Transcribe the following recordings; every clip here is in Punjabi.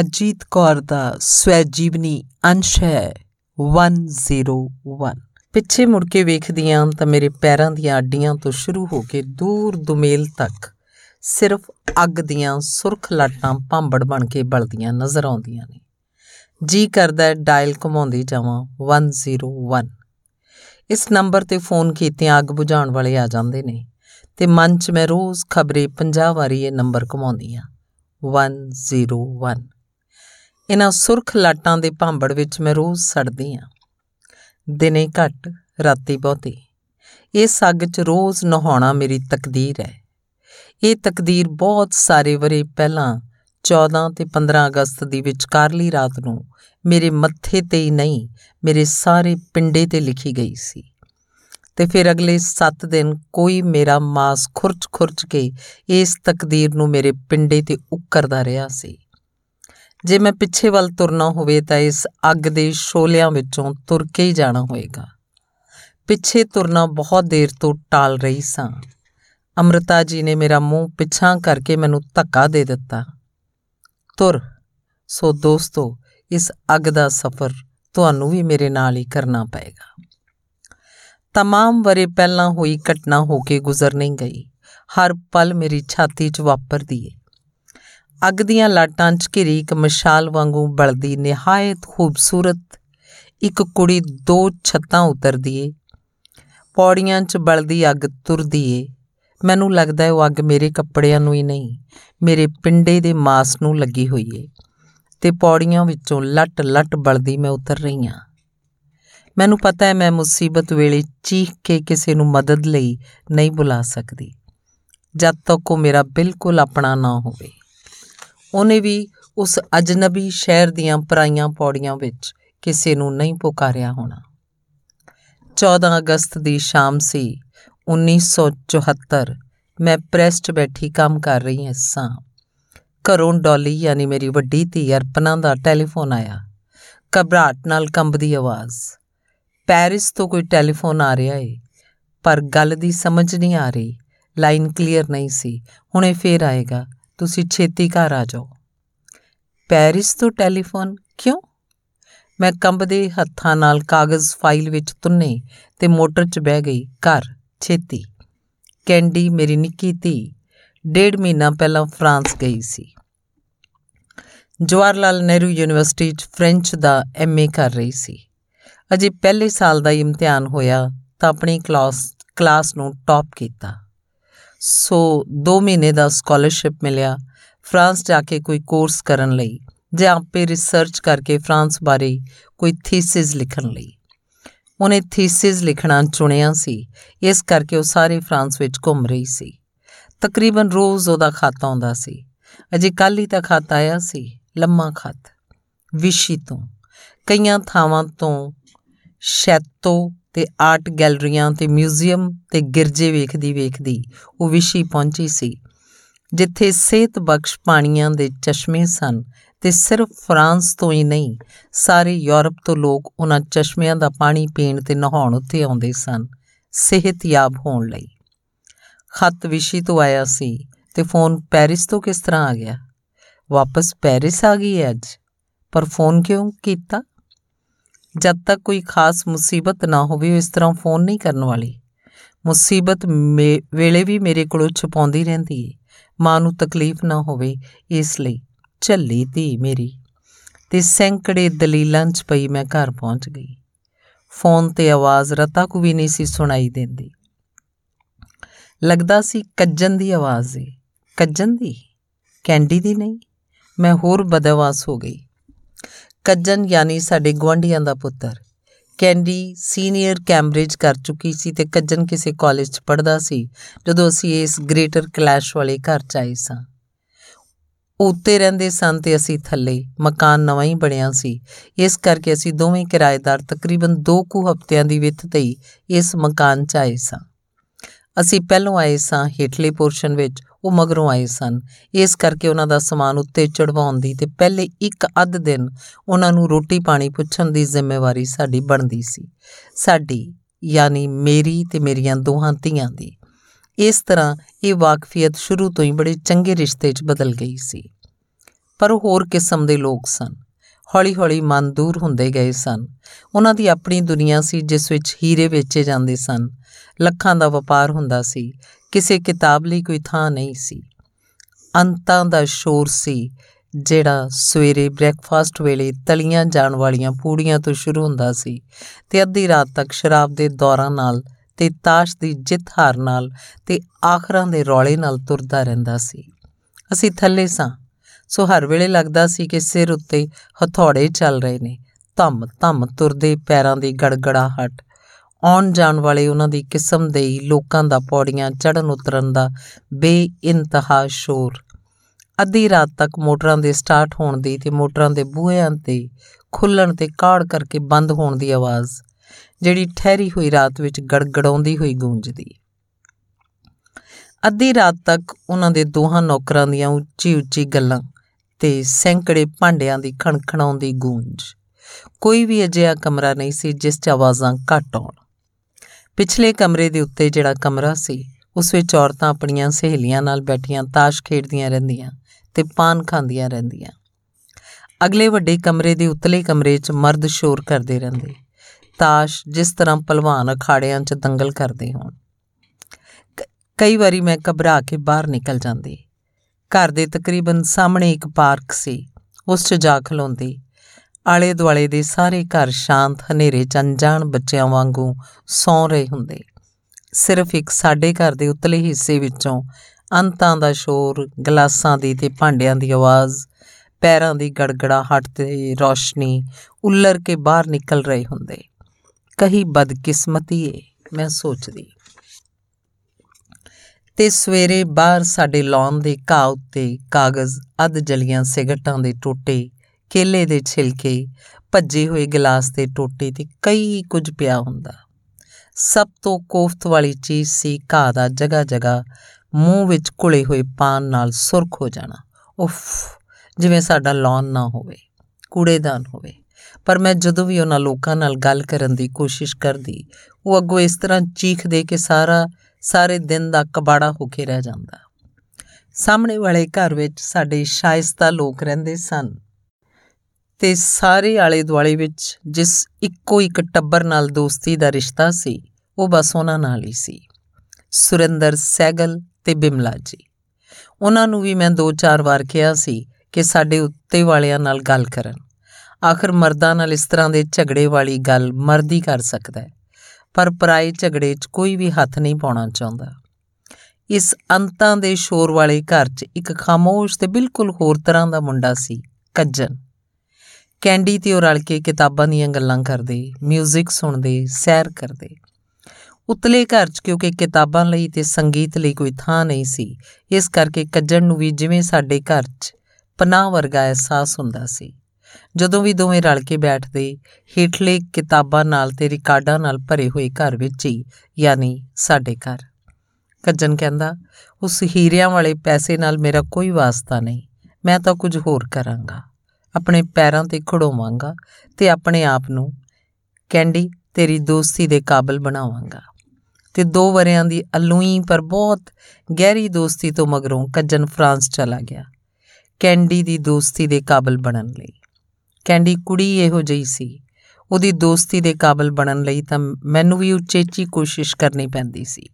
ਅਜੀਤ ਕੌਰ ਦਾ ਸਵੈ ਜੀਵਨੀ ਅੰਸ਼ ਹੈ 101 ਪਿੱਛੇ ਮੁੜ ਕੇ ਵੇਖਦੀਆਂ ਤਾਂ ਮੇਰੇ ਪੈਰਾਂ ਦੀਆਂ ਅੱਡੀਆਂ ਤੋਂ ਸ਼ੁਰੂ ਹੋ ਕੇ ਦੂਰ ਦੁਮੇਲ ਤੱਕ ਸਿਰਫ ਅੱਗ ਦੀਆਂ ਸੁਰਖ ਲਾਟਾਂ ਭਾਂਬੜ ਬਣ ਕੇ ਬਲਦੀਆਂ ਨਜ਼ਰ ਆਉਂਦੀਆਂ ਨੇ। ਜੀ ਕਰਦਾ ਡਾਇਲ ਘੁਮਾਉਂਦੀ ਜਾਵਾਂ 101 ਇਸ ਨੰਬਰ ਤੇ ਫੋਨ ਕੀਤਿਆਂ ਅੱਗ ਬੁਝਾਉਣ ਵਾਲੇ ਆ ਜਾਂਦੇ ਨੇ ਤੇ ਮਨ 'ਚ ਮੈਂ ਰੋਜ਼ ਖਬਰੇ 50 ਵਾਰੀ ਇਹ ਨੰਬਰ ਘੁਮਾਉਂਦੀ ਆ। 101 ਇਹਨਾਂ ਸੁਰਖ ਲਾਟਾਂ ਦੇ ਭਾਂਬੜ ਵਿੱਚ ਮੈਂ ਰੋਜ਼ ਸੜਦੀ ਆ। ਦਿਨੇ ਘੱਟ, ਰਾਤੀ ਬਹੁਤੀ। ਇਸ ਅੱਗ 'ਚ ਰੋਜ਼ ਨਹਾਉਣਾ ਮੇਰੀ ਤਕਦੀਰ ਹੈ ਇਹ ਤਕਦੀਰ ਬਹੁਤ ਸਾਰੇ ਵਰੇ ਪਹਿਲਾਂ 14 ਤੇ 15 ਅਗਸਤ ਦੀ ਵਿਚਕਾਰਲੀ ਰਾਤ ਨੂੰ ਮੇਰੇ ਮੱਥੇ ਤੇ ਹੀ ਨਹੀਂ, ਮੇਰੇ ਸਾਰੇ ਪਿੰਡੇ ਤੇ ਲਿਖੀ ਗਈ ਸੀ। ਤੇ ਫਿਰ ਅਗਲੇ 7 ਦਿਨ ਕੋਈ ਮੇਰਾ ਮਾਸ ਖੁਰਚ-ਖੁਰਚ ਕੇ ਇਸ ਤਕਦੀਰ ਨੂੰ ਮੇਰੇ ਪਿੰਡੇ ਤੇ ਉੱਕਰਦਾ ਰਿਹਾ ਸੀ। ਜੇ ਮੈਂ ਪਿੱਛੇ ਵੱਲ ਤੁਰਨਾ ਹੋਵੇ ਤਾਂ ਇਸ ਅੱਗ ਦੇ ਸ਼ੋਲਿਆਂ ਵਿੱਚੋਂ ਤੁਰ ਕੇ ਹੀ ਜਾਣਾ ਹੋਵੇਗਾ ਪਿੱਛੇ ਤੁਰਨਾ ਬਹੁਤ ਦੇਰ ਤੋਂ ਟਾਲ ਰਹੀ ਸਾਂ। ਅਮ੍ਰਿਤਾ ਜੀ ਨੇ ਮੇਰਾ ਮੂੰਹ ਪਿੱਛਾਂ ਕਰਕੇ ਮੈਨੂੰ ਧੱਕਾ ਦੇ ਦਿੱਤਾ। ਤੁਰ, ਸੋ ਦੋਸਤੋ, ਇਸ ਅੱਗ ਦਾ ਸਫ਼ਰ ਤੁਹਾਨੂੰ ਵੀ ਮੇਰੇ ਨਾਲ ਹੀ ਕਰਨਾ ਪਏਗਾ ਤਮਾਮ ਵਰੇ ਪਹਿਲਾਂ ਹੋਈ ਘਟਨਾ ਹੋ ਕੇ ਗੁਜ਼ਰ ਨਹੀਂ ਗਈ। ਹਰ ਪਲ ਮੇਰੀ ਛਾਤੀ 'ਚ ਵਾਪਰਦੀ ਏ। ਅੱਗ ਦੀਆਂ ਲਾਟਾਂ 'ਚ ਘਿਰੀ ਇੱਕ ਮਸ਼ਾਲ ਵਾਂਗੂ ਬਲਦੀ, ਨਿਹਾਇਤ ਖੂਬਸੂਰਤ ਇੱਕ ਕੁੜੀ ਦੋ ਛੱਤਾਂ ਉਤਰਦੀ ਏ ਪੌੜੀਆਂ 'ਚ ਬਲਦੀ ਅੱਗ ਤੁਰਦੀ ਏ ਮੈਨੂੰ ਲੱਗਦਾ ਉਹ ਅੱਗ ਮੇਰੇ ਕੱਪੜਿਆਂ ਨੂੰ ਹੀ ਨਹੀਂ, ਮੇਰੇ ਪਿੰਡੇ ਦੇ ਮਾਸ ਨੂੰ ਲੱਗੀ ਹੋਈ ਏ। ਤੇ ਪੌੜੀਆਂ ਵਿੱਚੋਂ ਲੱਟ-ਲੱਟ ਬਲਦੀ ਮੈਂ ਉਤਰ ਰਹੀ ਹਾਂ। ਮੈਨੂੰ ਪਤਾ ਹੈ ਮੈਂ ਮੁਸੀਬਤ ਵੇਲੇ ਚੀਖ ਕੇ ਕਿਸੇ ਨੂੰ ਮਦਦ ਲਈ ਨਹੀਂ ਬੁਲਾ ਸਕਦੀ, ਜਦ ਤੱਕ ਉਹ ਮੇਰਾ ਬਿਲਕੁਲ ਆਪਣਾ ਨਾ ਹੋਵੇ। ਉਹਨੇ ਵੀ ਉਸ ਅਜਨਬੀ ਸ਼ਹਿਰ ਦੀਆਂ ਪਰਾਈਆਂ ਪੌੜੀਆਂ ਵਿੱਚ ਕਿਸੇ ਨੂੰ ਨਹੀਂ ਪੁਕਾਰਿਆ ਹੋਣਾ। 14 ਅਗਸਤ ਦੀ ਸ਼ਾਮ ਸੀ 1974 ਮੈਂ ਪ੍ਰੈਸਟ ਬੈਠੀ ਕੰਮ ਕਰ ਰਹੀ ਸਾਂ। ਘਰੋਂ ਡੋਲੀ ਯਾਨੀ ਮੇਰੀ ਵੱਡੀ ਧੀ ਅਰਪਨਾ ਦਾ ਟੈਲੀਫੋਨ ਆਇਆ। ਘਬਰਾਹਟ ਨਾਲ ਕੰਬਦੀ ਆਵਾਜ਼। ਪੈਰਿਸ ਤੋਂ ਕੋਈ ਟੈਲੀਫੋਨ ਆ ਰਿਹਾ ਏ, ਪਰ ਗੱਲ ਦੀ ਸਮਝ ਨਹੀਂ ਆ ਰਹੀ। ਲਾਈਨ ਕਲੀਅਰ ਨਹੀਂ ਸੀ। ਹੁਣੇ ਫੇਰ ਆਏਗਾ। ਤੁਸੀਂ ਛੇਤੀ ਘਰ ਆ ਜਾਓ। ਪੈਰਿਸ ਤੋਂ ਟੈਲੀਫੋਨ ਕਿਉਂ? ਮੈਂ ਕੰਬਦੇ ਹੱਥਾਂ ਨਾਲ ਕਾਗਜ਼ ਫਾਈਲ ਵਿੱਚ ਤੁੰਨੇ ਤੇ ਮੋਟਰ 'ਚ ਬਹਿ ਗਈ, ਘਰ, ਛੇਤੀ। ਕੈਂਡੀ ਮੇਰੀ ਨਿੱਕੀ ਧੀ, ਡੇਢ ਮਹੀਨਾ ਪਹਿਲਾਂ ਫਰਾਂਸ ਗਈ ਸੀ। ਜਵਾਹਰ ਲਾਲ ਨਹਿਰੂ ਯੂਨੀਵਰਸਿਟੀ 'ਚ ਫ੍ਰੈਂਚ ਦਾ ਐਮਏ ਕਰ ਰਹੀ ਸੀ। ਅਜੇ ਪਹਿਲੇ ਸਾਲ ਦਾ ਇਮਤਿਹਾਨ ਹੋਇਆ ਤਾਂ ਆਪਣੀ ਕਲਾਸ ਕਲਾਸ ਨੂੰ ਟੌਪ ਕੀਤਾ। ਸੋ 2 ਮਹੀਨੇ ਦਾ ਸਕਾਲਰਸ਼ਿਪ ਮਿਲਿਆ ਫਰਾਂਸ ਜਾ ਕੇ ਕੋਈ ਕੋਰਸ ਕਰਨ ਲਈ ਜਾਂ ਆਪੇ ਰਿਸਰਚ ਕਰਕੇ ਫਰਾਂਸ ਬਾਰੇ ਕੋਈ ਥੀਸਿਸ ਲਿਖਣ ਲਈ। ਉਹਨੇ ਥੀਸਿਸ ਲਿਖਣਾ ਚੁਣਿਆ ਸੀ, ਇਸ ਕਰਕੇ ਉਹ ਸਾਰੇ ਫਰਾਂਸ ਵਿੱਚ ਘੁੰਮ ਰਹੀ ਸੀ। ਤਕਰੀਬਨ ਰੋਜ਼ ਉਹਦਾ ਖਤ ਆਉਂਦਾ ਸੀ। ਅਜੇ ਕੱਲ ਹੀ ਤਾਂ ਖਤ ਆਇਆ ਸੀ, ਲੰਮਾ ਖਤ। ਵਿਸ਼ੀ ਤੋਂ, ਕਈਆਂ ਥਾਵਾਂ ਤੋਂ, ਸ਼ੈਤੋ ਤੇ ਆਰਟ ਗੈਲਰੀਆਂ ਤੇ ਮਿਊਜ਼ੀਅਮ ਤੇ ਗਿਰਜੇ ਵੇਖਦੀ ਵੇਖਦੀ ਉਹ ਵਿਸ਼ੀ ਪਹੁੰਚੀ ਸੀ, ਜਿੱਥੇ ਸਿਹਤ ਬਖਸ਼ ਪਾਣੀਆਂ ਦੇ ਚਸ਼ਮੇ ਸਨ ਤੇ ਸਿਰਫ ਫਰਾਂਸ ਤੋਂ ਹੀ ਨਹੀਂ, ਸਾਰੇ ਯੂਰਪ ਤੋਂ ਲੋਕ ਉਹਨਾਂ ਚਸ਼ਮਿਆਂ ਦਾ ਪਾਣੀ ਪੀਣ ਤੇ ਨਹਾਉਣ ਉੱਤੇ ਆਉਂਦੇ ਸਨ, ਸਿਹਤਯਾਬ ਹੋਣ ਲਈ। ਖਤ ਵਿਸ਼ੀ ਤੋਂ ਆਇਆ ਸੀ ਤੇ ਫੋਨ ਪੈਰਿਸ ਤੋਂ ਕਿਸ ਤਰ੍ਹਾਂ ਆ ਗਿਆ? ਵਾਪਸ ਪੈਰਿਸ ਆ ਗਈ ਅੱਜ? ਪਰ ਫੋਨ ਕਿਉਂ ਕੀਤਾ? ਜਦ ਤੱਕ ਕੋਈ ਖਾਸ ਮੁਸੀਬਤ ਨਾ ਹੋਵੇ, ਉਹ ਇਸ ਤਰ੍ਹਾਂ ਫੋਨ ਨਹੀਂ ਕਰਨ ਵਾਲੀ। ਮੁਸੀਬਤ ਵੇਲੇ ਵੀ ਮੇਰੇ ਕੋਲੋਂ ਛੁਪਾਉਂਦੀ ਰਹਿੰਦੀ ਏ। ਮਾਂ ਨੂੰ ਤਕਲੀਫ ਨਾ ਹੋਵੇ, ਇਸ ਲਈ, ਝੱਲੀ ਧੀ ਮੇਰੀ। ਤੇ ਸੈਂਕੜੇ ਦਲੀਲਾਂ 'ਚ ਪਈ ਮੈਂ ਘਰ ਪਹੁੰਚ ਗਈ। ਫੋਨ ਤੇ ਆਵਾਜ਼ ਰਤਾ ਕੋ ਵੀ ਨਹੀਂ ਸੀ ਸੁਣਾਈ ਦਿੰਦੀ। ਲੱਗਦਾ ਸੀ ਕੱਜਣ ਦੀ ਆਵਾਜ਼ ਏ। ਕੱਜਣ ਦੀ? ਕੈਂਡੀ ਦੀ ਨਹੀਂ। ਮੈਂ ਹੋਰ ਬਦਵਾਸ ਹੋ ਗਈ। ਕੱਜਨ ਯਾਨੀ ਸਾਡੇ ਗਵਾਂਢੀਆਂ ਦਾ ਪੁੱਤਰ। ਕੈਂਡੀ ਸੀਨੀਅਰ ਕੈਂਬਰਿਜ ਕਰ ਚੁੱਕੀ ਸੀ ਤੇ ਕੱਜਨ ਕਿਸੇ ਕਾਲਜ 'ਚ ਪੜ੍ਹਦਾ ਸੀ, ਜਦੋਂ ਅਸੀਂ ਇਸ ਗ੍ਰੇਟਰ ਕਲੈਸ਼ ਵਾਲੇ ਘਰ 'ਚ ਆਏ ਸਾਂ। ਉੱਤੇ ਰਹਿੰਦੇ ਸਨ ਤੇ ਅਸੀਂ ਥੱਲੇ, ਮਕਾਨ ਨਵਾਂ ਹੀ ਬਣਿਆ ਸੀ। ਇਸ ਕਰਕੇ ਅਸੀਂ ਦੋਵੇਂ ਕਿਰਾਏਦਾਰ ਤਕਰੀਬਨ 2 ਕੁ ਹਫ਼ਤਿਆਂ ਦੀ ਵਿੱਥ ਤੇ ਇਸ ਮਕਾਨ 'ਚ ਆਏ ਸਾਂ। ਅਸੀਂ ਪਹਿਲੋਂ ਆਏ ਸਾਂ ਹੇਠਲੇ ਪੋਰਸ਼ਨ ਵਿੱਚ ਉਹ ਮਗਰੋਂ ਆਏ ਸਨ। ਇਸ ਕਰਕੇ ਉਹਨਾਂ ਦਾ ਸਮਾਨ ਉੱਤੇ ਚੜਵਾਉਣ ਦੀ ਤੇ ਪਹਿਲੇ ਇੱਕ ਅੱਧ ਦਿਨ ਉਹਨਾਂ ਨੂੰ ਰੋਟੀ ਪਾਣੀ ਪੁੱਛਣ ਦੀ ਜ਼ਿੰਮੇਵਾਰੀ ਸਾਡੀ ਬਣਦੀ ਸੀ। ਸਾਡੀ, ਯਾਨੀ ਮੇਰੀ ਤੇ ਮੇਰੀਆਂ ਦੋਹਾਂ ਧੀਆਂ ਦੀ। ਇਸ ਤਰ੍ਹਾਂ ਇਹ ਵਾਕਫੀਅਤ ਸ਼ੁਰੂ ਤੋਂ ਹੀ ਬੜੇ ਚੰਗੇ ਰਿਸ਼ਤੇ 'ਚ ਬਦਲ ਗਈ ਸੀ। ਪਰ ਹੋਰ ਕਿਸਮ ਦੇ ਲੋਕ ਸਨ। ਹੌਲੀ-ਹੌਲੀ ਮਨ ਦੂਰ ਹੁੰਦੇ ਗਏ ਸਨ। ਉਹਨਾਂ ਦੀ ਆਪਣੀ ਦੁਨੀਆ ਸੀ ਜਿਸ ਵਿੱਚ ਹੀਰੇ ਵੇਚੇ ਜਾਂਦੇ ਸਨ। ਲੱਖਾਂ ਦਾ ਵਪਾਰ ਹੁੰਦਾ ਸੀ। ਕਿਸੇ ਕਿਤਾਬ ਲਈ ਕੋਈ ਥਾਂ ਨਹੀਂ ਸੀ। ਅੰਤਾਂ ਦਾ ਸ਼ੋਰ ਸੀ, ਜਿਹੜਾ ਸਵੇਰੇ ਬ੍ਰੈਕਫਾਸਟ ਵੇਲੇ ਤਲੀਆਂ ਜਾਣ ਵਾਲੀਆਂ ਪੂੜੀਆਂ ਤੋਂ ਸ਼ੁਰੂ ਹੁੰਦਾ ਸੀ ਤੇ ਅੱਧੀ ਰਾਤ ਤੱਕ ਸ਼ਰਾਬ ਦੇ ਦੌਰਾਂ ਨਾਲ ਤੇ ਤਾਸ਼ ਦੀ ਜਿੱਤ ਹਾਰ ਨਾਲ ਤੇ ਆਖਰਾਂ ਦੇ ਰੌਲੇ ਨਾਲ ਤੁਰਦਾ ਰਹਿੰਦਾ ਸੀ। ਅਸੀਂ ਥੱਲੇ ਸਾਂ, ਸੋ ਹਰ ਵੇਲੇ ਲੱਗਦਾ ਸੀ ਕਿ ਸਿਰ ਉੱਤੇ ਹਥੌੜੇ ਚੱਲ ਰਹੇ ਨੇ। ਧੰਮ ਧੰਮ ਤੁਰਦੇ ਪੈਰਾਂ ਦੀ ਗੜਗੜਾਹਟ ਆਉਣ ਜਾਣ ਵਾਲੇ ਉਹਨਾਂ ਦੀ ਕਿਸਮ ਦੇ ਲੋਕਾਂ ਦਾ ਪੌੜੀਆਂ ਚੜਨ ਉਤਰਨ ਦਾ ਬੇਇੰਤਹਾ ਸ਼ੋਰ। ਅੱਧੀ ਰਾਤ ਤੱਕ ਮੋਟਰਾਂ ਦੇ ਸਟਾਰਟ ਹੋਣ ਦੀ ਤੇ ਮੋਟਰਾਂ ਦੇ ਬੂਹਿਆਂ ਤੇ ਖੁੱਲਣ ਤੇ ਕਾੜ ਕਰਕੇ ਬੰਦ ਹੋਣ ਦੀ ਆਵਾਜ਼, ਜਿਹੜੀ ਠਹਿਰੀ ਹੋਈ ਰਾਤ ਵਿੱਚ ਗੜਗੜਾਉਂਦੀ ਹੋਈ ਗੂੰਜਦੀ। ਅੱਧੀ ਰਾਤ ਤੱਕ ਉਹਨਾਂ ਦੇ ਦੋਹਾਂ ਨੌਕਰਾਂ ਦੀਆਂ ਉੱਚੀ ਉੱਚੀ ਗੱਲਾਂ ਤੇ ਸੈਂਕੜੇ ਭਾਂਡਿਆਂ ਦੀ ਖਣਖਣਾਉਂਦੀ ਗੂੰਜ। ਕੋਈ ਵੀ ਅਜਿਹਾ ਕਮਰਾ ਨਹੀਂ ਸੀ ਜਿਸ 'ਚ ਆਵਾਜ਼ਾਂ ਘੱਟ ਆਉਣ ਪਿਛਲੇ ਕਮਰੇ ਦੇ ਉੱਤੇ ਜਿਹੜਾ ਕਮਰਾ ਸੀ, ਉਸ ਵਿੱਚ ਔਰਤਾਂ ਆਪਣੀਆਂ ਸਹੇਲੀਆਂ ਨਾਲ ਬੈਠੀਆਂ, ਤਾਸ਼ ਖੇਡਦੀਆਂ ਰਹਿੰਦੀਆਂ ਤੇ ਪਾਨ ਖਾਂਦੀਆਂ ਰਹਿੰਦੀਆਂ। ਅਗਲੇ ਵੱਡੇ ਕਮਰੇ ਦੇ ਉਤਲੇ ਕਮਰੇ 'ਚ ਮਰਦ ਸ਼ੋਰ ਕਰਦੇ ਰਹਿੰਦੇ। ਤਾਸ਼ ਜਿਸ ਤਰ੍ਹਾਂ ਪਹਿਲਵਾਨ ਅਖਾੜਿਆਂ 'ਚ ਦੰਗਲ ਕਰਦੇ ਹੋਣ। ਕਈ ਵਾਰੀ ਮੈਂ ਘਬਰਾ ਕੇ ਬਾਹਰ ਨਿਕਲ ਜਾਂਦੀ। ਘਰ ਦੇ ਤਕਰੀਬਨ ਸਾਹਮਣੇ ਇੱਕ ਪਾਰਕ ਸੀ, ਉਸ 'ਚ ਜਾ ਖਲੋਂਦੀ। ਆਲੇ ਦੁਆਲੇ ਦੇ ਸਾਰੇ ਘਰ ਸ਼ਾਂਤ, ਹਨੇਰੇ ਚ ਅਣਜਾਣ ਬੱਚਿਆਂ ਵਾਂਗੂ ਸੌਂ ਰਹੇ ਹੁੰਦੇ। ਸਿਰਫ ਇੱਕ ਸਾਡੇ ਘਰ ਦੇ ਉਤਲੇ ਹਿੱਸੇ ਵਿੱਚੋਂ ਅੰਤਾਂ ਦਾ ਸ਼ੋਰ, ਗਲਾਸਾਂ ਦੀ ਤੇ ਭਾਂਡਿਆਂ ਦੀ ਆਵਾਜ਼, ਪੈਰਾਂ ਦੀ ਗੜਗੜਾਹਟ ਤੇ ਰੋਸ਼ਨੀ ਉੱਲਰ ਕੇ ਬਾਹਰ ਨਿਕਲ ਰਹੇ ਹੁੰਦੇ। ਕਹੀ ਬਦਕਿਸਮਤੀ ਏ, ਮੈਂ ਸੋਚਦੀ। ਤੇ ਸਵੇਰੇ ਬਾਹਰ ਸਾਡੇ ਲਾਨ ਦੇ ਘਾਹ ਉੱਤੇ ਕਾਗਜ਼ ਅੱਧ ਜਲੀਆਂ ਸਿਗਰਟਾਂ ਦੇ ਟੋਟੇ ਕੇਲੇ ਦੇ ਛਿਲਕੇ, ਭੱਜੇ ਹੋਏ ਗਲਾਸ ਦੇ ਟੋਟੇ ਤੇ ਕਈ ਕੁਝ ਪਿਆ ਹੁੰਦਾ। ਸਭ ਤੋਂ ਕੋਫਤ ਵਾਲੀ ਚੀਜ਼ ਸੀ ਘਾਹ ਦਾ ਜਗਾ ਜਗਾ ਮੂੰਹ ਵਿੱਚ ਘੁਲੇ ਹੋਏ ਪਾਨ ਨਾਲ ਸੁਰਖ ਹੋ ਜਾਣਾ। ਉਫ, ਜਿਵੇਂ ਸਾਡਾ ਲਾਨ ਨਾ ਹੋਵੇ, ਕੂੜੇਦਾਨ ਹੋਵੇ। ਪਰ ਮੈਂ ਜਦੋਂ ਵੀ ਉਹਨਾਂ ਲੋਕਾਂ ਨਾਲ ਗੱਲ ਕਰਨ ਦੀ ਕੋਸ਼ਿਸ਼ ਕਰਦੀ, ਉਹ ਅੱਗੋਂ ਇਸ ਤਰ੍ਹਾਂ ਚੀਖਦੇ ਕਿ ਸਾਰਾ, ਸਾਰੇ ਦਿਨ ਦਾ ਕਬਾੜਾ ਹੋ ਕੇ ਰਹਿ ਜਾਂਦਾ। ਸਾਹਮਣੇ ਵਾਲੇ ਘਰ ਵਿੱਚ ਸਾਡੇ ਸ਼ਾਇਸਤਾ ਲੋਕ ਰਹਿੰਦੇ ਸਨ। ਤੇ ਸਾਰੇ ਆਲੇ ਦੁਆਲੇ ਵਿੱਚ ਜਿਸ ਇੱਕੋ ਇੱਕ ਟੱਬਰ ਨਾਲ ਦੋਸਤੀ ਦਾ ਰਿਸ਼ਤਾ ਸੀ, ਉਹ ਬਸ ਉਹਨਾਂ ਨਾਲ ਹੀ ਸੀ। ਸੁਰਿੰਦਰ, ਸੈਗਲ ਤੇ ਬਿਮਲਾ ਜੀ। ਉਹਨਾਂ ਨੂੰ ਵੀ ਮੈਂ ਦੋ ਚਾਰ ਵਾਰ ਕਿਹਾ ਸੀ ਕਿ ਸਾਡੇ ਉੱਤੇ ਵਾਲਿਆਂ ਨਾਲ ਗੱਲ ਕਰਨ। ਆਖਰ ਮਰਦਾਂ ਨਾਲ ਇਸ ਤਰ੍ਹਾਂ ਦੇ ਝਗੜੇ ਵਾਲੀ ਗੱਲ ਮਰਦ ਹੀ ਕਰ ਸਕਦਾ ਹੈ, ਪਰ ਪਰਾਏ ਝਗੜੇ 'ਚ ਕੋਈ ਵੀ ਹੱਥ ਨਹੀਂ ਪਾਉਣਾ ਚਾਹੁੰਦਾ। ਇਸ ਅੰਤਾਂ ਦੇ ਸ਼ੋਰ ਵਾਲੇ ਘਰ 'ਚ ਇੱਕ ਖਾਮੋਸ਼ ਤੇ ਬਿਲਕੁਲ ਹੋਰ ਤਰ੍ਹਾਂ ਦਾ ਮੁੰਡਾ ਸੀ, ਕੱਜਨ। ਕੈਂਡੀ ਤੇ ਉਹ ਰਲ ਕੇ ਕਿਤਾਬਾਂ ਦੀਆਂ ਗੱਲਾਂ ਕਰਦੇ 뮤직 ਸੁਣਦੇ, ਸੈਰ ਕਰਦੇ। ਉਤਲੇ ਘਰ 'ਚ ਕਿਉਂਕਿ ਕਿਤਾਬਾਂ ਲਈ ਤੇ ਸੰਗੀਤ ਲਈ ਕੋਈ ਥਾਂ ਨਹੀਂ ਸੀ, ਇਸ ਕਰਕੇ ਕੱਜਣ ਨੂੰ ਵੀ ਜਿਵੇਂ ਸਾਡੇ ਘਰ 'ਚ ਪਨਾਹ ਵਰਗਾ ਅਹਿਸਾਸ ਹੁੰਦਾ ਸੀ। ਜਦੋਂ ਵੀ ਦੋਵੇਂ ਰਲ ਕੇ ਬੈਠਦੇ, ਹੇਠਲੇ ਕਿਤਾਬਾਂ ਨਾਲ ਤੇ ਰਿਕਾਰਡਾਂ ਨਾਲ ਭਰੇ ਹੋਏ ਘਰ ਵਿੱਚ ਹੀ, ਯਾਨੀ ਸਾਡੇ ਘਰ। ਕੱਜਣ ਕਹਿੰਦਾ, ਉਸ ਹੀਰਿਆਂ ਵਾਲੇ ਪੈਸੇ ਨਾਲ ਮੇਰਾ ਕੋਈ ਵਾਸਤਾ ਨਹੀਂ, ਮੈਂ ਤਾਂ ਕੁਝ ਹੋਰ ਕਰਾਂਗਾ। ਆਪਣੇ ਪੈਰਾਂ ਤੇ ਖੜੋਵਾਂਗਾ ਤੇ ਆਪਣੇ ਆਪ ਨੂੰ ਕੈਂਡੀ ਤੇਰੀ ਦੋਸਤੀ ਦੇ ਕਾਬਲ ਬਣਾਵਾਂਗਾ। ਤੇ ਦੋ ਵਰਿਆਂ ਦੀ ਅਲੂਈ ਪਰ ਬਹੁਤ ਗਹਿਰੀ ਦੋਸਤੀ ਤੋਂ ਮਗਰੋਂ ਕੱਜਨ ਫਰਾਂਸ ਚਲਾ ਗਿਆ, ਕੈਂਡੀ ਦੀ ਦੋਸਤੀ ਦੇ ਕਾਬਲ ਬਣਨ ਲਈ। ਕੈਂਡੀ ਕੁੜੀ ਇਹੋ ਜਿਹੀ ਸੀ, ਉਹਦੀ ਦੋਸਤੀ ਦੇ ਕਾਬਲ ਬਣਨ ਲਈ ਤਾਂ ਮੈਨੂੰ ਵੀ ਉਚੇਚੀ ਕੋਸ਼ਿਸ਼ ਕਰਨੀ ਪੈਂਦੀ ਸੀ।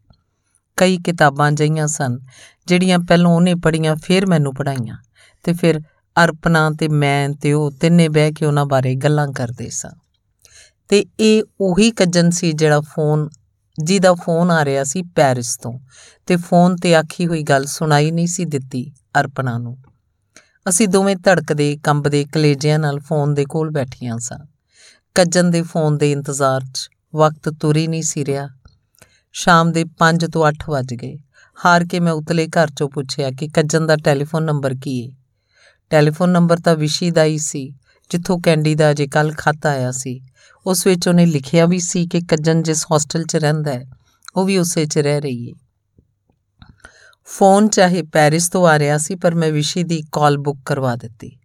ਕਈ ਕਿਤਾਬਾਂ ਜਈਆਂ ਸਨ, ਜਿਹੜੀਆਂ ਪਹਿਲਾਂ ਉਹਨੇ ਪੜ੍ਹੀਆਂ, ਫਿਰ ਮੈਨੂੰ ਪੜਾਈਆਂ ਤੇ ਫਿਰ ਅਰਪਨਾ ਤੇ ਮੈਂ ਤੇ ਉਹ ਤਿੰਨੇ ਬਹਿ ਕੇ ਉਹਨਾਂ ਬਾਰੇ ਗੱਲਾਂ ਕਰਦੇ ਸਾਂ। ਤੇ ਇਹ ਉਹੀ ਕੱਜਨ ਸੀ ਜਿਹੜਾ ਫੋਨ, ਜਿਹਦਾ ਫੋਨ ਆ ਰਿਹਾ ਸੀ ਪੈਰਿਸ ਤੋਂ। ਤੇ ਫੋਨ ਤੇ ਆਖੀ ਹੋਈ ਗੱਲ ਸੁਣਾਈ ਨਹੀਂ ਸੀ ਦਿੱਤੀ ਅਰਪਨਾ ਨੂੰ। ਅਸੀਂ ਦੋਵੇਂ ਧੜਕਦੇ, ਕੰਬਦੇ, ਕਲੇਜਿਆਂ ਨਾਲ ਫੋਨ ਦੇ ਕੋਲ ਬੈਠੀਆਂ ਸਾਂ। ਕੱਜਨ ਦੇ ਫੋਨ ਦੇ ਇੰਤਜ਼ਾਰ 'ਚ ਵਕਤ ਤੁਰੀ ਨਹੀਂ ਸੀ ਰਿਹਾ। ਸ਼ਾਮ ਦੇ 5 ਤੋਂ 8 ਵਜ ਗਏ। ਹਾਰ ਕੇ ਮੈਂ ਉਤਲੇ ਘਰ 'ਚੋਂ ਪੁੱਛਿਆ ਕਿ ਕੱਜਨ ਦਾ ਟੈਲੀਫੋਨ ਨੰਬਰ ਕੀ ਹੈ ਟੈਲੀਫੋਨ ਨੰਬਰ ਤਾਂ ਵਿਸ਼ੀ ਦਾ ਹੀ ਸੀ, ਜਿੱਥੋਂ ਕੈਂਡੀ ਦਾ ਅਜੇ ਕੱਲ ਖਤ ਆਇਆ ਸੀ। ਉਸ ਵਿੱਚ ਉਹਨੇ ਲਿਖਿਆ ਵੀ ਸੀ ਕਿ ਕੱਜਨ ਜਿਸ ਹੋਸਟਲ 'ਚ ਰਹਿੰਦਾ ਹੈ, ਉਹ ਵੀ ਉਸੇ 'ਚ ਰਹਿ ਰਹੀ ਹੈ। ਫੋਨ ਚਾਹੇ ਪੈਰਿਸ ਤੋਂ ਆ ਰਿਹਾ ਸੀ, ਪਰ ਮੈਂ ਵਿਸ਼ੀ ਦੀ ਕਾਲ ਬੁੱਕ ਕਰਵਾ ਦਿੱਤੀ।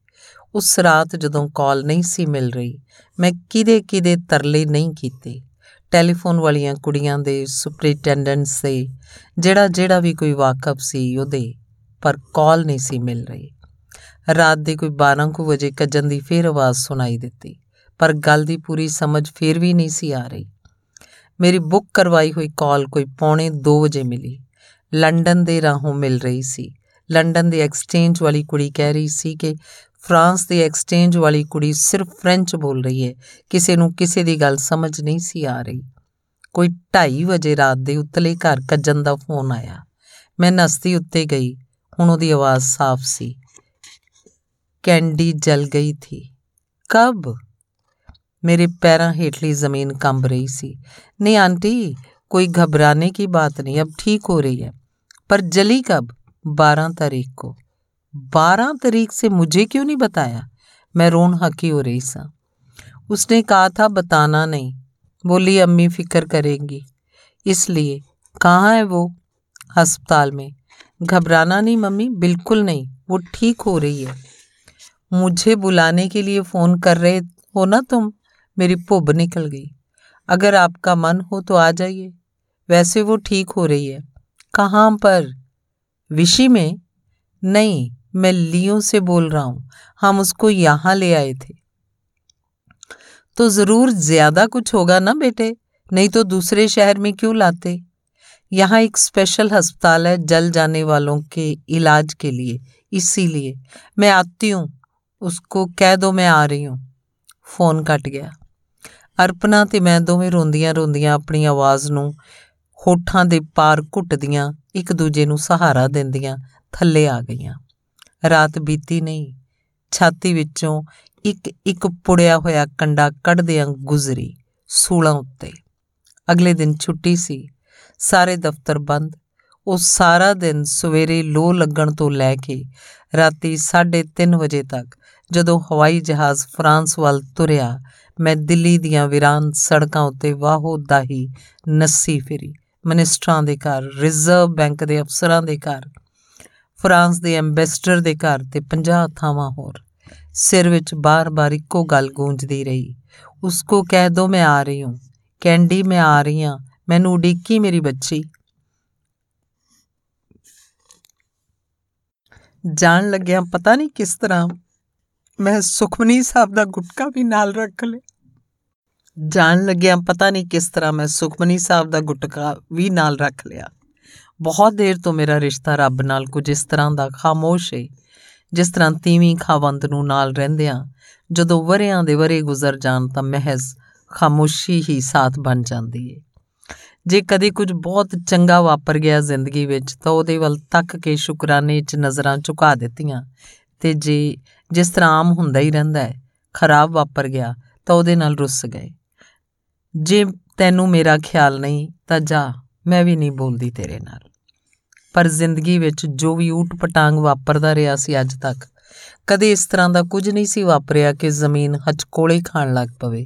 ਉਸ ਰਾਤ ਜਦੋਂ ਕਾਲ ਨਹੀਂ ਸੀ ਮਿਲ ਰਹੀ, ਮੈਂ ਕਿਦੇ ਕਿਦੇ ਤਰਲੇ ਨਹੀਂ ਕੀਤੇ। ਟੈਲੀਫੋਨ ਵਾਲੀਆਂ ਕੁੜੀਆਂ ਦੇ ਸੁਪਰੀਟੈਂਡੈਂਟਸ ਦੇ ਜਿਹੜਾ ਜਿਹੜਾ ਵੀ ਕੋਈ ਵਾਕਫ ਸੀ ਉਹਦੇ, ਪਰ ਕਾਲ ਨਹੀਂ ਸੀ ਮਿਲ ਰਹੀ। ਰਾਤ ਦੇ ਕੋਈ 12 ਕੁ ਵਜੇ ਕੱਜਣ ਦੀ ਫੇਰ ਆਵਾਜ਼ ਸੁਣਾਈ ਦਿੱਤੀ, ਪਰ ਗੱਲ ਦੀ ਪੂਰੀ ਸਮਝ ਫੇਰ ਵੀ ਨਹੀਂ ਸੀ ਆ ਰਹੀ। ਮੇਰੀ ਬੁੱਕ ਕਰਵਾਈ ਹੋਈ ਕਾਲ ਕੋਈ ਪੌਣੇ 2 ਵਜੇ ਮਿਲੀ। ਲੰਡਨ ਦੇ ਰਾਹੋਂ ਮਿਲ ਰਹੀ ਸੀ। ਲੰਡਨ ਦੇ ਐਕਸਚੇਂਜ ਵਾਲੀ ਕੁੜੀ ਕਹਿ ਰਹੀ ਸੀ ਕਿ ਫਰਾਂਸ ਦੀ ਐਕਸਚੇਂਜ ਵਾਲੀ ਕੁੜੀ ਸਿਰਫ ਫ੍ਰੈਂਚ ਬੋਲ ਰਹੀ ਹੈ, ਕਿਸੇ ਨੂੰ ਕਿਸੇ ਦੀ ਗੱਲ ਸਮਝ ਨਹੀਂ ਸੀ ਆ ਰਹੀ। ਕੋਈ 2:30 ਵਜੇ ਰਾਤ ਦੇ ਉੱਤਲੇ ਘਰ ਕੱਜਣ ਦਾ ਫੋਨ ਆਇਆ। ਮੈਂ ਨਸਤੀ ਉੱਤੇ ਗਈ, ਹੁਣ ਉਹਦੀ ਆਵਾਜ਼ ਸਾਫ਼ ਸੀ। कैंडी जल गई थी। कब? मेरे पैरों हेठली ज़मीन कंब रही सी। नहीं आंटी, कोई घबराने की बात नहीं, अब ठीक हो रही है। पर जली कब? बारह तारीख को। बारह तारीख से मुझे क्यों नहीं बताया? मैं रोन हकी हो रही सा। उसने कहा था, बताना नहीं। बोली, अम्मी फ़िक्र करेंगी। इसलिए, कहाँ है वो? अस्पताल में। घबराना नहीं, मम्मी, बिल्कुल नहीं। वो ठीक हो रही है। मुझे बुलाने के लिए फ़ोन कर रहे हो ना तुम? मेरी पुब निकल गई। अगर आपका मन हो तो आ जाइए। वैसे वो ठीक हो रही है। कहाँ पर? विशी में? नहीं, मैं लियो से बोल रहा हूँ। हम उसको यहाँ ले आए थे। तो ज़रूर ज़्यादा कुछ होगा ना बेटे? नहीं तो दूसरे शहर में क्यों लाते? यहाँ एक स्पेशल अस्पताल है जल जाने वालों के इलाज के लिए। इसीलिए मैं आती हूँ। ਉਸਕੋ ਕਹਿ ਦੋ ਮੈਂ ਆ ਰਹੀ ਹਾਂ। ਫੋਨ ਕੱਟ ਗਿਆ। ਅਰਪਨਾ ਤੇ ਮੈਂ ਦੋਵੇਂ ਰੋਂਦੀਆਂ ਰੋਂਦੀਆਂ ਆਪਣੀ ਆਵਾਜ਼ ਨੂੰ ਹੋਠਾਂ ਦੇ ਪਾਰ ਘੁੱਟਦੀਆਂ ਇੱਕ ਦੂਜੇ ਨੂੰ ਸਹਾਰਾ ਦਿੰਦੀਆਂ ਥੱਲੇ ਆ ਗਈਆਂ। ਰਾਤ ਬੀਤੀ ਨਹੀਂ, ਛਾਤੀ ਵਿੱਚੋਂ ਇੱਕ ਇੱਕ ਪੁੜਿਆ ਹੋਇਆ ਕੰਡਾ ਕੱਢਦਿਆਂ ਗੁਜ਼ਰੀ ਸੂਲਾਂ ਉੱਤੇ। ਅਗਲੇ ਦਿਨ ਛੁੱਟੀ ਸੀ, ਸਾਰੇ ਦਫ਼ਤਰ ਬੰਦ, ਉਹ ਸਾਰਾ ਦਿਨ ਸਵੇਰੇ ਲੋ ਲੱਗਣ ਤੋਂ ਲੈ ਕੇ ਰਾਤੀ 3:30 ਵਜੇ ਤੱਕ ਜਦੋਂ ਹਵਾਈ ਜਹਾਜ਼ ਫਰਾਂਸ ਵੱਲ ਤੁਰਿਆ, ਮੈਂ ਦਿੱਲੀ ਦੀਆਂ ਵਿਰਾਨ ਸੜਕਾਂ ਉੱਤੇ ਵਾਹੋ ਦਾਹੀ ਨੱਸੀ ਫਿਰੀ। ਮਿਨਿਸਟਰਾਂ ਦੇ ਘਰ, ਰਿਜ਼ਰਵ ਬੈਂਕ ਦੇ ਅਫਸਰਾਂ ਦੇ ਘਰ, ਫਰਾਂਸ ਦੇ ਐਮਬੈਸਡਰ ਦੇ ਘਰ ਤੇ 50 ਥਾਵਾਂ ਹੋਰ। ਸਿਰ ਵਿੱਚ ਬਾਰ-ਬਾਰ ਇੱਕੋ ਗੱਲ ਗੂੰਜਦੀ ਰਹੀ। ਉਸਕੋ ਕਹਿ ਦੋ ਮੈਂ ਆ ਰਹੀ ਹੂੰ। ਕੈਂਡੀ ਮੈਂ ਆ ਰਹੀ ਹਾਂ ਮੈਨੂੰ ਉਡੀਕੀ ਮੇਰੀ ਬੱਚੀ। ਜਾਣ ਲੱਗਿਆ ਪਤਾ ਨਹੀਂ ਕਿਸ ਤਰ੍ਹਾਂ ਮੈਂ ਸੁਖਮਨੀ ਸਾਹਿਬ ਦਾ ਗੁਟਕਾ ਵੀ ਨਾਲ ਰੱਖ ਲਿਆ। ਜਾਣ ਲੱਗਿਆ ਪਤਾ ਨਹੀਂ ਕਿਸ ਤਰ੍ਹਾਂ ਮੈਂ ਸੁਖਮਨੀ ਸਾਹਿਬ ਦਾ ਗੁਟਕਾ ਵੀ ਨਾਲ ਰੱਖ ਲਿਆ। ਬਹੁਤ ਦੇਰ ਤੋਂ ਮੇਰਾ ਰਿਸ਼ਤਾ ਰੱਬ ਨਾਲ ਕੁਝ ਇਸ ਤਰ੍ਹਾਂ ਦਾ ਖਾਮੋਸ਼ ਹੈ ਜਿਸ ਤਰ੍ਹਾਂ ਤੀਵੀਂ ਖਾਵੰਦ ਨੂੰ ਨਾਲ ਰਹਿੰਦਿਆਂ, ਜਦੋਂ ਵਰਿਆਂ ਦੇ ਵਰੇ ਗੁਜ਼ਰ ਜਾਣ ਤਾਂ ਮਹਿਜ਼ ਖਾਮੋਸ਼ੀ ਹੀ ਸਾਥ ਬਣ ਜਾਂਦੀ ਹੈ ਜੇ ਕਦੇ ਕੁਝ ਬਹੁਤ ਚੰਗਾ ਵਾਪਰ ਗਿਆ ਜ਼ਿੰਦਗੀ ਵਿੱਚ ਤਾਂ ਉਹਦੇ ਵੱਲ ਤੱਕ ਕੇ ਸ਼ੁਕਰਾਨੇ 'ਚ ਨਜ਼ਰਾਂ ਝੁਕਾ ਦਿੱਤੀਆਂ ਤੇ ਜੇ ਜਿਸ ਤਰ੍ਹਾਂ ਆਮ ਹੁੰਦਾ ਹੀ ਰਹਿੰਦਾ ਹੈ, ਖਰਾਬ ਵਾਪਰ ਗਿਆ, ਤਾਂ ਉਹਦੇ ਨਾਲ ਰੁੱਸ ਗਏ। ਜੇ ਤੈਨੂੰ ਮੇਰਾ ਖਿਆਲ ਨਹੀਂ, ਤਾਂ ਜਾ, ਮੈਂ ਵੀ ਨਹੀਂ ਬੋਲਦੀ ਤੇਰੇ ਨਾਲ। ਪਰ ਜ਼ਿੰਦਗੀ ਵਿੱਚ ਜੋ ਵੀ ਊਟ ਪਟਾਂਗ ਵਾਪਰਦਾ ਰਿਹਾ ਸੀ ਅੱਜ ਤੱਕ, ਕਦੇ ਇਸ ਤਰ੍ਹਾਂ ਦਾ ਕੁਝ ਨਹੀਂ ਸੀ ਵਾਪਰਿਆ ਕਿ ਜ਼ਮੀਨ ਹਚਕੋਲੇ ਖਾਣ ਲੱਗ ਪਵੇ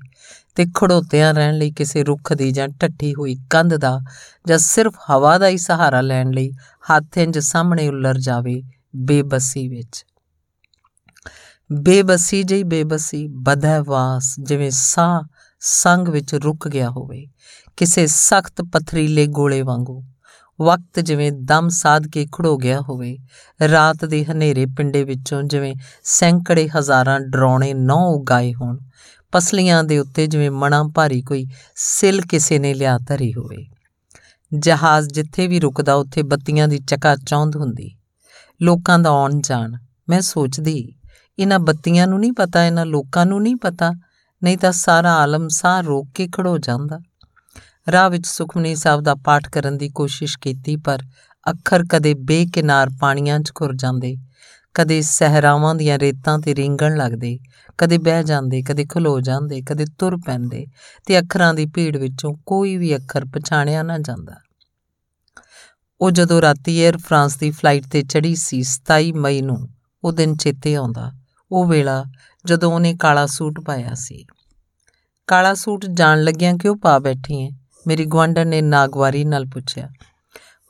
ਤੇ ਖੜੋਤਿਆਂ ਰਹਿਣ ਲਈ ਕਿਸੇ ਰੁੱਖ ਦੀ ਜਾਂ ਟੱਟੀ ਹੋਈ ਕੰਧ ਦਾ ਜਾਂ ਸਿਰਫ ਹਵਾ ਦਾ ਹੀ ਸਹਾਰਾ ਲੈਣ ਲਈ ਹੱਥ ਇੰਜ ਸਾਹਮਣੇ ਉੱਲਰ ਜਾਵੇ ਬੇਬਸੀ ਵਿੱਚ। ਬੇਬਸੀ ਜਿਹੀ ਬੇਬਸੀ ਬਦਹਵਾਸ ਜਿਵੇਂ ਸਾਹ ਸੰਗ ਵਿੱਚ ਰੁਕ ਗਿਆ ਹੋਵੇ। ਕਿਸੇ ਸਖਤ ਪਥਰੀਲੇ ਗੋਲੇ ਵਾਂਗੂ। ਵਕਤ ਜਿਵੇਂ ਦਮ ਸਾਧ ਕੇ ਖੜੋ ਗਿਆ ਹੋਵੇ। ਰਾਤ ਦੇ ਹਨੇਰੇ ਪਿੰਡੇ ਵਿੱਚੋਂ ਜਿਵੇਂ ਸੈਂਕੜੇ ਹਜ਼ਾਰਾਂ ਡਰੋਣੇ ਨੌ ਉਗਾਏ ਹੋਣ। ਪਸਲੀਆਂ ਦੇ ਉੱਤੇ ਜਿਵੇਂ ਮਣਾ ਭਾਰੀ ਕੋਈ ਸਿਲ ਕਿਸੇ ਨੇ ਲਿਆ ਧਰੀ ਹੋਵੇ। ਜਹਾਜ਼ ਜਿੱਥੇ ਵੀ ਰੁਕਦਾ, ਉੱਥੇ ਬੱਤੀਆਂ ਦੀ ਚਕਾ ਚੌਂਦ ਹੁੰਦੀ। ਲੋਕਾਂ ਦਾ ਆਉਣ ਜਾਣ ਮੈਂ ਸੋਚਦੀ ਇਹਨਾਂ ਬੱਤੀਆਂ ਨੂੰ ਨਹੀਂ ਪਤਾ, ਇਹਨਾਂ ਲੋਕਾਂ ਨੂੰ ਨਹੀਂ ਪਤਾ, ਨਹੀਂ ਤਾਂ ਸਾਰਾ ਆਲਮ ਸਾਹ ਰੋਕ ਕੇ ਖੜੋ ਜਾਂਦਾ। ਰਾਹ ਵਿੱਚ ਸੁਖਮਨੀ ਸਾਹਿਬ ਦਾ ਪਾਠ ਕਰਨ ਦੀ ਕੋਸ਼ਿਸ਼ ਕੀਤੀ, ਪਰ ਅੱਖਰ ਕਦੇ ਬੇਕਿਨਾਰ ਪਾਣੀਆਂ 'ਚ ਖੁਰ ਜਾਂਦੇ, ਕਦੇ ਸਹਰਾਵਾਂ ਦੀਆਂ ਰੇਤਾਂ ਤੇ ਰਿੰਗਣ ਲੱਗਦੇ, ਕਦੇ ਬਹਿ ਜਾਂਦੇ, ਕਦੇ ਖਲੋ ਜਾਂਦੇ, ਕਦੇ ਤੁਰ ਪੈਂਦੇ ਤੇ ਅੱਖਰਾਂ ਦੀ ਭੀੜ ਵਿੱਚੋਂ ਕੋਈ ਵੀ ਅੱਖਰ ਪਛਾਣਿਆ ਨਾ ਜਾਂਦਾ। ਉਹ ਜਦੋਂ ਰਾਤੀ 에ਅਰ ਫਰਾਂਸ ਦੀ ਫਲਾਈਟ ਤੇ ਚੜੀ ਸੀ 27 ਮਈ ਨੂੰ ਉਹ ਦਿਨ ਚੇਤੇ ਆਉਂਦਾ। ਉਹ ਵੇਲਾ ਜਦੋਂ ਉਹਨੇ ਕਾਲਾ ਸੂਟ ਪਾਇਆ ਸੀ। ਕਾਲਾ ਸੂਟ ਜਾਣ ਲੱਗਿਆਂ ਕਿਉਂ ਪਾ ਬੈਠੀ ਹੈ ਮੇਰੀ ਗਵਾਂਡਰ ਨੇ ਨਾਗਵਾਰੀ ਨਾਲ ਪੁੱਛਿਆ।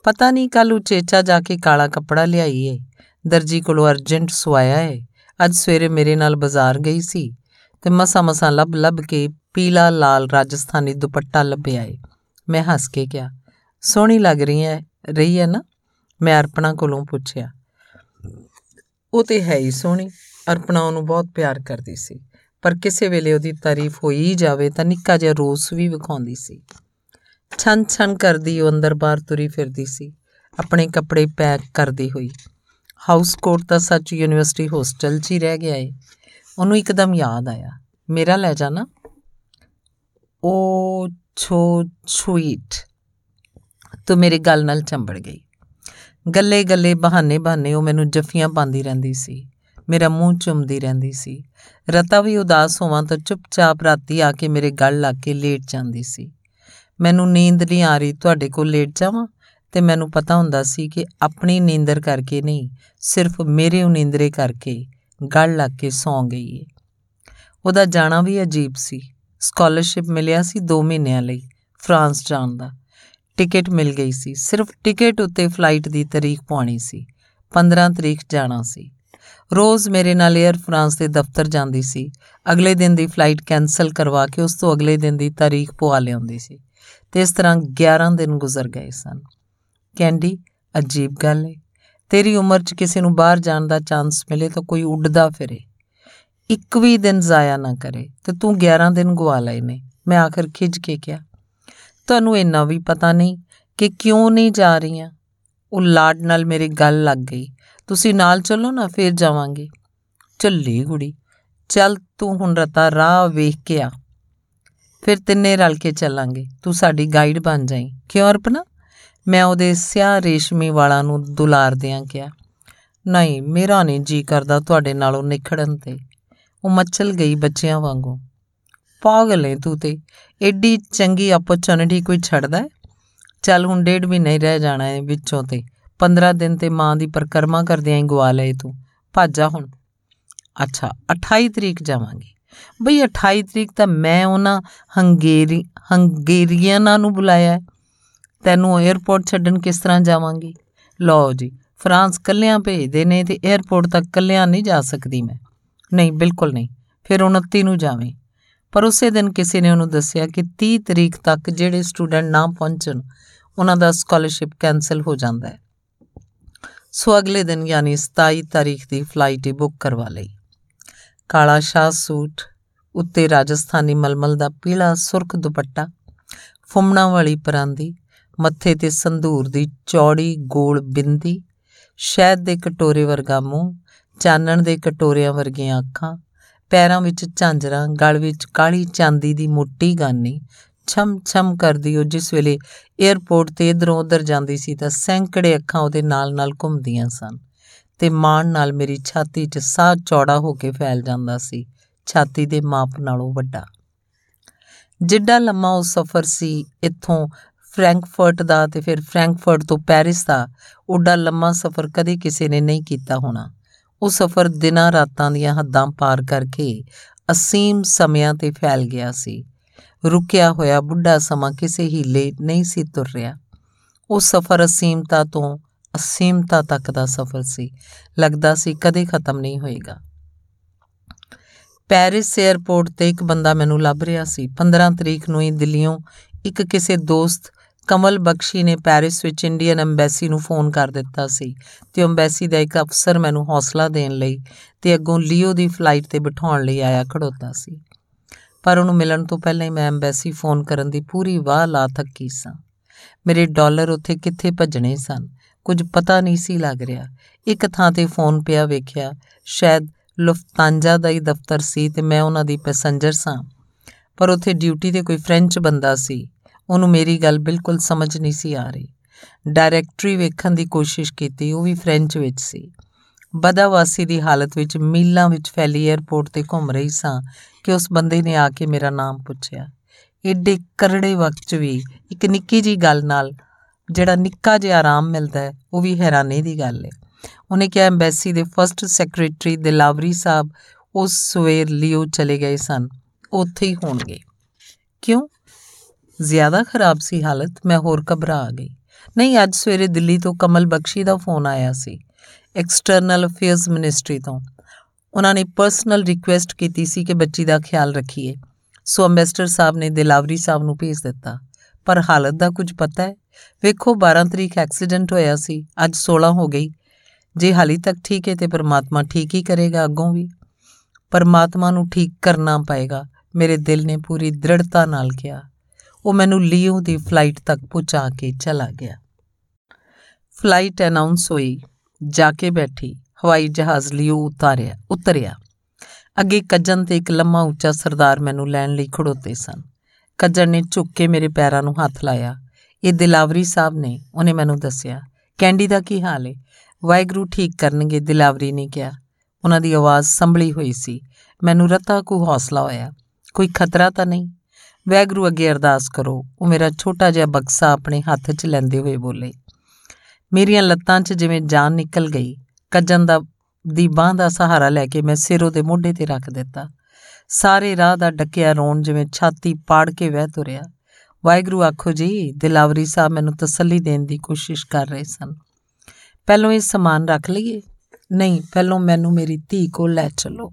ਪਤਾ ਨਹੀਂ ਕੱਲ ਉਚੇਚਾ ਜਾ ਕੇ ਕਾਲਾ ਕੱਪੜਾ ਲਿਆਈ ਏ। ਦਰਜੀ ਕੋਲੋਂ ਅਰਜੈਂਟ ਸਵਾਇਆ ਏ। ਅੱਜ ਸਵੇਰੇ ਮੇਰੇ ਨਾਲ ਬਾਜ਼ਾਰ ਗਈ ਸੀ ਤੇ ਮਸਾ ਮਸਾ ਲੱਭ ਲੱਭ ਕੇ ਪੀਲਾ ਲਾਲ ਰਾਜਸਥਾਨੀ ਦੁਪੱਟਾ ਲੱਭਿਆ ਏ। ਮੈਂ ਹੱਸ ਕੇ ਕਿਹਾ, ਸੋਹਣੀ ਲੱਗ ਰਹੀ ਹੈ ਰਹੀ ਹੈ ਨਾ? ਮੈਂ ਅਰਪਣਾ ਕੋਲੋਂ ਪੁੱਛਿਆ, ਉਹ ਤੇ ਹੈ ਹੀ ਸੋਹਣੀ। ਅਰਪਣਾ ਉਹਨੂੰ ਬਹੁਤ ਪਿਆਰ ਕਰਦੀ ਸੀ। ਪਰ ਕਿਸੇ ਵੇਲੇ ਉਹਦੀ ਤਾਰੀਫ ਹੋਈ ਹੀ ਜਾਵੇ ਤਾਂ ਨਿੱਕਾ ਜਿਹਾ ਰੋਸ ਵੀ ਵਿਖਾਉਂਦੀ ਸੀ। ਛਨ ਛਨ ਕਰਦੀ ਉਹ ਅੰਦਰ ਬਾਹਰ ਤੁਰੀ ਫਿਰਦੀ ਸੀ। ਆਪਣੇ ਕੱਪੜੇ ਪੈਕ ਕਰਦੀ ਹੋਈ। ਹਾਊਸ ਕੋਟ ਦਾ ਸੱਚ ਯੂਨੀਵਰਸਿਟੀ ਹੋਸਟਲ 'ਚ ਹੀ ਰਹਿ ਗਿਆ ਏ। ਉਹਨੂੰ ਇੱਕਦਮ ਯਾਦ ਆਇਆ। ਮੇਰਾ ਲੈ ਜਾਣਾ ਉਹ ਛੋ ਛੁਈਟ। ਤੂੰ ਮੇਰੀ ਗੱਲ ਨਾਲ ਚੰਬੜ ਗਈ। ਗੱਲੇ ਗੱਲੇ ਬਹਾਨੇ ਬਹਾਨੇ ਉਹ ਮੈਨੂੰ ਜੱਫੀਆਂ ਪਾਉਂਦੀ ਰਹਿੰਦੀ ਸੀ। ਮੇਰਾ ਮੂੰਹ ਚੁੰਮਦੀ ਰਹਿੰਦੀ ਸੀ। ਰਤਾ ਵੀ ਉਦਾਸ ਹੋਵਾਂ ਤਾਂ ਚੁੱਪਚਾਪ ਰਾਤੀ ਆ ਕੇ ਮੇਰੇ ਗਲ ਲੱਗ ਕੇ ਲੇਟ ਜਾਂਦੀ ਸੀ। ਮੈਨੂੰ ਨੀਂਦ ਨਹੀਂ ਆ ਰਹੀ, ਤੁਹਾਡੇ ਕੋਲ ਲੇਟ ਜਾਵਾਂ? ਤੇ ਮੈਨੂੰ ਪਤਾ ਹੁੰਦਾ ਸੀ ਕਿ ਆਪਣੀ ਨੀਂਦਰ ਕਰਕੇ ਨਹੀਂ, ਸਿਰਫ ਮੇਰੇ ਉਨੀਂਦਰੇ ਕਰਕੇ ਗਲ ਲੱਗ ਕੇ ਸੌਂ ਗਈ ਏ। ਉਹਦਾ ਜਾਣਾ ਵੀ ਅਜੀਬ ਸੀ। ਸਕਾਲਰਸ਼ਿਪ ਮਿਲਿਆ ਸੀ 2 ਮਹੀਨਿਆਂ ਲਈ ਫਰਾਂਸ ਜਾਣ ਦਾ। ਟਿਕਟ ਮਿਲ ਗਈ ਸੀ। ਸਿਰਫ ਟਿਕਟ ਉੱਤੇ ਫਲਾਈਟ ਦੀ ਤਾਰੀਖ ਪਾਉਣੀ ਸੀ। 15 ਤਰੀਕ ਜਾਣਾ ਸੀ। ਰੋਜ਼ ਮੇਰੇ ਨਾਲ 에ਅਰ ਫਰਾਂਸ ਦੇ ਦਫ਼ਤਰ ਜਾਂਦੀ ਸੀ। ਅਗਲੇ ਦਿਨ ਦੀ ਫਲਾਈਟ ਕੈਨਸਲ ਕਰਵਾ ਕੇ ਉਸ ਤੋਂ ਅਗਲੇ ਦਿਨ ਦੀ ਤਾਰੀਖ ਪਵਾ ਲਿਆਉਂਦੀ ਸੀ। ਤੇ ਇਸ ਤਰ੍ਹਾਂ 11 ਦਿਨ ਗੁਜ਼ਰ ਗਏ ਸਨ। ਕੈਂਡੀ, ਅਜੀਬ ਗੱਲ ਹੈ ਤੇਰੀ ਉਮਰ 'ਚ ਕਿਸੇ ਨੂੰ ਬਾਹਰ ਜਾਣ ਦਾ ਚਾਂਸ ਮਿਲੇ ਤਾਂ ਕੋਈ ਉੱਡਦਾ ਫਿਰੇ। ਇੱਕ ਵੀ ਦਿਨ ਜ਼ਾਇਆ ਨਾ ਕਰੇ ਤੇ ਤੂੰ 11 ਦਿਨ ਗਵਾ ਲਏ ਨੇ। ਮੈਂ ਆਖਰ ਖਿੱਚ ਕੇ ਕਿਹਾ, ਤੁਹਾਨੂੰ ਇੰਨਾ ਵੀ ਪਤਾ ਨਹੀਂ ਕਿ ਕਿਉਂ ਨਹੀਂ ਜਾ ਰਹੀਆਂ? ਉਹ ਲਾਡ ਨਾਲ ਮੇਰੀ ਗੱਲ ਲੱਗ ਗਈ। ਤੁਸੀਂ ਨਾਲ ਚੱਲੋ ਨਾ, ਫੇਰ ਜਾਵਾਂਗੇ। ਚੱਲੀ ਗੁੜੀ ਚੱਲ ਤੂੰ ਹੁਣ ਰਤਾ ਰਾਹ ਵੇਖ ਕੇ ਆ। ਫਿਰ ਤਿੰਨੇ ਰਲ ਕੇ ਚੱਲਾਂਗੇ। ਤੂੰ ਸਾਡੀ ਗਾਈਡ ਬਣ ਜਾਈਂ। ਕਿਉਂ ਅਰਪਨਾ? ਮੈਂ ਉਹਦੇ ਸਿਆਹ ਰੇਸ਼ਮੀ ਵਾਲਾਂ ਨੂੰ ਦੁਲਾਰਦਿਆਂ ਕਿਹਾ। ਨਹੀਂ, ਮੇਰਾ ਨਹੀਂ ਜੀ ਕਰਦਾ ਤੁਹਾਡੇ ਨਾਲੋਂ ਨਿਖੜਨ ਤੇ। ਉਹ ਮੱਛਲ ਗਈ ਬੱਚਿਆਂ ਵਾਂਗੂ। ਪਾਗਲ ਹੈ ਤੂੰ ਤੇ। ਐਡੀ ਚੰਗੀ ਅਪਰਚੂਨਿਟੀ ਕੋਈ ਛੱਡਦਾ ਹੈ ਚੱਲ ਹੁਣ ਡੇਢ ਵੀ ਨਹੀਂ ਰਹਿ ਜਾਣਾ ਹੈ ਵਿੱਚੋਂ ਤੇ। 15 ਦਿਨ ਤੇ ਮਾਂ ਦੀ ਪਰਕਰਮਾ ਕਰਦਿਆਂ ਹੀ ਗਵਾ ਲਏ ਤੂੰ। ਭਾਜਾ ਹੁਣ। ਅੱਛਾ 28 ਤਰੀਕ ਜਾਵਾਂਗੇ। ਬਈ 28 ਤਰੀਕ ਤਾਂ ਮੈਂ ਉਹਨਾਂ ਹੰਗੇਰੀ ਹੰਗੇਰੀਅਨਾਂ ਨੂੰ ਬੁਲਾਇਆ। ਤੈਨੂੰ 에ਅਰਪੋਰਟ ਛੱਡਣ ਕਿਸ ਤਰ੍ਹਾਂ ਜਾਵਾਂਗੀ? ਲਓ ਜੀ, ਫਰਾਂਸ ਕੱਲਿਆਂ ਭੇਜਦੇ ਨੇ ਤੇ 에ਅਰਪੋਰਟ ਤੱਕ ਕੱਲਿਆਂ ਨਹੀਂ ਜਾ ਸਕਦੀ ਮੈਂ। ਨਹੀਂ, ਬਿਲਕੁਲ ਨਹੀਂ। ਫਿਰ 29 ਨੂੰ ਜਾਵੇਂ। ਪਰ ਉਸੇ ਦਿਨ ਕਿਸੇ ਨੇ ਉਹਨੂੰ ਦੱਸਿਆ ਕਿ 30 ਤਰੀਕ ਤੱਕ ਜਿਹੜੇ ਸਟੂਡੈਂਟ ਨਾ ਪਹੁੰਚਣ, ਉਹਨਾਂ ਦਾ ਸਕਾਲਰਸ਼ਿਪ ਕੈਨਸਲ ਹੋ ਜਾਂਦਾ ਹੈ। ਸੋ ਅਗਲੇ ਦਿਨ ਯਾਨੀ 27 ਤਾਰੀਖ ਦੀ ਫਲਾਈਟ ਹੀ ਬੁੱਕ ਕਰਵਾ ਲਈ। ਕਾਲਾ ਸ਼ਾਹ ਸੂਟ, ਉੱਤੇ ਰਾਜਸਥਾਨੀ ਮਲਮਲ ਦਾ ਪੀਲਾ ਸੁਰਖ ਦੁਪੱਟਾ, ਫੁੰਮਣਾ ਵਾਲੀ ਪਰਾਂਦੀ, ਮੱਥੇ ਤੇ ਸੰਧੂਰ ਦੀ ਚੌੜੀ ਗੋਲ ਬਿੰਦੀ, ਸ਼ਹਿਦ ਦੇ ਕਟੋਰੇ ਵਰਗਾ ਮੂੰਹ, ਚਾਨਣ ਦੇ ਕਟੋਰਿਆਂ ਵਰਗੀਆਂ ਅੱਖਾਂ, ਪੈਰਾਂ ਵਿੱਚ ਝਾਂਜਰਾਂ, ਗਲ ਵਿੱਚ ਕਾਲੀ ਚਾਂਦੀ ਦੀ ਮੋਟੀ ਗਾਨੀ ਛਮ ਛਮ ਕਰਦੀ ਉਹ। ਜਿਸ ਵੇਲੇ 에ਅਰਪੋਰਟ ਤੇ ਇਧਰੋਂ ਉਧਰ ਜਾਂਦੀ ਸੀ ਤਾਂ ਸੈਂਕੜੇ ਅੱਖਾਂ ਉਹਦੇ ਨਾਲ-ਨਾਲ ਘੁੰਮਦੀਆਂ ਸਨ ਤੇ ਮਾਣ ਨਾਲ ਮੇਰੀ ਛਾਤੀ 'ਚ ਸਾਹ ਚੌੜਾ ਹੋ ਕੇ ਫੈਲ ਜਾਂਦਾ ਸੀ। ਛਾਤੀ ਦੇ ਮਾਪ ਨਾਲੋਂ ਵੱਡਾ। ਜਿੱਡਾ ਲੰਮਾ ਉਹ ਸਫ਼ਰ ਸੀ ਇੱਥੋਂ ਫ੍ਰੈਂਕਫਰਟ ਦਾ ਤੇ ਫਿਰ ਫ੍ਰੈਂਕਫਰਟ ਤੋਂ ਪੈਰਿਸ ਦਾ ਉੱਡਾ ਲੰਮਾ ਸਫ਼ਰ ਕਦੇ ਕਿਸੇ ਨੇ ਨਹੀਂ ਕੀਤਾ ਹੋਣਾ। ਉਹ ਸਫ਼ਰ ਦਿਨਾਂ ਰਾਤਾਂ ਦੀਆਂ ਹੱਦਾਂ ਪਾਰ ਕਰਕੇ ਅਸੀਮ ਸਮਿਆਂ ਤੇ ਫੈਲ ਗਿਆ ਸੀ। ਰੁਕਿਆ ਹੋਇਆ ਬੁੱਢਾ ਸਮਾਂ ਕਿਸੇ ਹੀਲੇ ਨਹੀਂ ਸੀ ਤੁਰ ਰਿਹਾ ਉਹ ਸਫ਼ਰ ਅਸੀਮਤਾ ਤੋਂ ਅਸੀਮਤਾ ਤੱਕ ਦਾ ਸਫ਼ਰ ਸੀ। ਲੱਗਦਾ ਸੀ ਕਦੇ ਖਤਮ ਨਹੀਂ ਹੋਏਗਾ। ਪੈਰਿਸ 에ਅਰਪੋਰਟ ਤੇ ਇੱਕ ਬੰਦਾ ਮੈਨੂੰ ਲੱਭ ਰਿਹਾ ਸੀ। 15 ਤਰੀਕ ਨੂੰ ਹੀ ਦਿੱਲੀੋਂ ਇੱਕ ਕਿਸੇ ਦੋਸਤ ਕਮਲ ਬਖਸ਼ੀ ਨੇ ਪੈਰਿਸ ਵਿੱਚ ਇੰਡੀਅਨ ਐਮਬੈਸੀ ਨੂੰ ਫੋਨ ਕਰ ਦਿੱਤਾ ਸੀ ਤੇ ਐਮਬੈਸੀ ਦਾ ਇੱਕ ਅਫਸਰ ਮੈਨੂੰ ਹੌਸਲਾ ਦੇਣ ਲਈ ਤੇ ਅੱਗੋਂ ਲੀਓ ਦੀ ਫਲਾਈਟ ਤੇ ਬਿਠਾਉਣ ਲਈ ਆਇਆ ਖੜੋਤਾ ਸੀ। ਪਰ ਉਹਨੂੰ ਮਿਲਣ ਤੋਂ ਪਹਿਲਾਂ ਹੀ ਮੈਂ ਐਮਬੈਸੀ ਫੋਨ ਕਰਨ ਦੀ ਪੂਰੀ ਵਾਹ ਲਾ ਥੱਕੀ ਸਾਂ। ਮੇਰੇ ਡਾਲਰ ਉੱਥੇ ਕਿੱਥੇ ਭੱਜਣੇ ਸਨ, ਕੁਝ ਪਤਾ ਨਹੀਂ ਸੀ ਲੱਗ ਰਿਹਾ। ਇੱਕ ਥਾਂ ਤੇ ਫੋਨ ਪਿਆ ਵੇਖਿਆ, ਸ਼ਾਇਦ ਲੁਫਤਾਂਜਾ ਦਾ ਹੀ ਦਫ਼ਤਰ ਸੀ ਤੇ ਮੈਂ ਉਹਨਾਂ ਦੀ ਪੈਸੇਂਜਰ ਸਾਂ। ਪਰ ਉੱਥੇ ਡਿਊਟੀ ਤੇ ਕੋਈ ਫ੍ਰੈਂਚ ਬੰਦਾ ਸੀ, ਉਹਨੂੰ ਮੇਰੀ ਗੱਲ ਬਿਲਕੁਲ ਸਮਝ ਨਹੀਂ ਸੀ ਆ ਰਹੀ। ਡਾਇਰੈਕਟਰੀ ਵੇਖਣ ਦੀ ਕੋਸ਼ਿਸ਼ ਕੀਤੀ, ਉਹ ਵੀ ਫ੍ਰੈਂਚ ਵਿੱਚ ਸੀ। ਬਦਾਵਾਸੀ ਦੀ ਹਾਲਤ ਵਿੱਚ ਮੀਲਾਂ ਵਿੱਚ ਫੈਲੀ 에ਅਰਪੋਰਟ ਤੇ ਘੁੰਮ ਰਹੀ ਸਾਂ ਕਿ ਉਸ ਬੰਦੇ ਨੇ ਆ ਕੇ ਮੇਰਾ ਨਾਮ ਪੁੱਛਿਆ। ਏਡੇ ਕਰੜੇ ਵਕਤ 'ਚ ਵੀ ਇੱਕ ਨਿੱਕੀ ਜੀ ਗੱਲ ਨਾਲ ਜਿਹੜਾ ਨਿੱਕਾ ਜਿਹਾ ਆਰਾਮ ਮਿਲਦਾ ਹੈ, ਉਹ ਵੀ ਹੈਰਾਨੀ ਦੀ ਗੱਲ ਹੈ ਉਹਨੇ ਕਿਹਾ, ਐਮਬੈਸੀ ਦੇ ਫਰਸਟ ਸੈਕਟਰੀ ਦਿਲਾਵਰੀ ਸਾਹਿਬ ਉਸ ਸਵੇਰ ਲਿਓ ਚਲੇ ਗਏ ਸਨ। ਉੱਥੇ ਹੀ ਹੋਣਗੇ। ਕਿਉਂ? ਜ਼ਿਆਦਾ ਖਰਾਬ ਸੀ ਹਾਲਤ, ਮੈਂ ਹੋਰ ਘਬਰਾ ਗਈ। ਨਹੀਂ, ਅੱਜ ਸਵੇਰੇ ਦਿੱਲੀ ਤੋਂ ਕਮਲ ਬਖਸ਼ੀ ਦਾ ਫੋਨ ਆਇਆ ਸੀ ਐਕਸਟਰਨਲ ਅਫੇਅਰਸ ਮਿਨਿਸਟਰੀ ਤੋਂ। ਉਹਨਾਂ ਨੇ ਪਰਸਨਲ ਰਿਕੁਐਸਟ ਕੀਤੀ ਸੀ ਕਿ ਬੱਚੀ ਦਾ ਖਿਆਲ ਰੱਖੀਏ। ਸੋ ਅੰਬੈਸਡਰ ਸਾਹਿਬ ਨੇ ਦਿਲਾਵਰੀ ਸਾਹਿਬ ਨੂੰ ਭੇਜ ਦਿੱਤਾ। ਪਰ ਹਾਲਤ ਦਾ ਕੁਝ ਪਤਾ ਹੈ? ਵੇਖੋ 12 ਤਰੀਕ ਐਕਸੀਡੈਂਟ ਹੋਇਆ ਸੀ। ਅੱਜ 16 ਹੋ ਗਈ। ਜੇ ਹਾਲੀ ਤੱਕ ਠੀਕ ਹੈ ਤੇ ਪਰਮਾਤਮਾ ਠੀਕ ਹੀ ਕਰੇਗਾ ਅੱਗੋਂ ਵੀ। ਪਰਮਾਤਮਾ ਨੂੰ ਠੀਕ ਕਰਨਾ ਪਏਗਾ। ਮੇਰੇ ਦਿਲ ਨੇ ਪੂਰੀ ਦ੍ਰਿੜਤਾ ਨਾਲ ਕਿਹਾ। ਉਹ ਮੈਨੂੰ ਲੀਓ ਦੀ ਫਲਾਈਟ ਤੱਕ ਪਹੁੰਚਾ ਕੇ ਚਲਾ ਗਿਆ। ਫਲਾਈਟ ਅਨਾਉਂਸ ਹੋਈ। ਜਾ ਕੇ ਬੈਠੀ। ਹਵਾਈ ਜਹਾਜ਼ ਲੀਓ ਉਤਾਰਿਆ, ਉਤਰਿਆ। ਅੱਗੇ ਕੱਜਨ ਤੇ ਇੱਕ ਲੰਮਾ ਉੱਚਾ ਸਰਦਾਰ ਮੈਨੂੰ ਲੈਣ ਲਈ ਖੜੋਤੇ ਸਨ। ਕੱਜਨ ਨੇ ਝੁੱਕ ਕੇ ਮੇਰੇ ਪੈਰਾਂ ਨੂੰ ਹੱਥ ਲਾਇਆ। ਇਹ ਦਿਲਾਵਰੀ ਸਾਹਿਬ ਨੇ, ਉਹਨੇ ਮੈਨੂੰ ਦੱਸਿਆ। ਕੈਂਡੀ ਦਾ ਕੀ ਹਾਲ ਹੈ ਵਾਹਿਗੁਰੂ ਠੀਕ ਕਰਨਗੇ, ਦਿਲਾਵਰੀ ਨੇ ਕਿਹਾ। ਉਹਨਾਂ ਦੀ ਆਵਾਜ਼ ਸੰਭਲੀ ਹੋਈ ਸੀ। ਮੈਨੂੰ ਰਤਾ ਕੋ ਹੌਸਲਾ ਹੋਇਆ। ਕੋਈ ਖਤਰਾ ਤਾਂ ਨਹੀਂ? ਵੈਗਰੂ ਅੱਗੇ ਅਰਦਾਸ ਕਰੋ। ਉਹ ਮੇਰਾ ਛੋਟਾ ਜਿਹਾ ਬਕਸਾ ਆਪਣੇ ਹੱਥ 'ਚ ਲੈਂਦੇ ਹੋਏ ਬੋਲੇ। ਮੇਰੀਆਂ ਲੱਤਾਂ 'ਚ ਜਿਵੇਂ ਜਾਨ ਨਿਕਲ ਗਈ। ਕੱਜਨ ਦਾ, ਦੀ ਬਾਹ ਦਾ ਸਹਾਰਾ ਲੈ ਕੇ ਮੈਂ ਸਿਰ ਉਹਦੇ ਮੋਢੇ ਤੇ ਰੱਖ ਦਿੱਤਾ। ਸਾਰੇ ਰਾਹ ਦਾ ਡੱਕਿਆ ਰੋਣ ਜਿਵੇਂ ਛਾਤੀ ਪਾੜ ਕੇ ਵਹਿ ਤੁਰਿਆ। ਵਾਹਿਗੁਰੂ ਆਖੋ ਜੀ, ਦਿਲਾਵਰੀ ਸਾਹਿਬ ਮੈਨੂੰ ਤਸੱਲੀ ਦੇਣ ਦੀ ਕੋਸ਼ਿਸ਼ ਕਰ ਰਹੇ ਸਨ। ਪਹਿਲੋਂ ਇਹ ਸਮਾਨ ਰੱਖ ਲਈਏ। ਨਹੀਂ, ਪਹਿਲੋਂ ਮੈਨੂੰ ਮੇਰੀ ਧੀ ਕੋਲ ਲੈ ਚਲੋ।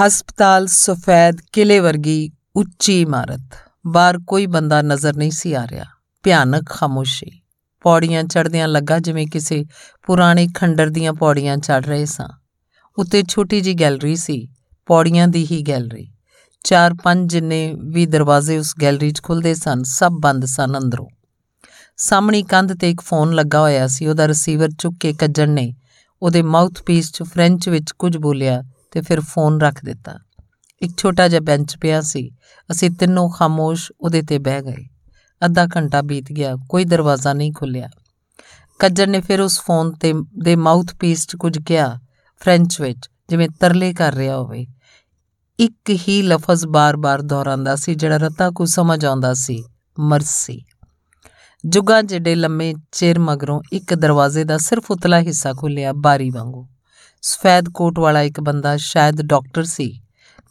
ਹਸਪਤਾਲ ਸਫੈਦ ਕਿਲੇ ਵਰਗੀ ਉੱਚੀ ਇਮਾਰਤ। ਬਾਹਰ ਕੋਈ ਬੰਦਾ ਨਜ਼ਰ ਨਹੀਂ ਸੀ ਆ ਰਿਹਾ। ਭਿਆਨਕ ਖਾਮੋਸ਼ੀ। ਪੌੜੀਆਂ ਚੜ੍ਹਦਿਆਂ ਲੱਗਾ ਜਿਵੇਂ ਕਿਸੇ ਪੁਰਾਣੇ ਖੰਡਰ ਦੀਆਂ ਪੌੜੀਆਂ ਚੜ੍ਹ ਰਹੇ ਸਾਂ। ਉੱਤੇ ਛੋਟੀ ਜੀ ਗੈਲਰੀ ਸੀ, ਪੌੜੀਆਂ ਦੀ ਹੀ ਗੈਲਰੀ। ਚਾਰ ਪੰਜ ਜਿੰਨੇ ਵੀ ਦਰਵਾਜ਼ੇ ਉਸ ਗੈਲਰੀ 'ਚ ਖੁੱਲਦੇ ਸਨ, ਸਭ ਬੰਦ ਸਨ ਅੰਦਰੋਂ। ਸਾਹਮਣੀ ਕੰਧ ਤੇ ਇੱਕ ਫੋਨ ਲੱਗਾ ਹੋਇਆ ਸੀ, ਉਹਦਾ ਰਿਸੀਵਰ ਚੁੱਕ ਕੇ ਕੱਜਣ ਨੇ। ਉਹਦੇ ਮਾਊਥਪੀਸ 'ਚ ਫ੍ਰੈਂਚ ਵਿੱਚ ਕੁਝ ਬੋਲਿਆ ਤੇ ਫਿਰ ਫੋਨ ਰੱਖ ਦਿੱਤਾ। ਇੱਕ ਛੋਟਾ ਜਿਹਾ ਬੈਂਚ ਪਿਆ ਸੀ। ਅਸੀਂ ਤਿੰਨੋਂ ਖਾਮੋਸ਼ ਉਹਦੇ ਤੇ ਬਹਿ ਗਏ। ਅੱਧਾ ਘੰਟਾ ਬੀਤ ਗਿਆ, ਕੋਈ ਦਰਵਾਜ਼ਾ ਨਹੀਂ ਖੁੱਲਿਆ। ਕੱਜਰ ਨੇ ਫਿਰ ਉਸ ਫੋਨ ਤੇ, ਦੇ ਮਾਊਥਪੀਸ 'ਚ ਕੁਝ ਕਿਹਾ, ਫ੍ਰੈਂਚ ਵਿੱਚ, ਜਿਵੇਂ ਤਰਲੇ ਕਰ ਰਿਹਾ ਹੋਵੇ। ਇੱਕ ਹੀ ਲਫ਼ਜ਼ ਬਾਰ-ਬਾਰ ਦੁਹਰਾਉਂਦਾ ਸੀ, ਜਿਹੜਾ ਰਤਾ ਕੋ ਸਮਝ ਆਉਂਦਾ ਸੀ, ਮਰਸੀ। ਜੁਗਾ ਜਿਹੜੇ ਲੰਮੇ ਚਿਰ ਮਗਰੋਂ ਇੱਕ ਦਰਵਾਜ਼ੇ ਦਾ ਸਿਰਫ ਉਤਲਾ ਹਿੱਸਾ ਖੁੱਲਿਆ ਬਾਰੀ ਵਾਂਗੂ। ਸਫੈਦ ਕੋਟ ਵਾਲਾ ਇੱਕ ਬੰਦਾ ਸ਼ਾਇਦ ਡਾਕਟਰ ਸੀ।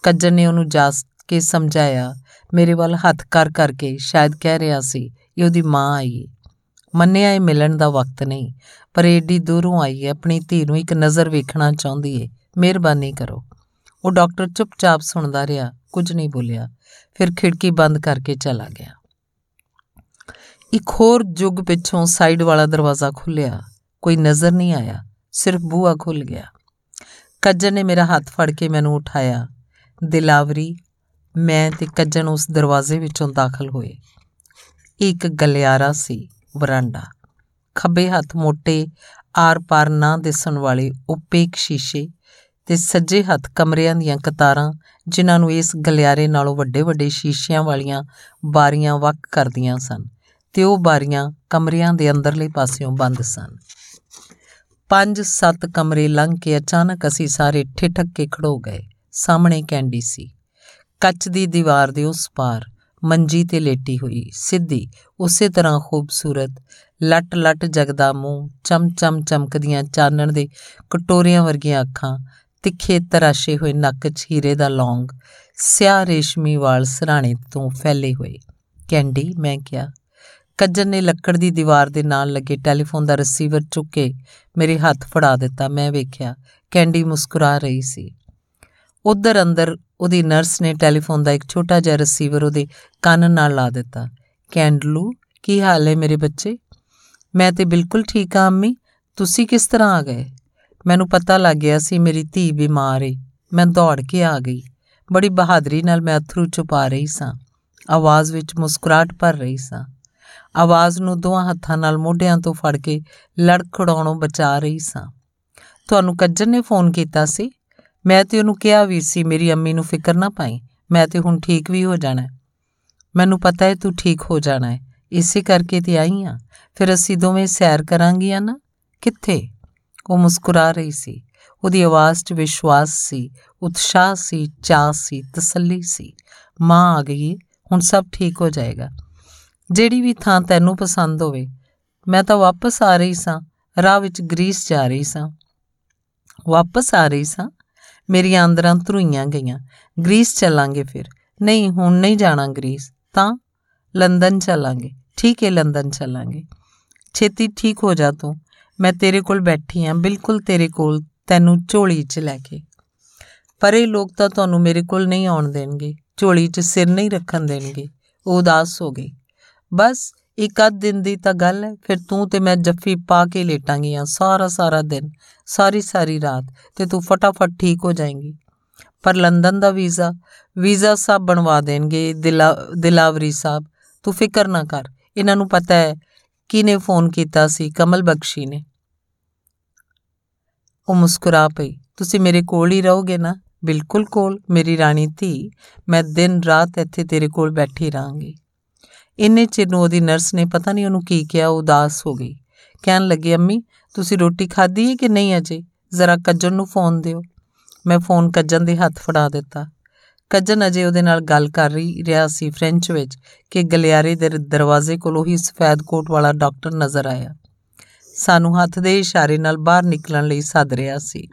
ਕੱਜਰ ਨੇ ਉਹਨੂੰ ਜਾ ਕੇ ਸਮਝਾਇਆ ਮੇਰੇ ਵੱਲ ਹੱਥ ਕਰ ਕਰਕੇ ਸ਼ਾਇਦ ਕਹਿ ਰਿਹਾ ਸੀ, ਇਹ ਉਹਦੀ ਮਾਂ ਆਈ ਹੈ ਮੰਨਿਆ ਇਹ ਮਿਲਣ ਦਾ ਵਕਤ ਨਹੀਂ, ਪਰ ਏਡੀ ਦੂਰੋਂ ਆਈ ਹੈ ਆਪਣੀ ਧੀ ਨੂੰ ਇੱਕ ਨਜ਼ਰ ਵੇਖਣਾ ਚਾਹੁੰਦੀ ਹੈ ਮਿਹਰਬਾਨੀ ਕਰੋ। ਉਹ ਡਾਕਟਰ ਚੁੱਪਚਾਪ ਸੁਣਦਾ ਰਿਹਾ, ਕੁਝ ਨਹੀਂ ਬੋਲਿਆ, ਫਿਰ ਖਿੜਕੀ ਬੰਦ ਕਰਕੇ ਚਲਾ ਗਿਆ। ਇੱਕ ਹੋਰ ਜੁਗ ਪਿੱਛੋਂ ਸਾਈਡ ਵਾਲਾ ਦਰਵਾਜ਼ਾ ਖੁੱਲਿਆ ਕੋਈ ਨਜ਼ਰ ਨਹੀਂ ਆਇਆ, ਸਿਰਫ ਬੂਹਾ ਖੁੱਲ ਗਿਆ। ਕੱਜਰ ਨੇ ਮੇਰਾ ਹੱਥ ਫੜ ਕੇ ਮੈਨੂੰ ਉਠਾਇਆ, ਦਿਲਾਵਰੀ ਮੈਂ ਤੇ ਕੱਜਣ ਉਸ ਦਰਵਾਜ਼ੇ ਵਿੱਚੋਂ ਦਾਖਲ ਹੋਏ। ਇੱਕ ਗਲਿਆਰਾ ਸੀ, ਵਰਾਂਡਾ। ਖੱਬੇ ਹੱਥ ਮੋٹے ਆਰ-ਪਾਰ ਨਾ ਦਿਸਣ ਵਾਲੇ ਉਪੇਕ ਸ਼ੀਸ਼ੇ ਤੇ ਸੱਜੇ ਹੱਥ ਕਮਰਿਆਂ ਦੀਆਂ ਕਤਾਰਾਂ, ਜਿਨ੍ਹਾਂ ਨੂੰ ਇਸ ਗਲਿਆਰੇ ਨਾਲੋਂ ਵੱਡੇ-ਵੱਡੇ ਸ਼ੀਸ਼ਿਆਂ ਵਾਲੀਆਂ ਬਾਰੀਆਂ ਵੱਖ ਕਰਦੀਆਂ ਸਨ ਤੇ ਉਹ ਬਾਰੀਆਂ ਕਮਰਿਆਂ ਦੇ ਅੰਦਰਲੇ ਪਾਸਿਓਂ ਬੰਦ ਸਨ। ਪੰਜ ਸੱਤ ਕਮਰੇ ਲੰਘ ਕੇ ਅਚਾਨਕ ਅਸੀਂ ਸਾਰੇ ਠਿਠਕ ਕੇ ਖੜੋ ਗਏ। ਸਾਹਮਣੇ ਕੈਂਡੀ ਸੀ। ਕੱਚ ਦੀ ਦੀਵਾਰ ਦੇ ਉਸ ਪਾਰ ਮੰਜੀ ਤੇ ਲੇਟੀ ਹੋਈ, ਸਿੱਧੀ ਉਸੇ ਤਰ੍ਹਾਂ ਖੂਬਸੂਰਤ ਲੱਟ ਲੱਟ ਜਗਦਾ ਮੂੰਹ ਚਮ ਚਮ ਚਮਕਦੀਆਂ ਚਾਨਣ ਦੇ ਕਟੋਰੀਆਂ ਵਰਗੀਆਂ ਅੱਖਾਂ, ਤਿੱਖੇ ਤਰਾਸ਼ੇ ਹੋਏ ਨੱਕ 'ਚ ਹੀਰੇ ਦਾ ਲੌਂਗ ਸਿਆਹ ਰੇਸ਼ਮੀ ਵਾਲ ਸਰਾਣੇ ਤੋਂ ਫੈਲੇ ਹੋਏ। ਕੈਂਡੀ, ਮੈਂ ਕਿਹਾ, ਕੱਜਰ ਨੇ ਲੱਕੜ ਦੀ ਦੀਵਾਰ ਦੇ ਨਾਲ ਲੱਗੇ ਟੈਲੀਫੋਨ ਦਾ ਰਿਸੀਵਰ ਚੁੱਕ ਕੇ ਮੇਰੇ ਹੱਥ ਫੜਾ ਦਿੱਤਾ। ਮੈਂ ਵੇਖਿਆ, ਕੈਂਡੀ ਮੁਸਕਰਾ ਰਹੀ ਸੀ। ਉਧਰ ਅੰਦਰ ਉਹਦੀ ਨਰਸ ਨੇ ਟੈਲੀਫੋਨ ਦਾ ਇੱਕ ਛੋਟਾ ਜਿਹਾ ਰਿਸੀਵਰ ਉਹਦੇ ਕੰਨ ਨਾਲ ਲਾ ਦਿੱਤਾ। ਕੈਂਡਲੂ, ਕੀ ਹਾਲ ਹੈ ਮੇਰੇ ਬੱਚੇ? ਮੈਂ ਤੇ ਬਿਲਕੁਲ ਠੀਕ ਆ ਅੰਮੀ। ਤੁਸੀਂ ਕਿਸ ਤਰ੍ਹਾਂ ਆ ਗਏ? ਮੈਨੂੰ ਪਤਾ ਲੱਗ ਗਿਆ ਸੀ ਮੇਰੀ ਧੀ ਬਿਮਾਰ ਏ। ਮੈਂ ਦੌੜ ਕੇ ਆ ਗਈ। ਬੜੀ ਬਹਾਦਰੀ ਨਾਲ ਮੈਂ ਅਥਰੂ ਛੁਪਾ ਰਹੀ ਸਾਂ। ਆਵਾਜ਼ ਵਿੱਚ ਮੁਸਕਰਾਹਟ ਭਰ ਰਹੀ ਸਾਂ। ਆਵਾਜ਼ ਨੂੰ ਦੋਹਾਂ ਹੱਥਾਂ ਨਾਲ ਮੋਢਿਆਂ ਤੋਂ ਫੜ ਕੇ ਲੜਖੜਾਉਣੋਂ ਬਚਾ ਰਹੀ ਸਾਂ। ਤੁਹਾਨੂੰ ਕੱਜਰ ਨੇ ਫੋਨ ਕੀਤਾ ਸੀ? ਮੈਂ ਤੇ ਉਹਨੂੰ ਕਿਹਾ ਵੀ ਸੀ, ਮੇਰੀ ਅੰਮੀ ਨੂੰ ਫਿਕਰ ਨਾ ਪਾਈ। ਮੈਂ ਤੇ ਹੁਣ ਠੀਕ ਵੀ ਹੋ ਜਾਣਾ ਮੈਨੂੰ ਪਤਾ ਹੈ ਤੂੰ ਠੀਕ ਹੋ ਜਾਣਾ ਹੈ। ਇਸੇ ਕਰਕੇ ਤੇ ਆਈ ਆ। ਫਿਰ ਅਸੀਂ ਦੋਵੇਂ ਸੈਰ ਕਰਾਂਗੀਆਂ ਨਾ? ਕਿੱਥੇ? ਉਹ ਮੁਸਕਰਾ ਰਹੀ ਸੀ। ਉਹਦੀ ਆਵਾਜ਼ 'ਚ ਵਿਸ਼ਵਾਸ ਸੀ, ਉਤਸ਼ਾਹ ਸੀ ਚਾਹ ਸੀ, ਤਸੱਲੀ ਸੀ। ਮਾਂ ਆ ਗਈ ਹੁਣ ਸਭ ਠੀਕ ਹੋ ਜਾਏਗਾ। ਜਿਹੜੀ ਵੀ ਥਾਂ ਤੈਨੂੰ ਪਸੰਦ ਹੋਵੇ, ਮੈਂ ਤਾਂ ਵਾਪਸ ਆ ਰਹੀ ਸਾਂ। ਰਾਹ ਵਿੱਚ ਗ੍ਰੀਸ ਜਾ ਰਹੀ ਸਾਂ। ਵਾਪਸ ਆ ਰਹੀ ਸਾਂ? ਮੇਰੀਆਂ ਅੰਦਰਾਂ ਧਰੂਈਆਂ ਗਈਆਂ। ਗ੍ਰੀਸ ਚੱਲਾਂਗੇ ਫਿਰ। ਨਹੀਂ, ਹੁਣ ਨਹੀਂ ਜਾਣਾ ਗ੍ਰੀਸ। ਤਾਂ ਲੰਡਨ ਚੱਲਾਂਗੇ। ਠੀਕ ਹੈ ਲੰਡਨ ਚੱਲਾਂਗੇ। ਛੇਤੀ ਠੀਕ ਹੋ ਜਾ ਤੂੰ। ਮੈਂ ਤੇਰੇ ਕੋਲ ਬੈਠੀ ਆਂ। ਬਿਲਕੁਲ ਤੇਰੇ ਕੋਲ, ਤੈਨੂੰ ਝੋਲੀ 'ਚ ਲੈ ਕੇ। ਪਰ ਇਹ ਲੋਕ ਤਾਂ ਤੁਹਾਨੂੰ ਮੇਰੇ ਕੋਲ ਨਹੀਂ ਆਉਣ ਦੇਣਗੇ। ਝੋਲੀ 'ਚ ਸਿਰ ਨਹੀਂ ਰੱਖਣ ਦੇਣਗੇ। ਉਹ ਉਦਾਸ ਹੋ ਗਈ। ਬਸ ਇੱਕ ਅੱਧ ਦਿਨ ਦੀ ਤਾਂ ਗੱਲ ਹੈ, ਫਿਰ ਤੂੰ ਤੇ ਮੈਂ ਜੱਫੀ ਪਾ ਕੇ ਲੇਟਾਂਗੀਆਂ ਸਾਰਾ ਸਾਰਾ ਦਿਨ, ਸਾਰੀ ਸਾਰੀ ਰਾਤ ਤੇ ਤੂੰ ਫਟਾਫਟ ਠੀਕ ਹੋ ਜਾਏਂਗੀ। ਪਰ ਲੰਡਨ ਦਾ ਵੀਜ਼ਾ ਵੀਜ਼ਾ ਸਭ ਬਣਵਾ ਦੇਣਗੇ ਦਿਲਾਵਰੀ ਸਾਹਿਬ, ਤੂੰ ਫਿਕਰ ਨਾ ਕਰ, ਇਹਨਾਂ ਨੂੰ ਪਤਾ ਹੈ ਕਿਨੇ ਫੋਨ ਕੀਤਾ ਸੀ, ਕਮਲ ਬਖਸ਼ੀ ਨੇ। ਉਹ ਮੁਸਕਰਾ ਪਈ, ਤੁਸੀਂ ਮੇਰੇ ਕੋਲ ਹੀ ਰਹੋਗੇ ਨਾ? ਬਿਲਕੁਲ ਕੋਲ, ਮੇਰੀ ਰਾਣੀ ਧੀ, ਮੈਂ ਦਿਨ ਰਾਤ ਇੱਥੇ ਤੇਰੇ ਕੋਲ ਬੈਠੀ ਰਾਂਗੀ ਇੰਨੇ ਚਿਰ ਨੂੰ ਉਹਦੀ ਨਰਸ ਨੇ ਪਤਾ ਨਹੀਂ ਉਹਨੂੰ ਕੀ ਕਿਹਾ ਉਦਾਸ ਹੋ ਗਈ। ਕਹਿਣ ਲੱਗੀ, ਅੰਮੀ, ਤੁਸੀਂ ਰੋਟੀ ਖਾਧੀ ਹੈ ਕਿ ਨਹੀਂ ਅਜੇ? ਜ਼ਰਾ ਕੱਜਣ ਨੂੰ ਫੋਨ ਦਿਓ। ਮੈਂ ਫੋਨ ਕੱਜਣ ਦੇ ਹੱਥ ਫੜਾ ਦਿੱਤਾ। ਕੱਜਣ ਅਜੇ ਉਹਦੇ ਨਾਲ ਗੱਲ ਕਰ ਰਹੀ, ਰਿਹਾ ਸੀ ਫ੍ਰੈਂਚ ਵਿੱਚ ਕਿ ਗਲਿਆਰੇ ਦੇ ਦਰਵਾਜ਼ੇ ਕੋਲ ਉਹੀ ਸਫੈਦ ਕੋਟ ਵਾਲਾ ਡਾਕਟਰ ਨਜ਼ਰ ਆਇਆ। ਸਾਨੂੰ ਹੱਥ ਦੇ ਇਸ਼ਾਰੇ ਨਾਲ ਬਾਹਰ ਨਿਕਲਣ ਲਈ ਸੱਦ ਰਿਹਾ ਸੀ।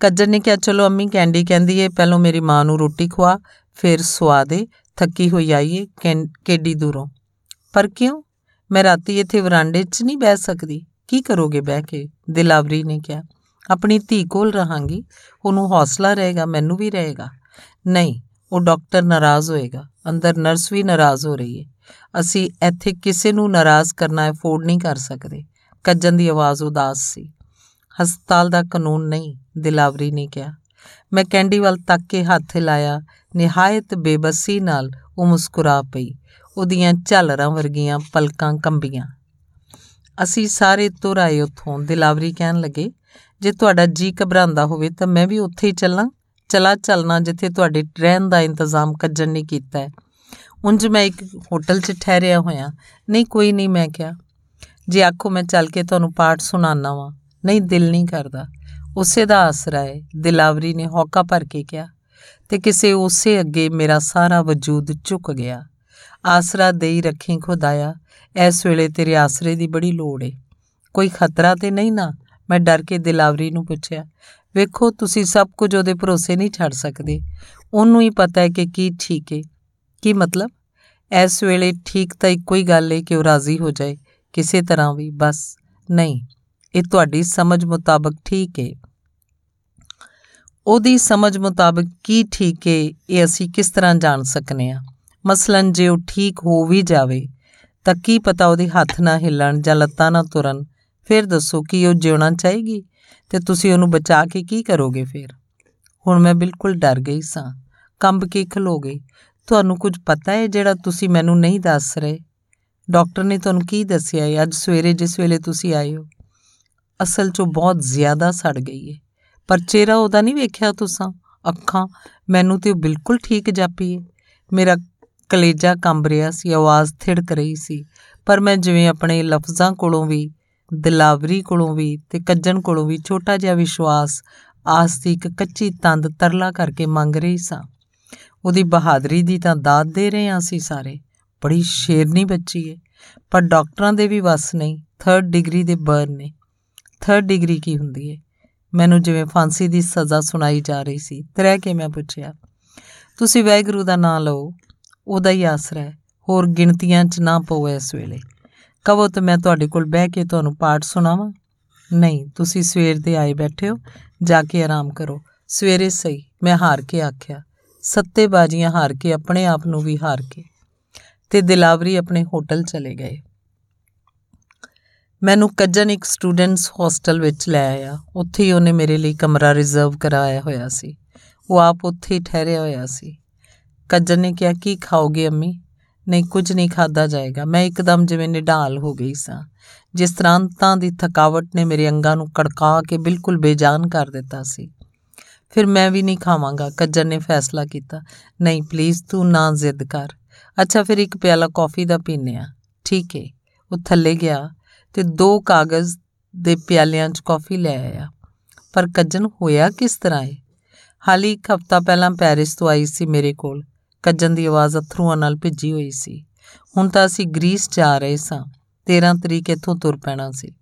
ਕੱਜਣ ਨੇ ਕਿਹਾ, ਚਲੋ ਅੰਮੀ ਕੈਂਡੀ ਕਹਿੰਦੀ ਏ, ਪਹਿਲਾਂ ਮੇਰੀ ਮਾਂ ਨੂੰ ਰੋਟੀ ਖਵਾ, ਫਿਰ ਸਵਾ ਦੇ ਥੱਕੀ ਹੋਈ ਆਈਏ ਕਿੱਡੀ ਦੂਰੋਂ। ਪਰ ਕਿਉਂ? ਮੈਂ ਰਾਤੀ ਇੱਥੇ ਵਰਾਂਡੇ 'ਚ ਨਹੀਂ ਬਹਿ ਸਕਦੀ। ਕੀ ਕਰੋਗੇ ਬਹਿ ਕੇ? ਦਿਲਾਵਰੀ ਨੇ ਕਿਹਾ। ਆਪਣੀ ਧੀ ਕੋਲ ਰਹਾਂਗੀ। ਉਹਨੂੰ ਹੌਸਲਾ ਰਹੇਗਾ, ਮੈਨੂੰ ਵੀ ਰਹੇਗਾ। ਨਹੀਂ, ਉਹ ਡਾਕਟਰ ਨਾਰਾਜ਼ ਹੋਏਗਾ। ਅੰਦਰ ਨਰਸ ਵੀ ਨਾਰਾਜ਼ ਹੋ ਰਹੀ ਹੈ ਅਸੀਂ ਇੱਥੇ ਕਿਸੇ ਨੂੰ ਨਾਰਾਜ਼ ਕਰਨਾ ਅਫੋਰਡ ਨਹੀਂ ਕਰ ਸਕਦੇ। ਕੱਜਨ ਦੀ ਆਵਾਜ਼ ਉਦਾਸ ਸੀ। ਹਸਪਤਾਲ ਦਾ ਕਾਨੂੰਨ ਨਹੀਂ, ਦਿਲਾਵਰੀ ਨੇ ਕਿਹਾ। ਮੈਂ ਕੈਂਡੀ ਵੱਲ ਤੱਕ ਕੇ ਹੱਥ ਲਾਇਆ ਨਿਹਾਇਤ ਬੇਬਸੀ ਨਾਲ ਉਹ ਮੁਸਕਰਾ ਪਈ, ਉਹਦੀਆਂ ਝਲਰਾਂ ਵਰਗੀਆਂ ਪਲਕਾਂ ਕੰਬੀਆਂ। ਅਸੀਂ ਸਾਰੇ ਤੁਰ ਆਏ ਉੱਥੋਂ, ਦਿਲਾਵਰੀ ਕਹਿਣ ਲੱਗੇ, ਜੇ ਤੁਹਾਡਾ ਜੀ ਘਬਰਾਉਂਦਾ ਹੋਵੇ ਤਾਂ ਮੈਂ ਵੀ ਉੱਥੇ ਹੀ ਚੱਲਾਂ। ਚਲਾ ਚੱਲਣਾ ਜਿੱਥੇ ਤੁਹਾਡੇ ਰਹਿਣ ਦਾ ਇੰਤਜ਼ਾਮ ਕੱਜਣ ਨੇ ਕੀਤਾ ਹੈ। ਉਂਝ ਮੈਂ ਇੱਕ ਹੋਟਲ 'ਚ ਠਹਿਰਿਆ ਹੋਇਆ। ਨਹੀਂ, ਕੋਈ ਨਹੀਂ, ਮੈਂ ਕਿਹਾ। ਜੇ ਆਖੋ ਮੈਂ ਚੱਲ ਕੇ ਤੁਹਾਨੂੰ ਪਾਠ ਸੁਣਾਉਣਾ ਵਾਂ। ਨਹੀਂ, ਦਿਲ ਨਹੀਂ ਕਰਦਾ। ਉਸੇ ਦਾ ਆਸਰਾ ਹੈ। ਦਿਲਾਵਰੀ ਨੇ ਹੌਕਾ ਭਰ ਕੇ ਕਿਹਾ ਤੇ ਕਿਸੇ ਉਸੇ ਅੱਗੇ ਮੇਰਾ ਸਾਰਾ ਵਜੂਦ ਝੁਕ ਗਿਆ। ਆਸਰਾ ਦੇਈ ਰੱਖੀ ਖੁਦਾਇਆ ਇਸ ਵੇਲੇ ਤੇਰੇ ਆਸਰੇ ਦੀ ਬੜੀ ਲੋੜ ਏ। ਕੋਈ ਖਤਰਾ ਤੇ ਨਹੀਂ ਨਾ? ਮੈਂ ਡਰ ਕੇ ਦਿਲਾਵਰੀ ਨੂੰ ਪੁੱਛਿਆ। ਵੇਖੋ, ਤੁਸੀਂ ਸਭ ਕੁਝ ਉਹਦੇ ਭਰੋਸੇ ਨਹੀਂ ਛੱਡ ਸਕਦੇ। ਉਹਨੂੰ ਹੀ ਪਤਾ ਹੈ ਕਿ ਕੀ ਠੀਕ ਏ। ਕੀ ਮਤਲਬ? ਇਸ ਵੇਲੇ ਠੀਕ ਤਾਂ ਇੱਕੋ ਹੀ ਗੱਲ ਏ ਕਿ ਉਹ ਰਾਜ਼ੀ ਹੋ ਜਾਏ। ਕਿਸੇ ਤਰ੍ਹਾਂ ਵੀ, ਬਸ, ਨਹੀਂ। ਇਹ ਤੁਹਾਡੀ ਸਮਝ ਮੁਤਾਬਕ ਠੀਕ ਏ ਉਹਦੀ ਸਮਝ ਮੁਤਾਬਕ ਕੀ ਠੀਕ ਏ ਇਹ ਅਸੀਂ ਕਿਸ ਤਰ੍ਹਾਂ ਜਾਣ ਸਕਨੇ ਆ। ਮਸਲਨ ਜੇ ਉਹ ਠੀਕ ਹੋ ਵੀ ਜਾਵੇ, ਤਾਂ ਕੀ ਪਤਾ ਉਹਦੇ ਹੱਥ ਨਾ ਹਿੱਲਣ ਜਾਂ ਲੱਤਾਂ ਨਾ ਤੁਰਨ। ਫਿਰ ਦੱਸੋ ਕੀ ਉਹ ਜਿਉਣਾ ਚਾਹੇਗੀ ਤੇ ਤੁਸੀਂ ਉਹਨੂੰ ਬਚਾ ਕੇ ਕੀ ਕਰੋਗੇ ਫਿਰ? ਹੁਣ ਮੈਂ ਬਿਲਕੁਲ ਡਰ ਗਈ ਸਾਂ। ਕੰਬ ਕੇ ਖਲੋ ਗਈ। ਤੁਹਾਨੂੰ ਕੁਝ ਪਤਾ ਹੈ ਜਿਹੜਾ ਤੁਸੀਂ ਮੈਨੂੰ ਨਹੀਂ ਦੱਸ ਰਹੇ? ਡਾਕਟਰ ਨੇ ਤੁਹਾਨੂੰ ਕੀ ਦੱਸਿਆ ਹੈ? ਅੱਜ ਸਵੇਰੇ ਜਿਸ ਵੇਲੇ ਤੁਸੀਂ ਆਏ ਹੋ। ਅਸਲ 'ਚ ਬਹੁਤ ਜ਼ਿਆਦਾ ਸੜ ਗਈ ਹੈ ਪਰ ਚਿਹਰਾ ਉਹਦਾ ਨਹੀਂ ਵੇਖਿਆ ਤੁਸੀਂ? ਅੱਖਾਂ, ਮੈਨੂੰ ਤੇ ਉਹ ਬਿਲਕੁਲ ਠੀਕ ਜਾਪੀ ਹੈ ਮੇਰਾ ਕਲੇਜਾ ਕੰਬ ਰਿਹਾ ਸੀ, ਆਵਾਜ਼ ਥਿੜਕ ਰਹੀ ਸੀ। ਪਰ ਮੈਂ ਜਿਵੇਂ ਆਪਣੇ ਲਫ਼ਜ਼ਾਂ ਕੋਲੋਂ ਵੀ, ਦਿਲਾਵਰੀ ਕੋਲੋਂ ਵੀ ਤੇ ਕੱਜਣ ਕੋਲੋਂ ਵੀ ਛੋਟਾ ਜਿਹਾ ਵਿਸ਼ਵਾਸ, ਆਸ ਦੀ ਇੱਕ ਕੱਚੀ ਤੰਦ ਤਰਲਾ ਕਰਕੇ ਮੰਗ ਰਹੀ ਸਾਂ। ਉਹਦੀ ਬਹਾਦਰੀ ਦੀ ਤਾਂ ਦਾਤ ਦੇ ਰਹੇ ਆਂ ਸੀ ਸਾਰੇ। ਬੜੀ ਸ਼ੇਰਨੀ ਬੱਚੀ ਏ। ਪਰ ਡਾਕਟਰਾਂ ਦੇ ਵੀ ਵਸ ਨਹੀਂ 3rd ਡਿਗਰੀ ਦੇ ਬਰਨ ਨੇ। 3rd ਡਿਗਰੀ ਕੀ ਹੁੰਦੀ ਏ? ਮੈਨੂੰ ਜਿਵੇਂ ਫਾਂਸੀ ਦੀ ਸਜ਼ਾ ਸੁਣਾਈ ਜਾ ਰਹੀ ਸੀ ਤਰਹਿ ਕੇ ਮੈਂ ਪੁੱਛਿਆ, ਤੁਸੀਂ ਵੈਗਰੂ ਦਾ ਨਾਮ ਲਓ, ਉਹਦਾ ਹੀ ਆਸਰਾ ਹੈ, ਹੋਰ ਗਿਣਤੀਆਂ 'ਚ ਨਾ ਪਵੋ ਇਸ ਵੇਲੇ। ਕਹੋ ਤਾਂ ਮੈਂ ਤੁਹਾਡੇ ਕੋਲ ਬਹਿ ਕੇ ਤੁਹਾਨੂੰ ਪਾਠ ਸੁਣਾਵਾਂ? ਨਹੀਂ, ਤੁਸੀਂ ਸਵੇਰ ਦੇ ਆਏ ਬੈਠੇ ਹੋ, ਜਾ ਕੇ ਆਰਾਮ ਕਰੋ। ਸਵੇਰੇ ਸਹੀ, ਮੈਂ ਹਾਰ ਕੇ ਆਖਿਆ, ਸੱਤੇ ਬਾਜੀਆਂ ਹਾਰ ਕੇ ਆਪਣੇ ਆਪ ਨੂੰ ਵੀ ਹਾਰ ਕੇ। ਤੇ ਦਿਲਾਵਰੀ ਆਪਣੇ ਹੋਟਲ ਚਲੇ ਗਏ। ਮੈਨੂੰ ਕੱਜਨ ਇੱਕ ਸਟੂਡੈਂਟਸ ਹੋਸਟਲ ਵਿੱਚ ਲੈ ਆਇਆ। ਉੱਥੇ ਹੀ ਉਹਨੇ ਮੇਰੇ ਲਈ ਕਮਰਾ ਰਿਜ਼ਰਵ ਕਰਾਇਆ ਹੋਇਆ ਸੀ। ਉਹ ਆਪ ਉੱਥੇ ਹੀ ਠਹਿਰਿਆ ਹੋਇਆ ਸੀ। ਕੱਜਨ ਨੇ ਕਿਹਾ, ਕੀ ਖਾਓਗੇ ਅੰਮੀ? ਨਹੀਂ, ਕੁਝ ਨਹੀਂ ਖਾਦਾ ਜਾਏਗਾ। ਮੈਂ ਇੱਕਦਮ ਜਿਵੇਂ ਨਿਢਾਲ ਹੋ ਗਈ ਸਾਂ। ਜਿਸ ਤਰ੍ਹਾਂ ਤਾਂ ਦੀ ਥਕਾਵਟ ਨੇ ਮੇਰੇ ਅੰਗਾਂ ਨੂੰ ਕੜਕਾ ਕੇ ਬਿਲਕੁਲ ਬੇਜਾਨ ਕਰ ਦਿੱਤਾ ਸੀ। ਫਿਰ ਮੈਂ ਵੀ ਨਹੀਂ ਖਾਵਾਂਗਾ ਕੱਜਰ ਨੇ ਫੈਸਲਾ ਕੀਤਾ। ਨਹੀਂ ਪਲੀਜ਼ ਤੂੰ ਨਾ ਜ਼ਿੱਦ ਕਰ। ਅੱਛਾ, ਫਿਰ ਇੱਕ ਪਿਆਲਾ ਕਾਫੀ ਦਾ ਪੀਨੇ ਆ। ਠੀਕ ਹੈ ਉਹ ਥੱਲੇ ਗਿਆ। ਤੇ ਦੋ ਕਾਗਜ਼ ਦੇ ਪਿਆਲਿਆਂ 'ਚ ਕਾਫੀ ਲੈ ਆਇਆ। ਪਰ ਕੱਜਨ ਹੋਇਆ ਕਿਸ ਤਰ੍ਹਾਂ ਹੈ ਹਾਲੀ ਇੱਕ ਹਫਤਾ ਪਹਿਲਾਂ ਪੈਰਿਸ ਤੋਂ ਆਈ ਸੀ ਮੇਰੇ ਕੋਲ। ਕੱਜਨ ਦੀ ਆਵਾਜ਼ ਅਥਰੂਆਂ ਨਾਲ ਭਿੱਜੀ ਹੋਈ ਸੀ। ਹੁਣ ਤਾਂ ਅਸੀਂ ਗ੍ਰੀਸ ਜਾ ਰਹੇ ਸਾਂ। 13 ਤਰੀਕ ਇੱਥੋਂ ਤੁਰ ਪੈਣਾ ਸੀ।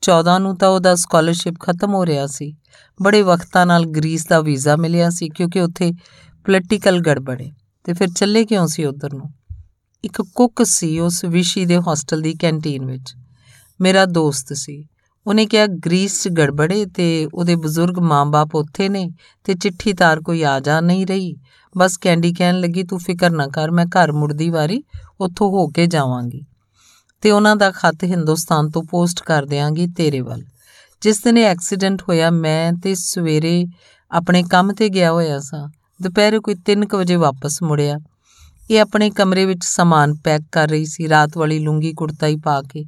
14 ਨੂੰ ਤਾਂ ਉਹਦਾ ਸਕਾਲਰਸ਼ਿਪ ਖਤਮ ਹੋ ਰਿਹਾ ਸੀ। ਬੜੇ ਵਕਤਾਂ ਨਾਲ ਗ੍ਰੀਸ ਦਾ ਵੀਜ਼ਾ ਮਿਲਿਆ ਸੀ ਕਿਉਂਕਿ ਉੱਥੇ ਪੋਲੀਟੀਕਲ ਗੜਬੜੇ। ਤੇ ਫਿਰ ਚੱਲੇ ਕਿਉਂ ਸੀ ਉਧਰ ਨੂੰ? ਇੱਕ ਕੁੱਕ ਸੀ ਉਸ ਵਿਸ਼ੀ ਦੇ ਹੋਸਟਲ ਦੀ ਕੈਂਟੀਨ ਵਿੱਚ। ਮੇਰਾ ਦੋਸਤ ਸੀ। ਉਹਨੇ ਕਿਹਾ, ਗ੍ਰੀਸ 'ਚ ਗੜਬੜੇ ਤੇ ਉਹਦੇ ਬਜ਼ੁਰਗ ਮਾਂ-ਬਾਪ ਉੱਥੇ ਨੇ ਤੇ ਚਿੱਠੀ ਤਾਰ ਕੋਈ ਆ ਜਾ ਨਹੀਂ ਰਹੀ। ਬਸ ਕੈਂਡੀ ਕਹਿਣ ਲੱਗੀ, ਤੂੰ ਫਿਕਰ ਨਾ ਕਰ, ਮੈਂ ਘਰ ਮੁੜਦੀ ਵਾਰੀ ਉੱਥੋਂ ਹੋ ਕੇ ਜਾਵਾਂਗੀ ਤੇ ਉਹਨਾਂ ਦਾ ਖੱਤ ਹਿੰਦੁਸਤਾਨ ਤੋਂ ਪੋਸਟ ਕਰ ਦਿਆਂਗੀ ਤੇਰੇ ਵੱਲ। ਜਿਸ ਦਿਨ ਇਹ ਐਕਸੀਡੈਂਟ ਹੋਇਆ, ਮੈਂ ਤੇ ਸਵੇਰੇ ਆਪਣੇ ਕੰਮ ਤੇ ਗਿਆ ਹੋਇਆ ਸਾਂ। ਦੁਪਹਿਰੇ ਕੋਈ 3 ਵਜੇ ਵਾਪਸ ਮੁੜਿਆ। ਇਹ ਆਪਣੇ ਕਮਰੇ ਵਿੱਚ ਸਮਾਨ ਪੈਕ ਕਰ ਰਹੀ ਸੀ। ਰਾਤ ਵਾਲੀ ਲੁੰਗੀ ਕੁੜਤਾ ਹੀ ਪਾ ਕੇ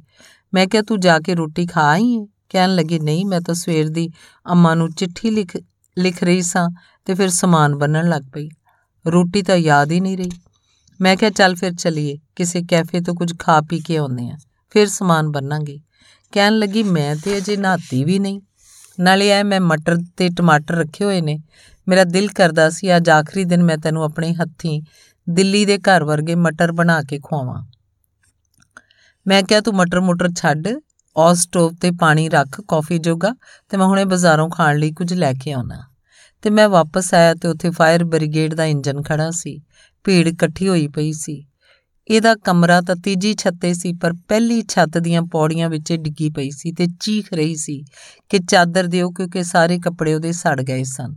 ਮੈਂ ਕਿਹਾ, ਤੂੰ ਜਾ ਕੇ ਰੋਟੀ ਖਾ ਆਈ ਹੈ ਕਹਿਣ ਲੱਗੀ, ਨਹੀਂ, ਮੈਂ ਤਾਂ ਸਵੇਰ ਦੀ ਅੰਮਾ ਨੂੰ ਚਿੱਠੀ ਲਿਖ ਲਿਖ ਰਹੀ ਸਾਂ ਤੇ ਫਿਰ ਸਮਾਨ ਬੰਨਣ ਲੱਗ ਪਈ। ਰੋਟੀ ਤਾਂ ਯਾਦ ਹੀ ਨਹੀਂ ਰਹੀ। ਮੈਂ ਕਿਹਾ, ਚੱਲ ਫਿਰ ਚਲੀਏ, ਕਿਸੇ ਕੈਫੇ ਤੋਂ ਕੁਝ ਖਾ ਪੀ ਕੇ ਆਉਂਦੇ ਆ, ਫਿਰ ਸਮਾਨ ਬੰਨਾਂਗੇ। ਕਹਿਣ ਲੱਗੀ, ਮੈਂ ਤੇ ਅਜੇ ਨਹਾਤੀ ਵੀ ਨਹੀਂ। ਨਾਲੇ ਐ ਮੈਂ ਮਟਰ ਤੇ ਟਮਾਟਰ ਰੱਖੇ ਹੋਏ ਨੇ। ਮੇਰਾ ਦਿਲ ਕਰਦਾ ਸੀ, ਅੱਜ ਆਖਰੀ ਦਿਨ ਮੈਂ ਤੈਨੂੰ ਆਪਣੇ ਹੱਥੀਂ ਦਿੱਲੀ ਦੇ ਘਰ ਵਰਗੇ ਮਟਰ ਬਣਾ ਕੇ ਖਵਾਵਾਂ। ਮੈਂ ਕਿਹਾ ਤੂੰ ਮਟਰ ਮੁਟਰ ਛੱਡ ਔਰ ਸਟੋਵ ਤੇ ਪਾਣੀ ਰੱਖ ਕਾਫੀ ਜੋਗਾ, ਤੇ ਮੈਂ ਹੁਣੇ ਬਾਜ਼ਾਰੋਂ ਖਾਣ ਲਈ ਕੁਝ ਲੈ ਕੇ ਆਉਣਾ। ਤੇ ਮੈਂ ਵਾਪਸ ਆਇਆ ਤੇ ਉੱਥੇ ਫਾਇਰ ਬ੍ਰਿਗੇਡ ਦਾ ਇੰਜਨ ਖੜਾ ਸੀ। ਭੀੜ ਇਕੱਠੀ ਹੋਈ ਪਈ ਸੀ। ਇਹਦਾ ਕਮਰਾ ਤਾਂ ਤੀਜੀ ਛੱਤੇ ਸੀ, ਪਰ ਪਹਿਲੀ ਛੱਤ ਦੀਆਂ ਪੌੜੀਆਂ ਵਿੱਚ ਡਿੱਗੀ ਪਈ ਸੀ ਤੇ ਚੀਖ ਰਹੀ ਸੀ ਕਿ ਚਾਦਰ ਦਿਓ ਕਿਉਂਕਿ ਸਾਰੇ ਕੱਪੜੇ ਉਹਦੇ ਸੜ ਗਏ ਸਨ।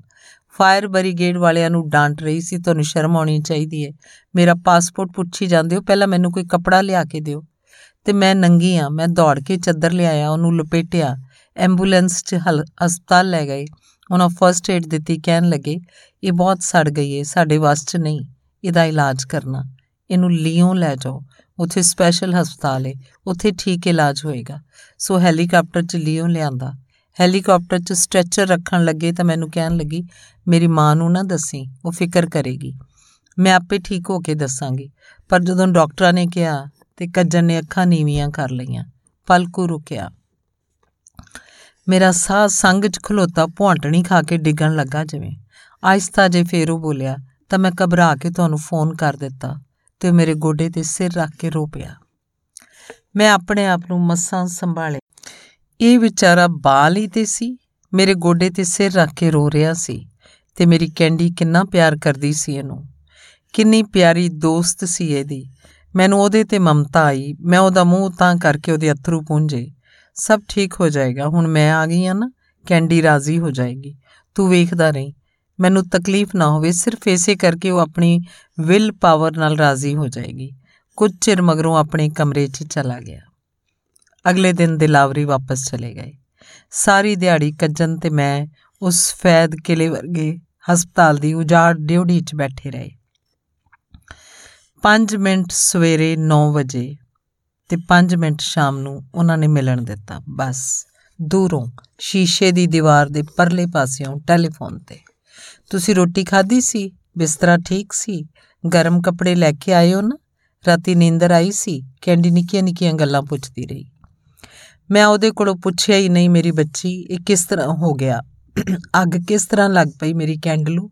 ਫਾਇਰ ਬ੍ਰਿਗੇਡ ਵਾਲਿਆਂ ਨੂੰ ਡਾਂਟ ਰਹੀ ਸੀ, ਤੁਹਾਨੂੰ ਸ਼ਰਮ ਆਉਣੀ ਚਾਹੀਦੀ ਹੈ। ਮੇਰਾ ਪਾਸਪੋਰਟ ਪੁੱਛੀ ਜਾਂਦੇ ਹੋ, ਪਹਿਲਾਂ ਮੈਨੂੰ ਕੋਈ ਕੱਪੜਾ ਲਿਆ ਕੇ ਦਿਓ। ਤੇ ਮੈਂ ਨੰਗੀ ਆ, ਮੈਂ ਦੌੜ ਕੇ ਚੱਦਰ ਲਿਆਇਆ, ਉਹਨੂੰ ਲਪੇਟਿਆ, ਐਂਬੂਲੈਂਸ 'ਚ ਹਸਪਤਾਲ ਲੈ ਗਏ। ਉਹਨਾਂ ਫਰਸਟ ਏਡ ਦਿੱਤੀ, ਕਹਿਣ ਲੱਗੇ, ਇਹ ਬਹੁਤ ਸੜ ਗਈ ਏ, ਸਾਡੇ ਵਾਸ 'ਚ ਨਹੀਂ, ਇਹਦਾ ਇਲਾਜ ਕਰਨਾ। ਇਹਨੂੰ ਲਿਓ ਲੈ ਜਾਓ, ਉੱਥੇ ਸਪੈਸ਼ਲ ਹਸਪਤਾਲ ਏ, ਉੱਥੇ ਠੀਕ ਇਲਾਜ ਹੋਏਗਾ। ਸੋ ਹੈਲੀਕਾਪਟਰ 'ਚ ਲਿਓ ਲਿਆਂਦਾ। ਹੈਲੀਕਾਪਟਰ 'ਚ ਸਟ੍ਰੈਚਰ ਰੱਖਣ ਲੱਗੇ ਤਾਂ ਮੈਨੂੰ ਕਹਿਣ ਲੱਗੀ, ਮੇਰੀ ਮਾਂ ਨੂੰ ਨਾ ਦੱਸੀ, ਉਹ ਫਿਕਰ ਕਰੇਗੀ। ਮੈਂ ਆਪੇ ਠੀਕ ਹੋ ਕੇ ਦੱਸਾਂਗੀ। ਪਰ ਜਦੋਂ ਡਾਕਟਰਾਂ ਨੇ ਕਿਹਾ ਤੇ ਕੱਜਣ ਨੇ ਅੱਖਾਂ ਨੀਵੀਆਂ ਕਰ ਲਈਆਂ। ਪਲਕੂ ਰੁਕਿਆ। ਮੇਰਾ ਸਾਹ ਸੰਗ 'ਚ ਖਲੋਤਾ ਭੌਂਟਣੀ ਖਾ ਕੇ ਡਿੱਗਣ ਲੱਗਾ ਜਿਵੇਂ। ਆਇਸਤਾ ਜੇ ਫੇਰ ਉਹ ਬੋਲਿਆ, ਤਾਂ ਮੈਂ ਘਬਰਾ ਕੇ ਤੁਹਾਨੂੰ ਫੋਨ ਕਰ ਦਿੱਤਾ ਤੇ ਮੇਰੇ ਗੋਡੇ ਤੇ ਸਿਰ ਰੱਖ ਕੇ ਰੋ ਪਿਆ। ਮੈਂ ਆਪਣੇ ਆਪ ਨੂੰ ਮਸਾਂ ਸੰਭਾਲੇ। ਇਹ ਵਿਚਾਰਾ ਬਾਲ ਹੀ ਤੇ ਸੀ, ਮੇਰੇ ਗੋਡੇ ਤੇ ਸਿਰ ਰੱਖ ਕੇ ਰੋ ਰਿਹਾ ਸੀ ਤੇ ਮੇਰੀ ਕੈਂਡੀ ਕਿੰਨਾ ਪਿਆਰ ਕਰਦੀ ਸੀ ਇਹਨੂੰ। ਕਿੰਨੀ ਪਿਆਰੀ ਦੋਸਤ ਸੀ ਇਹਦੀ। ਮੈਨੂੰ ਉਹਦੇ ਤੇ ਮਮਤਾ ਆਈ। ਮੈਂ ਉਹਦਾ ਮੂੰਹ ਤਾਂ ਕਰਕੇ ਉਹਦੇ ਅਥਰੂ ਪੁੰਝੇ। ਸਭ ਠੀਕ ਹੋ ਜਾਏਗਾ। ਹੁਣ ਮੈਂ ਆ ਗਈ ਆ ਨਾ, ਕੈਂਡੀ ਰਾਜ਼ੀ ਹੋ ਜਾਏਗੀ। ਤੂੰ ਵੇਖਦਾ ਰਹੀਂ। ਮੈਨੂੰ ਤਕਲੀਫ ਨਾ ਹੋਵੇ, ਸਿਰਫ ਐਸੇ ਕਰਕੇ ਉਹ ਆਪਣੀ ਵਿਲ ਪਾਵਰ ਨਾਲ ਰਾਜ਼ੀ ਹੋ ਜਾਏਗੀ। ਕੁਝ ਚਿਰ ਮਗਰੋਂ ਆਪਣੇ ਕਮਰੇ 'ਚ ਚਲਾ ਗਿਆ। ਅਗਲੇ ਦਿਨ ਦਿਲਾਵਰੀ ਵਾਪਸ ਚਲੇ ਗਏ। ਸਾਰੀ ਦਿਹਾੜੀ ਕੱਜਨ ਤੇ ਮੈਂ ਉਸ ਫੈਦ ਕਿਲੇ ਵਰਗੇ ਹਸਪਤਾਲ ਦੀ ਉਜਾੜ ਡਿਊਟੀ 'ਚ ਬੈਠੇ ਰਹੇ। 5 ਮਿੰਟ ਸਵੇਰੇ 9 ਵਜੇ ਤੇ 5 ਮਿੰਟ ਸ਼ਾਮ ਨੂੰ ਉਹਨਾਂ ਨੇ ਮਿਲਣ ਦਿੱਤਾ। ਬਸ ਦੂਰੋਂ ਸ਼ੀਸ਼ੇ ਦੀ ਦੀਵਾਰ ਦੇ ਪਰਲੇ ਪਾਸਿਓਂ ਟੈਲੀਫੋਨ ਤੇ। ਤੁਸੀਂ ਰੋਟੀ ਖਾਧੀ ਸੀ? ਬਿਸਤਰਾ ਠੀਕ ਸੀ? ਗਰਮ ਕੱਪੜੇ ਲੈ ਕੇ ਆਏ ਹੋ ਨਾ। ਰਾਤੀ ਨੀਂਦਰ ਆਈ ਸੀ। ਕੈਂਡੀ ਨਿੱਕੀਆਂ ਨਿੱਕੀਆਂ ਗੱਲਾਂ ਪੁੱਛਦੀ ਰਹੀ। ਮੈਂ ਉਹਦੇ ਕੋਲੋਂ ਪੁੱਛਿਆ ਹੀ ਨਹੀਂ ਮੇਰੀ ਬੱਚੀ, ਇਹ ਕਿਸ ਤਰ੍ਹਾਂ ਹੋ ਗਿਆ? ਅੱਗ ਕਿਸ ਤਰ੍ਹਾਂ ਲੱਗ ਪਈ ਮੇਰੀ ਕੈਂਡਲੂ?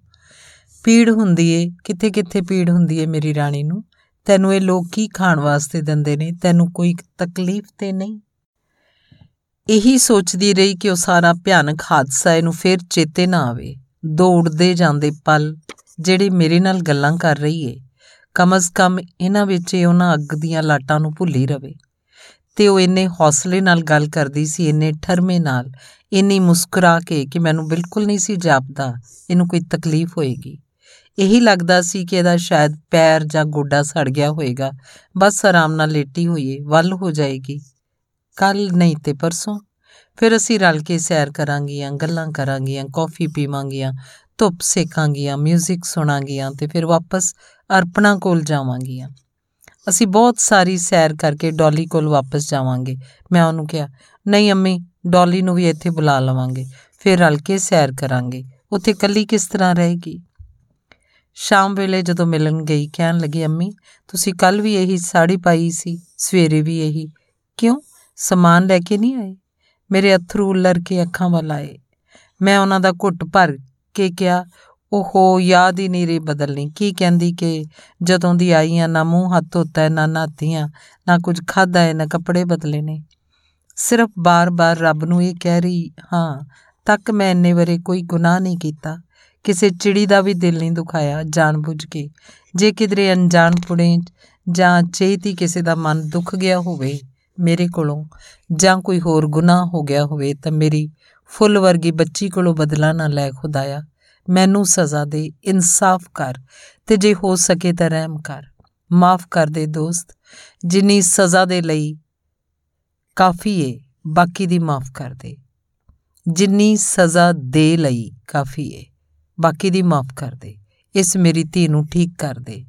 ਪੀੜ ਹੁੰਦੀ ਏ, ਕਿੱਥੇ ਕਿੱਥੇ ਪੀੜ ਹੁੰਦੀ ਏ ਮੇਰੀ ਰਾਣੀ ਨੂੰ। ਤੈਨੂੰ ਇਹ ਲੋਕ ਕੀ ਖਾਣ ਵਾਸਤੇ ਦਿੰਦੇ ਨੇ? ਤੈਨੂੰ ਕੋਈ ਤਕਲੀਫ ਤੇ ਨਹੀਂ? ਇਹੀ ਸੋਚਦੀ ਰਹੀ ਕਿ ਉਹ ਸਾਰਾ ਭਿਆਨਕ ਹਾਦਸਾ ਇਹਨੂੰ ਫੇਰ ਚੇਤੇ ਨਾ ਆਵੇ। ਦੌੜਦੇ ਜਾਂਦੇ ਪਲ ਜਿਹੜੇ ਮੇਰੇ ਨਾਲ ਗੱਲਾਂ ਕਰ ਰਹੀ ਏ। ਕਮ ਅਜ਼ ਕਮ ਇਹਨਾਂ ਵਿੱਚ ਇਹ ਉਹਨਾਂ ਅੱਗ ਦੀਆਂ ਲਾਟਾਂ ਨੂੰ ਭੁੱਲੀ ਰਵੇ। ਤੇ ਉਹ ਇੰਨੇ ਹੌਸਲੇ ਨਾਲ ਗੱਲ ਕਰਦੀ ਸੀ, ਇੰਨੇ ਠਰਮੇ ਨਾਲ, ਇੰਨੀ ਮੁਸਕਰਾ ਕੇ ਕਿ ਮੈਨੂੰ ਬਿਲਕੁਲ ਨਹੀਂ ਸੀ ਜਾਪਦਾ ਇਹਨੂੰ ਕੋਈ ਤਕਲੀਫ ਹੋਏਗੀ। ਇਹੀ ਲੱਗਦਾ ਸੀ ਕਿ ਇਹਦਾ ਸ਼ਾਇਦ ਪੈਰ ਜਾਂ ਗੋਡਾ ਸੜ ਗਿਆ ਹੋਵੇਗਾ ਬਸ ਆਰਾਮ ਨਾਲ ਲੇਟੀ ਹੋਈਏ, ਵੱਲ ਹੋ ਜਾਏਗੀ। ਕੱਲ ਨਹੀਂ ਤੇ ਪਰਸੋਂ। ਫਿਰ ਅਸੀਂ ਰਲ ਕੇ ਸੈਰ ਕਰਾਂਗੀਆਂ, ਗੱਲਾਂ ਕਰਾਂਗੀਆਂ, ਕਾਫੀ ਪੀਵਾਂਗੀਆਂ, ਧੁੱਪ ਸੇਕਾਂਗੀਆਂ 뮤직 ਸੁਣਾਂਗੀਆਂ ਤੇ ਫਿਰ ਵਾਪਸ ਅਰਪਣਾ ਕੋਲ ਜਾਵਾਂਗੀਆਂ। ਅਸੀਂ ਬਹੁਤ ਸਾਰੀ ਸੈਰ ਕਰਕੇ ਡੋਲੀ ਕੋਲ ਵਾਪਸ ਜਾਵਾਂਗੇ। ਮੈਂ ਉਹਨੂੰ ਕਿਹਾ, ਨਹੀਂ ਅੰਮੀ, ਡੋਲੀ ਨੂੰ ਵੀ ਇੱਥੇ ਬੁਲਾ ਲਵਾਂਗੇ। ਫਿਰ ਰਲ ਕੇ ਸੈਰ ਕਰਾਂਗੇ। ਉੱਥੇ ਕੱਲੀ ਕਿਸ ਤਰ੍ਹਾਂ ਰਹੇਗੀ? ਸ਼ਾਮ ਵੇਲੇ ਜਦੋਂ ਮਿਲਣ ਗਈ, ਕਹਿਣ ਲੱਗੀ, ਅੰਮੀ, ਤੁਸੀਂ ਕੱਲ ਵੀ ਇਹੀ ਸਾੜੀ ਪਾਈ ਸੀ, ਸਵੇਰੇ ਵੀ ਇਹੀ। ਕਿਉਂ? ਸਮਾਨ ਲੈ ਕੇ ਨਹੀਂ ਆਏ? ਮੇਰੇ ਅਥਰੂ ਉਲਰ ਕੇ ਅੱਖਾਂ ਵੱਲ ਆਏ। ਮੈਂ ਉਹਨਾਂ ਦਾ ਘੁੱਟ ਭਰ ਕੇ ਕਿਹਾ, ਓਹੋ, ਯਾਦ ਹੀ ਨਹੀਂ ਰਹੀ ਬਦਲਣੀ। ਕੀ ਕਹਿੰਦੀ ਕਿ ਜਦੋਂ ਦੀ ਆਈ ਆ ਨਾ ਮੂੰਹ ਹੱਥ ਧੋਤਾ, ਨਾ ਨਾਤੀਆਂ, ਨਾ ਕੁਝ ਖਾਦਾ ਹੈ, ਨਾ ਕੱਪੜੇ ਬਦਲੇ ਨੇ। ਸਿਰਫ ਬਾਰ-ਬਾਰ ਰੱਬ ਨੂੰ ਇਹ ਕਹਿ ਰਹੀ, ਹਾਂ, ਤੱਕ ਮੈਂ ਇੰਨੇ ਵਰੇ ਕੋਈ ਗੁਨਾਹ ਨਹੀਂ ਕੀਤਾ। ਕਿਸੇ ਚਿੜੀ ਦਾ ਵੀ ਦਿਲ ਨਹੀਂ ਦੁਖਾਇਆ ਜਾਣਬੁੱਝ ਕੇ। ਜੇ ਕਿਧਰੇ ਅਣਜਾਣ ਪੁੜੇ ਜਾਂ ਚੇਤੀ ਕਿਸੇ ਦਾ ਮਨ ਦੁੱਖ ਗਿਆ ਹੋਵੇ ਮੇਰੇ ਕੋਲੋਂ ਜਾਂ ਕੋਈ ਹੋਰ ਗੁਨਾਹ ਹੋ ਗਿਆ ਹੋਵੇ ਤਾਂ ਮੇਰੀ ਫੁੱਲ ਵਰਗੀ ਬੱਚੀ ਕੋਲੋਂ ਬਦਲਾ ਨਾ ਲੈ ਖੁਦਾਇਆ। ਮੈਨੂੰ ਸਜ਼ਾ ਦੇ, ਇਨਸਾਫ ਕਰ ਤੇ ਜੇ ਹੋ ਸਕੇ ਤਾਂ ਰਹਿਮ ਕਰ। ਮਾਫ ਕਰ ਦੇ ਦੋਸਤ, ਜਿੰਨੀ ਸਜ਼ਾ ਦੇ ਲਈ ਕਾਫੀ ਏ, ਬਾਕੀ ਦੀ ਮਾਫ ਕਰ ਦੇ। ਜਿੰਨੀ ਸਜ਼ਾ ਦੇ ਲਈ ਕਾਫੀ ਏ। ਬਾਕੀ ਦੀ ਮਾਫ ਕਰ ਦੇ। ਇਸ ਮੇਰੀ ਧੀ ਨੂੰ ਠੀਕ ਕਰ ਦੇ।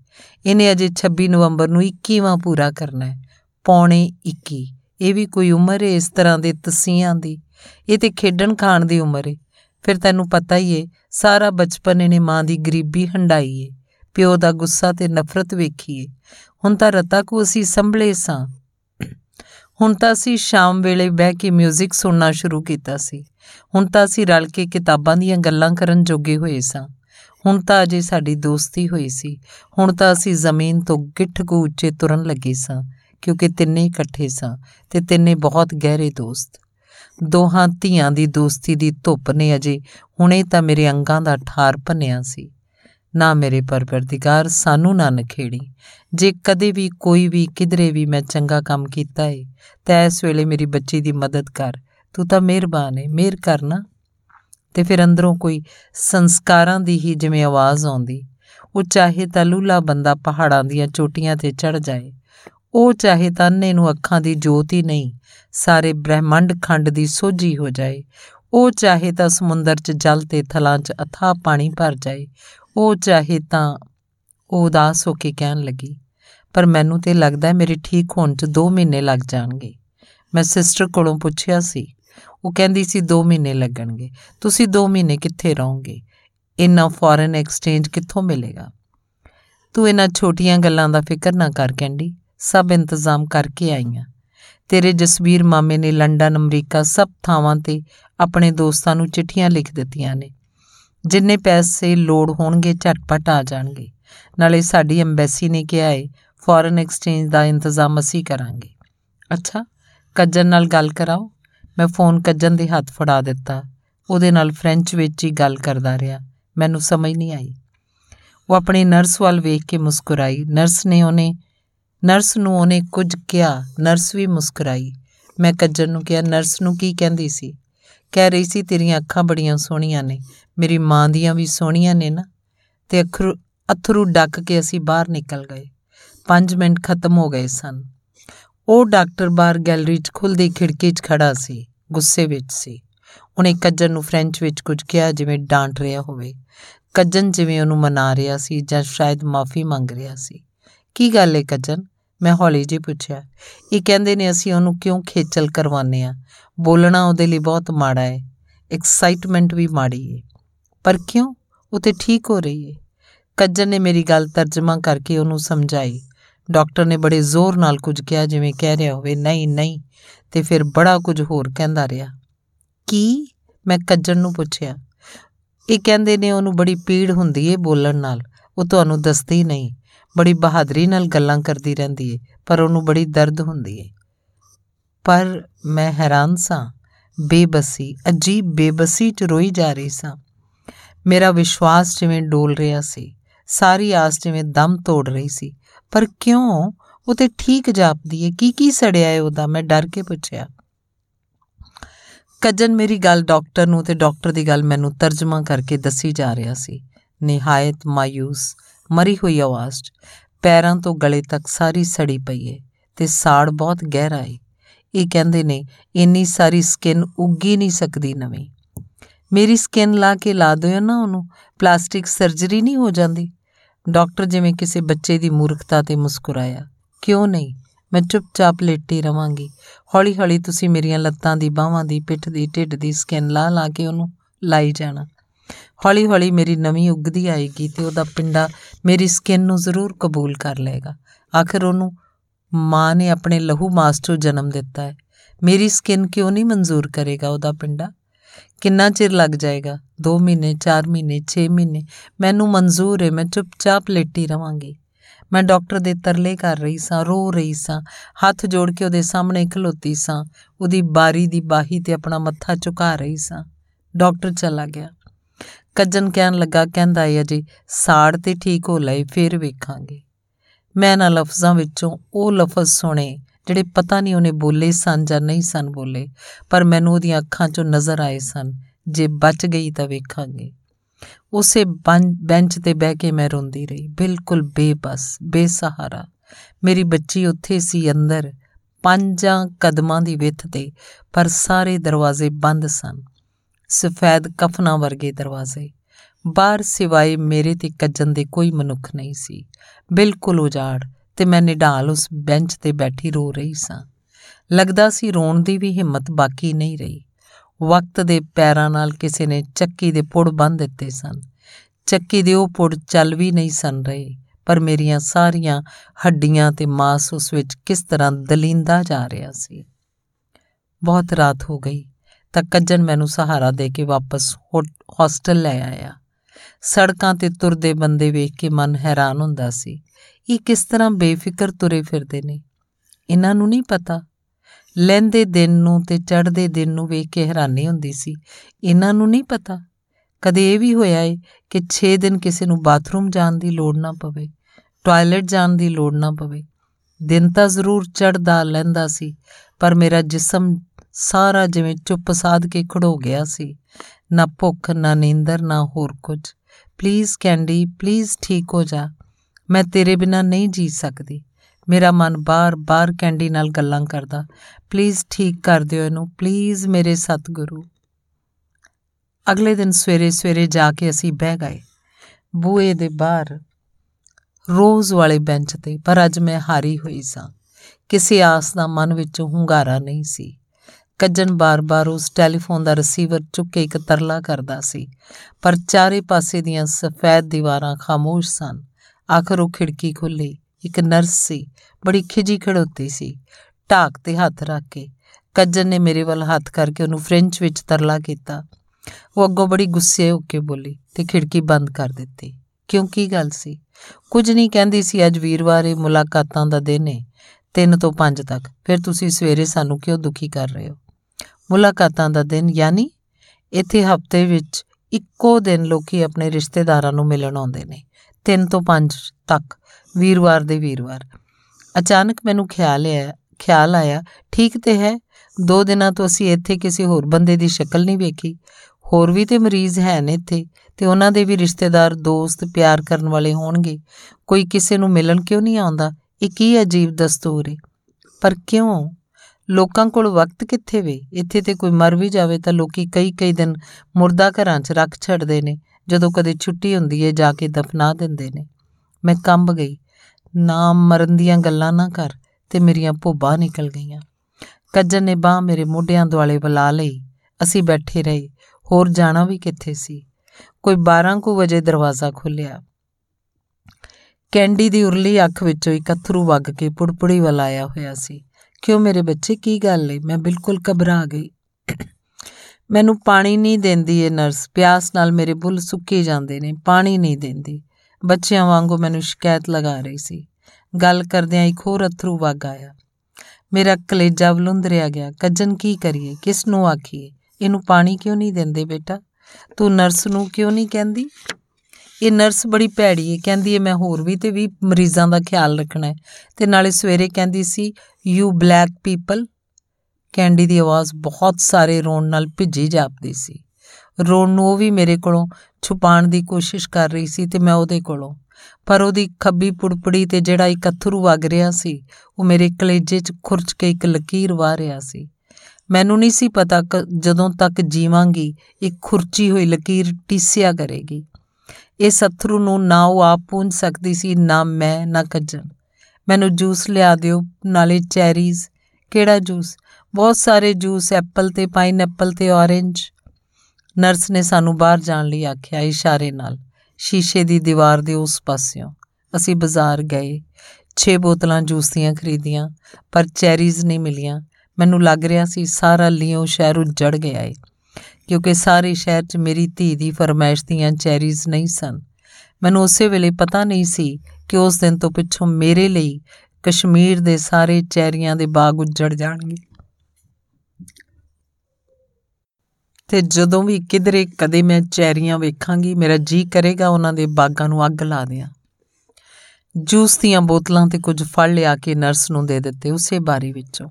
ਇਹਨੇ ਅਜੇ 26 ਨਵੰਬਰ ਨੂੰ 21ਵਾਂ ਪੂਰਾ ਕਰਨਾ ਹੈ। ਪੌਣੇ 21 ਇਹ ਵੀ ਕੋਈ ਉਮਰ ਏ ਇਸ ਤਰ੍ਹਾਂ ਦੇ ਤਸੀਆਂ ਦੀ। ਇਹ ਤੇ ਖੇਡਣ ਖਾਣ ਦੀ ਉਮਰ ਏ ਫਿਰ ਤੈਨੂੰ ਪਤਾ ਹੀ ਏ ਸਾਰਾ ਬਚਪਨ ਇਹਨੇ ਮਾਂ ਦੀ ਗਰੀਬੀ ਹੰਡਾਈ ਏ ਪਿਓ ਦਾ ਗੁੱਸਾ ਤੇ ਨਫ਼ਰਤ ਵੇਖੀਏ ਹੁਣ ਤਾਂ ਰਤਾ ਕੋ ਅਸੀਂ ਸੰਭਲੇ ਸਾਂ। ਹੁਣ ਤਾਂ ਅਸੀਂ ਸ਼ਾਮ ਵੇਲੇ ਬਹਿ ਕੇ 뮤직 ਸੁਣਨਾ ਸ਼ੁਰੂ ਕੀਤਾ ਸੀ। ਹੁਣ ਤਾਂ ਅਸੀਂ ਰਲ ਕੇ ਕਿਤਾਬਾਂ ਦੀਆਂ ਗੱਲਾਂ ਕਰਨ ਜੋਗੇ ਹੋਏ ਸਾਂ। ਹੁਣ ਤਾਂ ਅਜੇ ਸਾਡੀ ਦੋਸਤੀ ਹੋਈ ਸੀ। ਹੁਣ ਤਾਂ ਅਸੀਂ ਜ਼ਮੀਨ ਤੋਂ ਗਿੱਠ ਕੋ ਉੱਚੇ ਤੁਰਨ ਲੱਗੇ ਸਾਂ, ਕਿਉਂਕਿ ਤਿੰਨੇ ਇਕੱਠੇ ਸਾਂ ਤੇ ਤਿੰਨੇ ਬਹੁਤ ਗਹਿਰੇ ਦੋਸਤ। ਦੋਹਾਂ ਧੀਆਂ ਦੀ ਦੋਸਤੀ ਦੀ ਧੁੱਪ ਨੇ ਅਜੇ ਹੁਣੇ ਤਾਂ ਮੇਰੇ ਅੰਗਾਂ ਦਾ ਠਾਰ ਭੰਨਿਆ ਸੀ। ਨਾ ਮੇਰੇ ਪਰਵਰਦੀਗਾਰ, ਸਾਨੂੰ ਨਾ ਨਖੇੜੀ। ਜੇ ਕਦੇ ਵੀ, ਕੋਈ ਵੀ, ਕਿਧਰੇ ਵੀ ਮੈਂ ਚੰਗਾ ਕੰਮ ਕੀਤਾ ਏ, ਤਾਂ ਇਸ ਵੇਲੇ ਮੇਰੀ ਬੱਚੀ ਦੀ ਮਦਦ ਕਰ। ਤੂੰ ਤਾਂ ਮਿਹਰਬਾਨ ਏ, ਮਿਹਰ ਕਰਨਾ ਤੇ ਫਿਰ ਅੰਦਰੋਂ ਕੋਈ ਸੰਸਕਾਰਾਂ ਦੀ ਹੀ ਜਿਵੇਂ ਆਵਾਜ਼ ਆਉਂਦੀ, ਉਹ ਚਾਹੇ ਤਾਂ ਲੂਲਾ ਬੰਦਾ ਪਹਾੜਾਂ ਦੀਆਂ ਚੋਟੀਆਂ ਤੇ ਚੜ ਜਾਏ, ਉਹ ਚਾਹੇ ਤਾਂ ਅੰਨੇ ਨੂੰ ਅੱਖਾਂ ਦੀ ਜੋਤ ਹੀ ਨਹੀਂ, ਸਾਰੇ ਬ੍ਰਹਿਮੰਡ ਖੰਡ ਦੀ ਸੋਝੀ ਹੋ ਜਾਏ, ਉਹ ਚਾਹੇ ਤਾਂ ਸਮੁੰਦਰ 'ਚ ਜਲ ਤੇ ਥਲਾਂ 'ਚ ਅਥਾਹ ਪਾਣੀ ਭਰ ਜਾਏ ਉਹ ਚਾਹੇ ਤਾਂ ਉਹ ਉਦਾਸ ਹੋ ਕੇ ਕਹਿਣ ਲੱਗੀ, ਪਰ ਮੈਨੂੰ ਤੇ ਲੱਗਦਾ ਮੇਰੇ ਠੀਕ ਹੋਣ 'ਚ 2 ਮਹੀਨੇ ਲੱਗ ਜਾਣਗੇ। ਮੈਂ ਸਿਸਟਰ ਕੋਲੋਂ ਪੁੱਛਿਆ ਸੀ, ਉਹ ਕਹਿੰਦੀ ਸੀ 2 ਮਹੀਨੇ ਲੱਗਣਗੇ। ਤੁਸੀਂ 2 ਮਹੀਨੇ ਕਿੱਥੇ ਰਹੋਗੇ? ਇੰਨਾ ਫੋਰਨ ਐਕਸਚੇਂਜ ਕਿੱਥੋਂ ਮਿਲੇਗਾ? ਤੂੰ ਇਹਨਾਂ ਛੋਟੀਆਂ ਗੱਲਾਂ ਦਾ ਫਿਕਰ ਨਾ ਕਰ ਕੈਂਡੀ, ਸਭ ਇੰਤਜ਼ਾਮ ਕਰਕੇ ਆਈਆਂ। ਤੇਰੇ ਜਸਵੀਰ ਮਾਮੇ ਨੇ ਲੰਡਨ, ਅਮਰੀਕਾ ਸਭ ਥਾਵਾਂ ਤੇ ਆਪਣੇ ਦੋਸਤਾਂ ਨੂੰ ਚਿੱਠੀਆਂ ਲਿਖ ਦਿੱਤੀਆਂ ਨੇ। ਜਿੰਨੇ ਪੈਸੇ ਲੋੜ ਹੋਣਗੇ ਝਟਪਟ ਆ ਜਾਣਗੇ। ਨਾਲੇ ਸਾਡੀ ਐਮਬੈਸੀ ਨੇ ਕਿਹਾ ਹੈ ਫੋਰਨ ਐਕਸਚੇਂਜ ਦਾ ਇੰਤਜ਼ਾਮ ਅਸੀਂ ਕਰਾਂਗੇ। ਅੱਛਾ ਕੱਜਨ ਨਾਲ ਗੱਲ ਕਰਾਓ। ਮੈਂ ਫੋਨ ਕੱਜਨ ਦੇ ਹੱਥ ਫੜਾ ਦਿੱਤਾ। ਉਹਦੇ ਨਾਲ ਫ੍ਰੈਂਚ ਵਿੱਚ ਹੀ ਗੱਲ ਕਰਦਾ ਰਿਹਾ। ਮੈਨੂੰ ਸਮਝ ਨਹੀਂ ਆਈ। ਉਹ ਆਪਣੀ ਨਰਸ ਵੱਲ ਵੇਖ ਕੇ ਮੁਸਕਰਾਈ। ਨਰਸ ਨੇ ਉਹਨੇ ਨਰਸ ਨੂੰ ਉਹਨੇ ਕੁਝ ਕਿਹਾ। ਨਰਸ ਵੀ ਮੁਸਕਰਾਈ। ਮੈਂ ਕੱਜਨ ਨੂੰ ਕਿਹਾ ਨਰਸ ਨੂੰ ਕੀ ਕਹਿੰਦੀ ਸੀ? ਕਹਿ ਰਹੀ ਸੀ, ਤੇਰੀਆਂ ਅੱਖਾਂ ਬੜੀਆਂ ਸੋਹਣੀਆਂ ਨੇ, ਮੇਰੀ ਮਾਂ ਦੀਆਂ ਵੀ ਸੋਹਣੀਆਂ ਨੇ ਨਾ। ਤੇ ਅਖਰੂ, ਅਥਰੂ ਡੱਕ ਕੇ ਅਸੀਂ ਬਾਹਰ ਨਿਕਲ ਗਏ। 5 ਮਿੰਟ ਖਤਮ ਹੋ ਗਏ ਸਨ। ਉਹ ਡਾਕਟਰ ਬਾਹਰ ਗੈਲਰੀ 'ਚ ਖੁੱਲਦੀ ਖਿੜਕੀ 'ਚ ਖੜਾ ਸੀ, ਗੁੱਸੇ ਵਿੱਚ ਸੀ। ਉਹਨੇ ਕੱਜਨ ਨੂੰ ਫ੍ਰੈਂਚ ਵਿੱਚ ਕੁਝ ਕਿਹਾ, ਜਿਵੇਂ ਡਾਂਟ ਰਿਹਾ ਹੋਵੇ। ਕੱਜਨ ਜਿਵੇਂ ਉਹਨੂੰ ਮਨਾ ਰਿਹਾ ਸੀ ਜਾਂ ਸ਼ਾਇਦ ਮਾਫੀ ਮੰਗ ਰਿਹਾ ਸੀ। ਕੀ ਗੱਲ ਹੈ ਕੱਜਨ ਮੈਂ ਹੌਲੀ ਜਿਹੀ ਪੁੱਛਿਆ, ਇਹ ਕਹਿੰਦੇ ਨੇ ਅਸੀਂ ਉਹਨੂੰ ਕਿਉਂ ਖੇਚਲ ਕਰਵਾਉਂਦੇ ਆ ਬੋਲਣਾ ਉਹਦੇ ਲਈ ਬਹੁਤ ਮਾੜਾ ਹੈ ਐਕਸਾਈਟਮੈਂਟ ਵੀ ਮਾੜੀ ਹੈ। ਪਰ ਕਿਉਂ? ਉਹ ਤੇ ਠੀਕ ਹੋ ਰਹੀ ਹੈ। ਕੱਜਨ ਨੇ ਮੇਰੀ ਗੱਲ ਤਰਜਮਾ ਕਰਕੇ ਉਹਨੂੰ ਸਮਝਾਈ। ਡਾਕਟਰ ਨੇ ਬੜੇ ਜ਼ੋਰ ਨਾਲ ਕੁਝ ਕਿਹਾ, ਜਿਵੇਂ ਕਹਿ ਰਿਹਾ ਹੋਵੇ, ਨਹੀਂ ਨਹੀਂ, ਤੇ ਫਿਰ ਬੜਾ ਕੁਝ ਹੋਰ ਕਹਿੰਦਾ ਰਿਹਾ। ਕੀ? ਮੈਂ ਕੱਜਨ ਨੂੰ ਪੁੱਛਿਆ। ਇਹ ਕਹਿੰਦੇ ਨੇ ਉਹਨੂੰ ਬੜੀ ਪੀੜ ਹੁੰਦੀ ਏ ਬੋਲਣ ਨਾਲ। ਉਹ ਤੁਹਾਨੂੰ ਦੱਸਦੀ ਨਹੀਂ। ਬੜੀ ਬਹਾਦਰੀ ਨਾਲ ਗੱਲਾਂ ਕਰਦੀ ਰਹਿੰਦੀ ਏ, ਪਰ ਉਹਨੂੰ ਬੜੀ ਦਰਦ ਹੁੰਦੀ ਏ। ਪਰ ਮੈਂ ਹੈਰਾਨ ਸਾਂ, ਬੇਬਸੀ, ਅਜੀਬ ਬੇਬਸੀ ਚ ਰੋਈ ਜਾ ਰਹੀ ਸਾਂ। ਮੇਰਾ ਵਿਸ਼ਵਾਸ ਜਿਵੇਂ ਡੋਲ ਰਿਹਾ ਸੀ, ਸਾਰੀ ਆਸ ਜਿਵੇਂ ਦਮ ਤੋੜ ਰਹੀ ਸੀ, ਪਰ ਕਿਉਂ ਉਹ ਤੇ ਠੀਕ ਜਾਪਦੀ ਏ, ਕੀ ਕੀ ਸੜਿਆ ਏ ਉਹਦਾ? ਮੈਂ ਡਰ ਕੇ ਪੁੱਛਿਆ। ਕੱਜਨ ਮੇਰੀ ਗੱਲ ਡਾਕਟਰ ਨੂੰ ਤੇ ਡਾਕਟਰ ਦੀ ਗੱਲ ਮੈਨੂੰ ਤਰਜਮਾ ਕਰਕੇ ਦੱਸੀ ਜਾ ਰਿਹਾ ਸੀ। ਨਿਹਾਇਤ ਮਾਇੂਸ ਮਰੀ ਹੋਈ ਆਵਾਜ਼ 'ਚ ਪੈਰਾਂ ਤੋਂ ਗਲੇ ਤੱਕ ਸਾਰੀ ਸੜੀ ਪਈ ਏ ਤੇ ਸਾੜ ਬਹੁਤ ਗਹਿਰਾ ਏ। ਇਹ ਕਹਿੰਦੇ ਨੇ, ਇੰਨੀ ਸਾਰੀ ਸਕਿਨ ਉੱਗੀ ਨਹੀਂ ਸਕਦੀ ਨਵੀਂ। ਮੇਰੀ ਸਕਿਨ ਲਾ ਕੇ ਲਾ ਦਿਓ ਨਾ ਉਹਨੂੰ, ਪਲਾਸਟਿਕ ਸਰਜਰੀ ਨਹੀਂ ਹੋ ਜਾਂਦੀ। ਡਾਕਟਰ ਜਿਵੇਂ ਕਿਸੇ ਬੱਚੇ ਦੀ ਮੂਰਖਤਾ ਤੇ ਮੁਸਕਰਾਇਆ, ਕਿਉਂ ਨਹੀਂ, ਮੈਂ ਚੁੱਪਚਾਪ ਲੇਟੀ ਰਵਾਂਗੀ। ਹੌਲੀ-ਹੌਲੀ ਤੁਸੀਂ ਮੇਰੀਆਂ ਲੱਤਾਂ ਦੀ ਬਾਹਾਂ ਦੀ ਪਿੱਠ ਦੀ ਢਿੱਡ ਦੀ ਸਕਿਨ ਲਾ ਲਾ ਕੇ ਉਹਨੂੰ ਲਾਈ ਜਾਣਾ। ਹੌਲੀ-ਹੌਲੀ ਮੇਰੀ ਨਵੀਂ ਉੱਗਦੀ ਆਏਗੀ ਤੇ ਉਹਦਾ ਪਿੰਡਾ ਮੇਰੀ ਸਕਿਨ ਨੂੰ ਜ਼ਰੂਰ ਕਬੂਲ ਕਰ ਲਏਗਾ। ਆਖਰ ਉਹਨੂੰ ਮਾਂ ਨੇ ਆਪਣੇ ਲਹੂ ਮਾਸਟਰ ਜਨਮ ਦਿੱਤਾ ਹੈ। ਮੇਰੀ ਸਕਿਨ ਕਿਉਂ ਨਹੀਂ ਮਨਜ਼ੂਰ ਕਰੇਗਾ ਉਹਦਾ ਪਿੰਡਾ? ਕਿੰਨਾ ਚਿਰ ਲੱਗ ਜਾਏਗਾ? 2 ਮਹੀਨੇ 4 ਮਹੀਨੇ 6 ਮਹੀਨੇ? ਮੈਨੂੰ ਮਨਜ਼ੂਰ ਹੈ, ਮੈਂ ਚੁੱਪਚਾਪ ਲੇਟੀ ਰਵਾਂਗੀ। ਮੈਂ ਡਾਕਟਰ ਦੇ ਤਰਲੇ ਕਰ ਰਹੀ ਸਾਂ, ਰੋ ਰਹੀ ਸਾਂ, ਹੱਥ ਜੋੜ ਕੇ ਉਹਦੇ ਸਾਹਮਣੇ ਖਲੋਤੀ ਸਾਂ, ਉਹਦੀ ਬਾਰੀ ਦੀ ਬਾਹੀ ਤੇ ਆਪਣਾ ਮੱਥਾ ਝੁਕਾ ਰਹੀ ਸਾਂ। ਡਾਕਟਰ ਚਲਾ ਗਿਆ। ਕੱਜਨ ਕਹਿਣ ਲੱਗਾ, ਕਹਿੰਦਾ ਏ ਅਜੇ ਸਾੜ ਤੇ ਠੀਕ ਹੋ ਲਏ, ਫੇਰ ਵੇਖਾਂਗੇ। ਮੈਂ ਨਾ ਲਫ਼ਜ਼ਾਂ ਵਿੱਚੋਂ ਉਹ ਲਫ਼ਜ਼ ਸੁਣੇ, ਜਿਹੜੇ ਪਤਾ ਨਹੀਂ ਉਹਨੇ ਬੋਲੇ ਸਨ ਜਾਂ ਨਹੀਂ ਸਨ ਬੋਲੇ, ਪਰ ਮੈਨੂੰ ਉਹਦੀਆਂ ਅੱਖਾਂ 'ਚੋਂ ਨਜ਼ਰ ਆਏ ਸਨ। ਜੇ ਬਚ ਗਈ ਤਾਂ ਵੇਖਾਂਗੇ। ਉਸੇ ਬੈਂਚ ਤੇ ਬਹਿ ਕੇ ਮੈਂ ਰੋਂਦੀ ਰਹੀ। ਬਿਲਕੁਲ ਬੇਬਸ, ਬੇਸਹਾਰਾ। ਮੇਰੀ ਬੱਚੀ ਉੱਥੇ ਸੀ ਅੰਦਰ, ਪੰਜਾਂ ਕਦਮਾਂ ਦੀ ਵਿੱਥ ਤੇ, ਪਰ ਸਾਰੇ ਦਰਵਾਜ਼ੇ ਬੰਦ ਸਨ। ਸਫੈਦ ਕਫਨਾ ਵਰਗੇ ਦਰਵਾਜ਼ੇ। ਬਾਹਰ ਸਿਵਾਏ ਮੇਰੇ ਤੇ ਕੱਜਨ ਦੇ ਕੋਈ ਮਨੁੱਖ ਨਹੀਂ ਸੀ। ਬਿਲਕੁਲ ਉਜਾੜ ਤੇ ਮੈਂ ਨਿਢਾਲ ਉਸ ਬੈਂਚ ਤੇ ਬੈਠੀ ਰੋ ਰਹੀ ਸਾਂ। ਲੱਗਦਾ ਸੀ ਰੋਣ ਦੀ ਵੀ ਹਿੰਮਤ ਬਾਕੀ ਨਹੀਂ ਰਹੀ। ਵਕਤ ਦੇ ਪੈਰਾਂ ਨਾਲ ਕਿਸੇ ਨੇ ਚੱਕੀ ਦੇ ਪੁੜ ਬੰਨ ਦਿੱਤੇ ਸਨ। ਚੱਕੀ ਦੇ ਉਹ ਪੁੜ ਚੱਲ ਵੀ ਨਹੀਂ ਸਨ ਰਹੇ, ਪਰ ਮੇਰੀਆਂ ਸਾਰੀਆਂ ਹੱਡੀਆਂ ਤੇ ਮਾਸ ਉਸ ਵਿੱਚ ਕਿਸ ਤਰ੍ਹਾਂ ਦਲਿੰਦਾ ਜਾ ਰਿਹਾ ਸੀ। ਬਹੁਤ ਰਾਤ ਹੋ ਗਈ। ਤਾਂ ਕੱਜਨ ਮੈਨੂੰ ਸਹਾਰਾ ਦੇ ਕੇ ਵਾਪਸ ਹੌਸਟਲ ਲੈ ਆਇਆ। ਸੜਕਾਂ ਤੇ ਤੁਰਦੇ ਬੰਦੇ ਵੇਖ ਕੇ ਮਨ ਹੈਰਾਨ ਹੁੰਦਾ ਸੀ, ਇਹ ਕਿਸ ਤਰ੍ਹਾਂ ਬੇਫਿਕਰ ਤੁਰੇ ਫਿਰਦੇ ਨੇ? ਇਹਨਾਂ ਨੂੰ ਨਹੀਂ ਪਤਾ। ਲੈਂਦੇ ਦਿਨ ਨੂੰ ਤੇ ਚੜ੍ਹਦੇ ਦਿਨ ਨੂੰ ਵੇਖ ਕੇ ਹੈਰਾਨੀ ਹੁੰਦੀ ਸੀ। ਇਹਨਾਂ ਨੂੰ ਨਹੀਂ ਪਤਾ। ਕਦੇ ਇਹ ਵੀ ਹੋਇਆ ਏ ਕਿ 6 ਦਿਨ ਕਿਸੇ ਨੂੰ ਬਾਥਰੂਮ ਜਾਣ ਦੀ ਲੋੜ ਨਾ ਪਵੇ, ਟਾਇਲਟ ਜਾਣ ਦੀ ਲੋੜ ਨਾ ਪਵੇ। ਦਿਨ ਤਾਂ ਜ਼ਰੂਰ ਚੜਦਾ ਲੈਂਦਾ ਸੀ, ਪਰ ਮੇਰਾ ਜਿਸਮ ਸਾਰਾ ਜਿਵੇਂ ਚੁੱਪ ਸਾਧ ਕੇ ਖੜੋ ਗਿਆ ਸੀ। ਨਾ ਭੁੱਖ, ਨਾ ਨੀਂਦਰ, ਨਾ ਹੋਰ ਕੁਝ। ਪਲੀਜ਼ ਕੈਂਡੀ ਪਲੀਜ਼ ਠੀਕ ਹੋ ਜਾ। ਮੈਂ ਤੇਰੇ ਬਿਨਾ ਨਹੀਂ ਜੀ ਸਕਦੀ। ਮੇਰਾ ਮਨ ਬਾਰ-ਬਾਰ ਕੈਂਡੀ ਨਾਲ ਗੱਲਾਂ ਕਰਦਾ। ਪਲੀਜ਼ ਠੀਕ ਕਰ ਦਿਓ ਇਹਨੂੰ। ਪਲੀਜ਼ ਮੇਰੇ ਸਤਿਗੁਰੂ। ਅਗਲੇ ਦਿਨ ਸਵੇਰੇ-ਸਵੇਰੇ ਜਾ ਕੇ ਅਸੀਂ ਬਹਿ ਗਏ। ਬੂਏ ਦੇ ਬਾਹਰ ਰੋਜ਼ ਵਾਲੇ ਬੈਂਚ ਤੇ, ਪਰ ਅੱਜ ਮੈਂ ਹਾਰੀ ਹੋਈ ਸਾਂ। ਕਿਸੇ ਆਸ ਦਾ ਮਨ ਵਿੱਚ ਹੁੰਗਾਰਾ ਨਹੀਂ ਸੀ। ਕੱਜਣ ਬਾਰ-ਬਾਰ ਉਸ ਟੈਲੀਫੋਨ ਦਾ ਰਿਸੀਵਰ ਚੁੱਕ ਕੇ ਇੱਕ ਤਰਲਾ ਕਰਦਾ ਸੀ। ਪਰ ਚਾਰੇ ਪਾਸੇ ਦੀਆਂ ਸਫੈਦ ਦੀਵਾਰਾਂ ਖਾਮੋਸ਼ ਸਨ। ਆਖਰ ਉਹ ਖਿੜਕੀ ਖੁੱਲੀ ਇੱਕ ਨਰਸ ਸੀ। ਬੜੀ ਖਿਜੀ ਖੜੋਤੀ ਸੀ। ਢਾਕ ਤੇ ਹੱਥ ਰੱਖ ਕੇ। ਕੱਜਣ ਨੇ ਮੇਰੇ ਵੱਲ ਹੱਥ ਕਰਕੇ ਉਹਨੂੰ ਫ੍ਰੈਂਚ ਵਿੱਚ ਤਰਲਾ ਕੀਤਾ। ਉਹ ਅੱਗੋਂ ਬੜੀ ਗੁੱਸੇ ਹੋ ਕੇ ਬੋਲੀ ਤੇ ਖਿੜਕੀ ਬੰਦ ਕਰ ਦਿੱਤੀ। ਕਿਉਂ? ਕੀ ਗੱਲ ਸੀ? ਕੁਝ ਨਹੀਂ ਕਹਿੰਦੀ ਸੀ ਅੱਜ ਵੀਰਵਾਰ ਇਹ ਮੁਲਾਕਾਤਾਂ ਦਾ ਦਿਨ ਹੈ 3 ਤੋਂ 5 ਤੱਕ। ਫਿਰ ਤੁਸੀਂ ਸਵੇਰੇ ਸਾਨੂੰ ਕਿਉਂ ਦੁਖੀ ਕਰ ਰਹੇ ਹੋ? ਮੁਲਾਕਾਤਾਂ ਦਾ ਦਿਨ, ਯਾਨੀ ਇੱਥੇ ਹਫ਼ਤੇ ਵਿੱਚ ਇੱਕੋ ਦਿਨ ਲੋਕੀ ਆਪਣੇ ਰਿਸ਼ਤੇਦਾਰਾਂ ਨੂੰ ਮਿਲਣ ਆਉਂਦੇ ਨੇ 3 ਤੋਂ 5 ਤੱਕ, ਵੀਰਵਾਰ ਦੇ ਵੀਰਵਾਰ। ਅਚਾਨਕ ਮੈਨੂੰ ਖਿਆਲ ਆਇਆ ਖਿਆਲ ਆਇਆ, ਠੀਕ ਤੇ ਹੈ, ਦੋ ਦਿਨਾਂ ਤੋਂ ਅਸੀਂ ਇੱਥੇ ਕਿਸੇ ਹੋਰ ਬੰਦੇ ਦੀ ਸ਼ਕਲ ਨਹੀਂ ਵੇਖੀ। ਹੋਰ ਵੀ ਤੇ ਮਰੀਜ਼ ਹੈ ਨੇ ਇੱਥੇ, ਤੇ ਉਹਨਾਂ ਦੇ ਵੀ ਰਿਸ਼ਤੇਦਾਰ, ਦੋਸਤ ਪਿਆਰ ਕਰਨ ਵਾਲੇ ਹੋਣਗੇ। ਕੋਈ ਕਿਸੇ ਨੂੰ ਮਿਲਣ ਕਿਉਂ ਨਹੀਂ ਆਉਂਦਾ? ਇਹ ਕੀ ਅਜੀਬ ਦਸਤੂਰ ਹੈ ਪਰ ਕਿਉਂ? ਲੋਕਾਂ ਕੋਲ ਵਕਤ ਕਿੱਥੇ ਵੇ? ਇੱਥੇ ਤੇ ਕੋਈ ਮਰ ਵੀ ਜਾਵੇ ਤਾਂ ਲੋਕੀ ਕਈ ਕਈ ਦਿਨ ਮੁਰਦਾ ਘਰਾਂ 'ਚ ਰੱਖ ਛੱਡਦੇ ਨੇ, ਜਦੋਂ ਕਦੇ ਛੁੱਟੀ ਹੁੰਦੀ ਏ ਜਾ ਕੇ ਦਫਨਾ ਦਿੰਦੇ ਨੇ। ਮੈਂ ਕੰਬ ਗਈ। ਨਾ ਮਰਨ ਦੀਆਂ ਗੱਲਾਂ ਨਾ ਕਰ ਤੇ ਮੇਰੀਆਂ ਭੋਬਾਂ ਨਿਕਲ ਗਈਆਂ। ਕੱਜਨ ਨੇ ਬਾਹ ਮੇਰੇ ਮੋਢਿਆਂ ਦੁਆਲੇ ਬੁਲਾ ਲਈ। ਅਸੀਂ ਬੈਠੇ ਰਹੇ। ਹੋਰ ਜਾਣਾ ਵੀ ਕਿੱਥੇ ਸੀ? ਕੋਈ 12 ਕੁ ਵਜੇ ਦਰਵਾਜ਼ਾ ਖੁੱਲਿਆ ਕੈਂਡੀ ਦੀ ਉਰਲੀ ਅੱਖ ਵਿੱਚੋਂ ਇੱਕ ਅਥਰੂ ਵਗ ਕੇ ਪੁੜਪੁੜੀ ਵੱਲ ਆਇਆ ਹੋਇਆ ਸੀ। ਕਿਉਂ ਮੇਰੇ ਬੱਚੇ? ਕੀ ਗੱਲ ਏ ਮੈਂ ਬਿਲਕੁਲ ਘਬਰਾ ਗਈ। ਮੈਨੂੰ ਪਾਣੀ ਨਹੀਂ ਦਿੰਦੀ ਇਹ ਨਰਸ ਪਿਆਸ ਨਾਲ ਮੇਰੇ ਬੁੱਲ ਸੁੱਕੇ ਜਾਂਦੇ ਨੇ, ਪਾਣੀ ਨਹੀਂ ਦਿੰਦੀ। ਬੱਚਿਆਂ ਵਾਂਗੂ ਮੈਨੂੰ ਸ਼ਿਕਾਇਤ ਲਗਾ ਰਹੀ ਸੀ। ਗੱਲ ਕਰਦਿਆਂ ਇੱਕ ਹੋਰ ਅਥਰੂ ਵਗ ਆਇਆ। ਮੇਰਾ ਕਲੇਜਾ ਵਲੁੰਦਰਿਆ ਗਿਆ। ਕੱਜਨ, ਕੀ ਕਰੀਏ? ਕਿਸ ਨੂੰ ਆਖੀਏ? ਇਹਨੂੰ ਪਾਣੀ ਕਿਉਂ ਨਹੀਂ ਦਿੰਦੇ ਬੇਟਾ? ਤੂੰ ਨਰਸ ਨੂੰ ਕਿਉਂ ਨਹੀਂ ਕਹਿੰਦੀ? ਇਹ ਨਰਸ ਬੜੀ ਭੈੜੀ ਹੈ ਕਹਿੰਦੀ ਹੈ ਮੈਂ ਹੋਰ ਵੀ ਤੇ ਵੀ ਮਰੀਜ਼ਾਂ ਦਾ ਖਿਆਲ ਰੱਖਣਾ ਹੈ ਤੇ ਨਾਲੇ ਸਵੇਰੇ ਕਹਿੰਦੀ ਸੀ ਯੂ ਬਲੈਕ ਪੀਪਲ ਕੈਂਡੀ ਦੀ ਆਵਾਜ਼ ਬਹੁਤ ਸਾਰੇ ਰੋਣ ਨਾਲ ਭਿੱਜੀ ਜਾਪਦੀ ਸੀ। ਰੋਣ ਨੂੰ ਉਹ ਵੀ ਮੇਰੇ ਕੋਲੋਂ ਛੁਪਾਉਣ ਦੀ ਕੋਸ਼ਿਸ਼ ਕਰ ਰਹੀ ਸੀ ਤੇ ਮੈਂ ਉਹਦੇ ਕੋਲੋਂ। ਪਰ ਉਹਦੀ ਖੱਬੀ ਪੁੜਪੜੀ ਤੇ ਜਿਹੜਾ ਇੱਕ ਅਥਰੂ ਵਗ ਰਿਹਾ ਸੀ, ਉਹ ਮੇਰੇ ਕਲੇਜੇ 'ਚ ਖੁਰਚ ਕੇ ਇੱਕ ਲਕੀਰ ਵਾਹ ਰਿਹਾ ਸੀ। ਮੈਨੂੰ ਨਹੀਂ ਸੀ ਪਤਾ ਜਦੋਂ ਤੱਕ ਜੀਵਾਂਗੀ, ਇੱਕ ਖੁਰਚੀ ਹੋਈ ਲਕੀਰ ਟੀਸਿਆ ਕਰੇਗੀ। ਇਹ ਸਥਰੂ ਨੂੰ ਨਾ ਉਹ ਆਪ ਪੂੰਝ ਸਕਦੀ ਸੀ, ਨਾ ਮੈਂ, ਨਾ ਕੱਜਣ ਮੈਨੂੰ ਜੂਸ ਲਿਆ ਦਿਓ, ਨਾਲੇ ਚੈਰੀਜ਼। ਕਿਹੜਾ ਜੂਸ? ਬਹੁਤ ਸਾਰੇ ਜੂਸ, ਐਪਲ ਤੇ ਪਾਈਨਐਪਲ ਤੇ ਔਰੇਂਜ। ਨਰਸ ਨੇ ਸਾਨੂੰ ਬਾਹਰ ਜਾਣ ਲਈ ਆਖਿਆ, ਇਸ਼ਾਰੇ ਨਾਲ। ਸ਼ੀਸ਼ੇ ਦੀ ਦੀਵਾਰ ਦੇ ਉਸ ਪਾਸਿਓਂ। ਅਸੀਂ ਬਾਜ਼ਾਰ ਗਏ। 6 ਬੋਤਲਾਂ ਜੂਸ ਦੀਆਂ ਖਰੀਦੀਆਂ, ਪਰ ਚੈਰੀਜ਼ ਨਹੀਂ ਮਿਲੀਆਂ। ਮੈਨੂੰ ਲੱਗ ਰਿਹਾ ਸੀ ਸਾਰਾ ਲਿਓ ਸ਼ਹਿਰ ਉੱਜੜ ਗਿਆ ਏ। ਕਿਉਂਕਿ ਸਾਰੇ ਸ਼ਹਿਰ 'ਚ ਮੇਰੀ ਧੀ ਦੀ ਫਰਮਾਇਸ਼ ਦੀਆਂ ਚੈਰੀਜ਼ ਨਹੀਂ ਸਨ। ਮੈਨੂੰ ਉਸੇ ਵੇਲੇ ਪਤਾ ਨਹੀਂ ਸੀ ਕਿ ਉਸ ਦਿਨ ਤੋਂ ਪਿੱਛੋਂ ਮੇਰੇ ਲਈ ਕਸ਼ਮੀਰ ਦੇ ਸਾਰੇ ਚੈਰੀਆਂ ਦੇ ਬਾਗ ਉੱਜੜ ਜਾਣਗੇ। ਤੇ ਜਦੋਂ ਵੀ ਕਿਧਰੇ ਕਦੇ ਮੈਂ ਚੈਰੀਆਂ ਵੇਖਾਂਗੀ, ਮੇਰਾ ਜੀ ਕਰੇਗਾ ਉਹਨਾਂ ਦੇ ਬਾਗਾਂ ਨੂੰ ਅੱਗ ਲਾ ਦਿਆਂ। ਜੂਸ ਦੀਆਂ ਬੋਤਲਾਂ ਤੇ ਕੁਝ ਫਲ ਲਿਆ ਕੇ ਨਰਸ ਨੂੰ ਦੇ ਦਿੱਤੇ ਉਸੇ ਬਾਰੀ ਵਿੱਚੋਂ।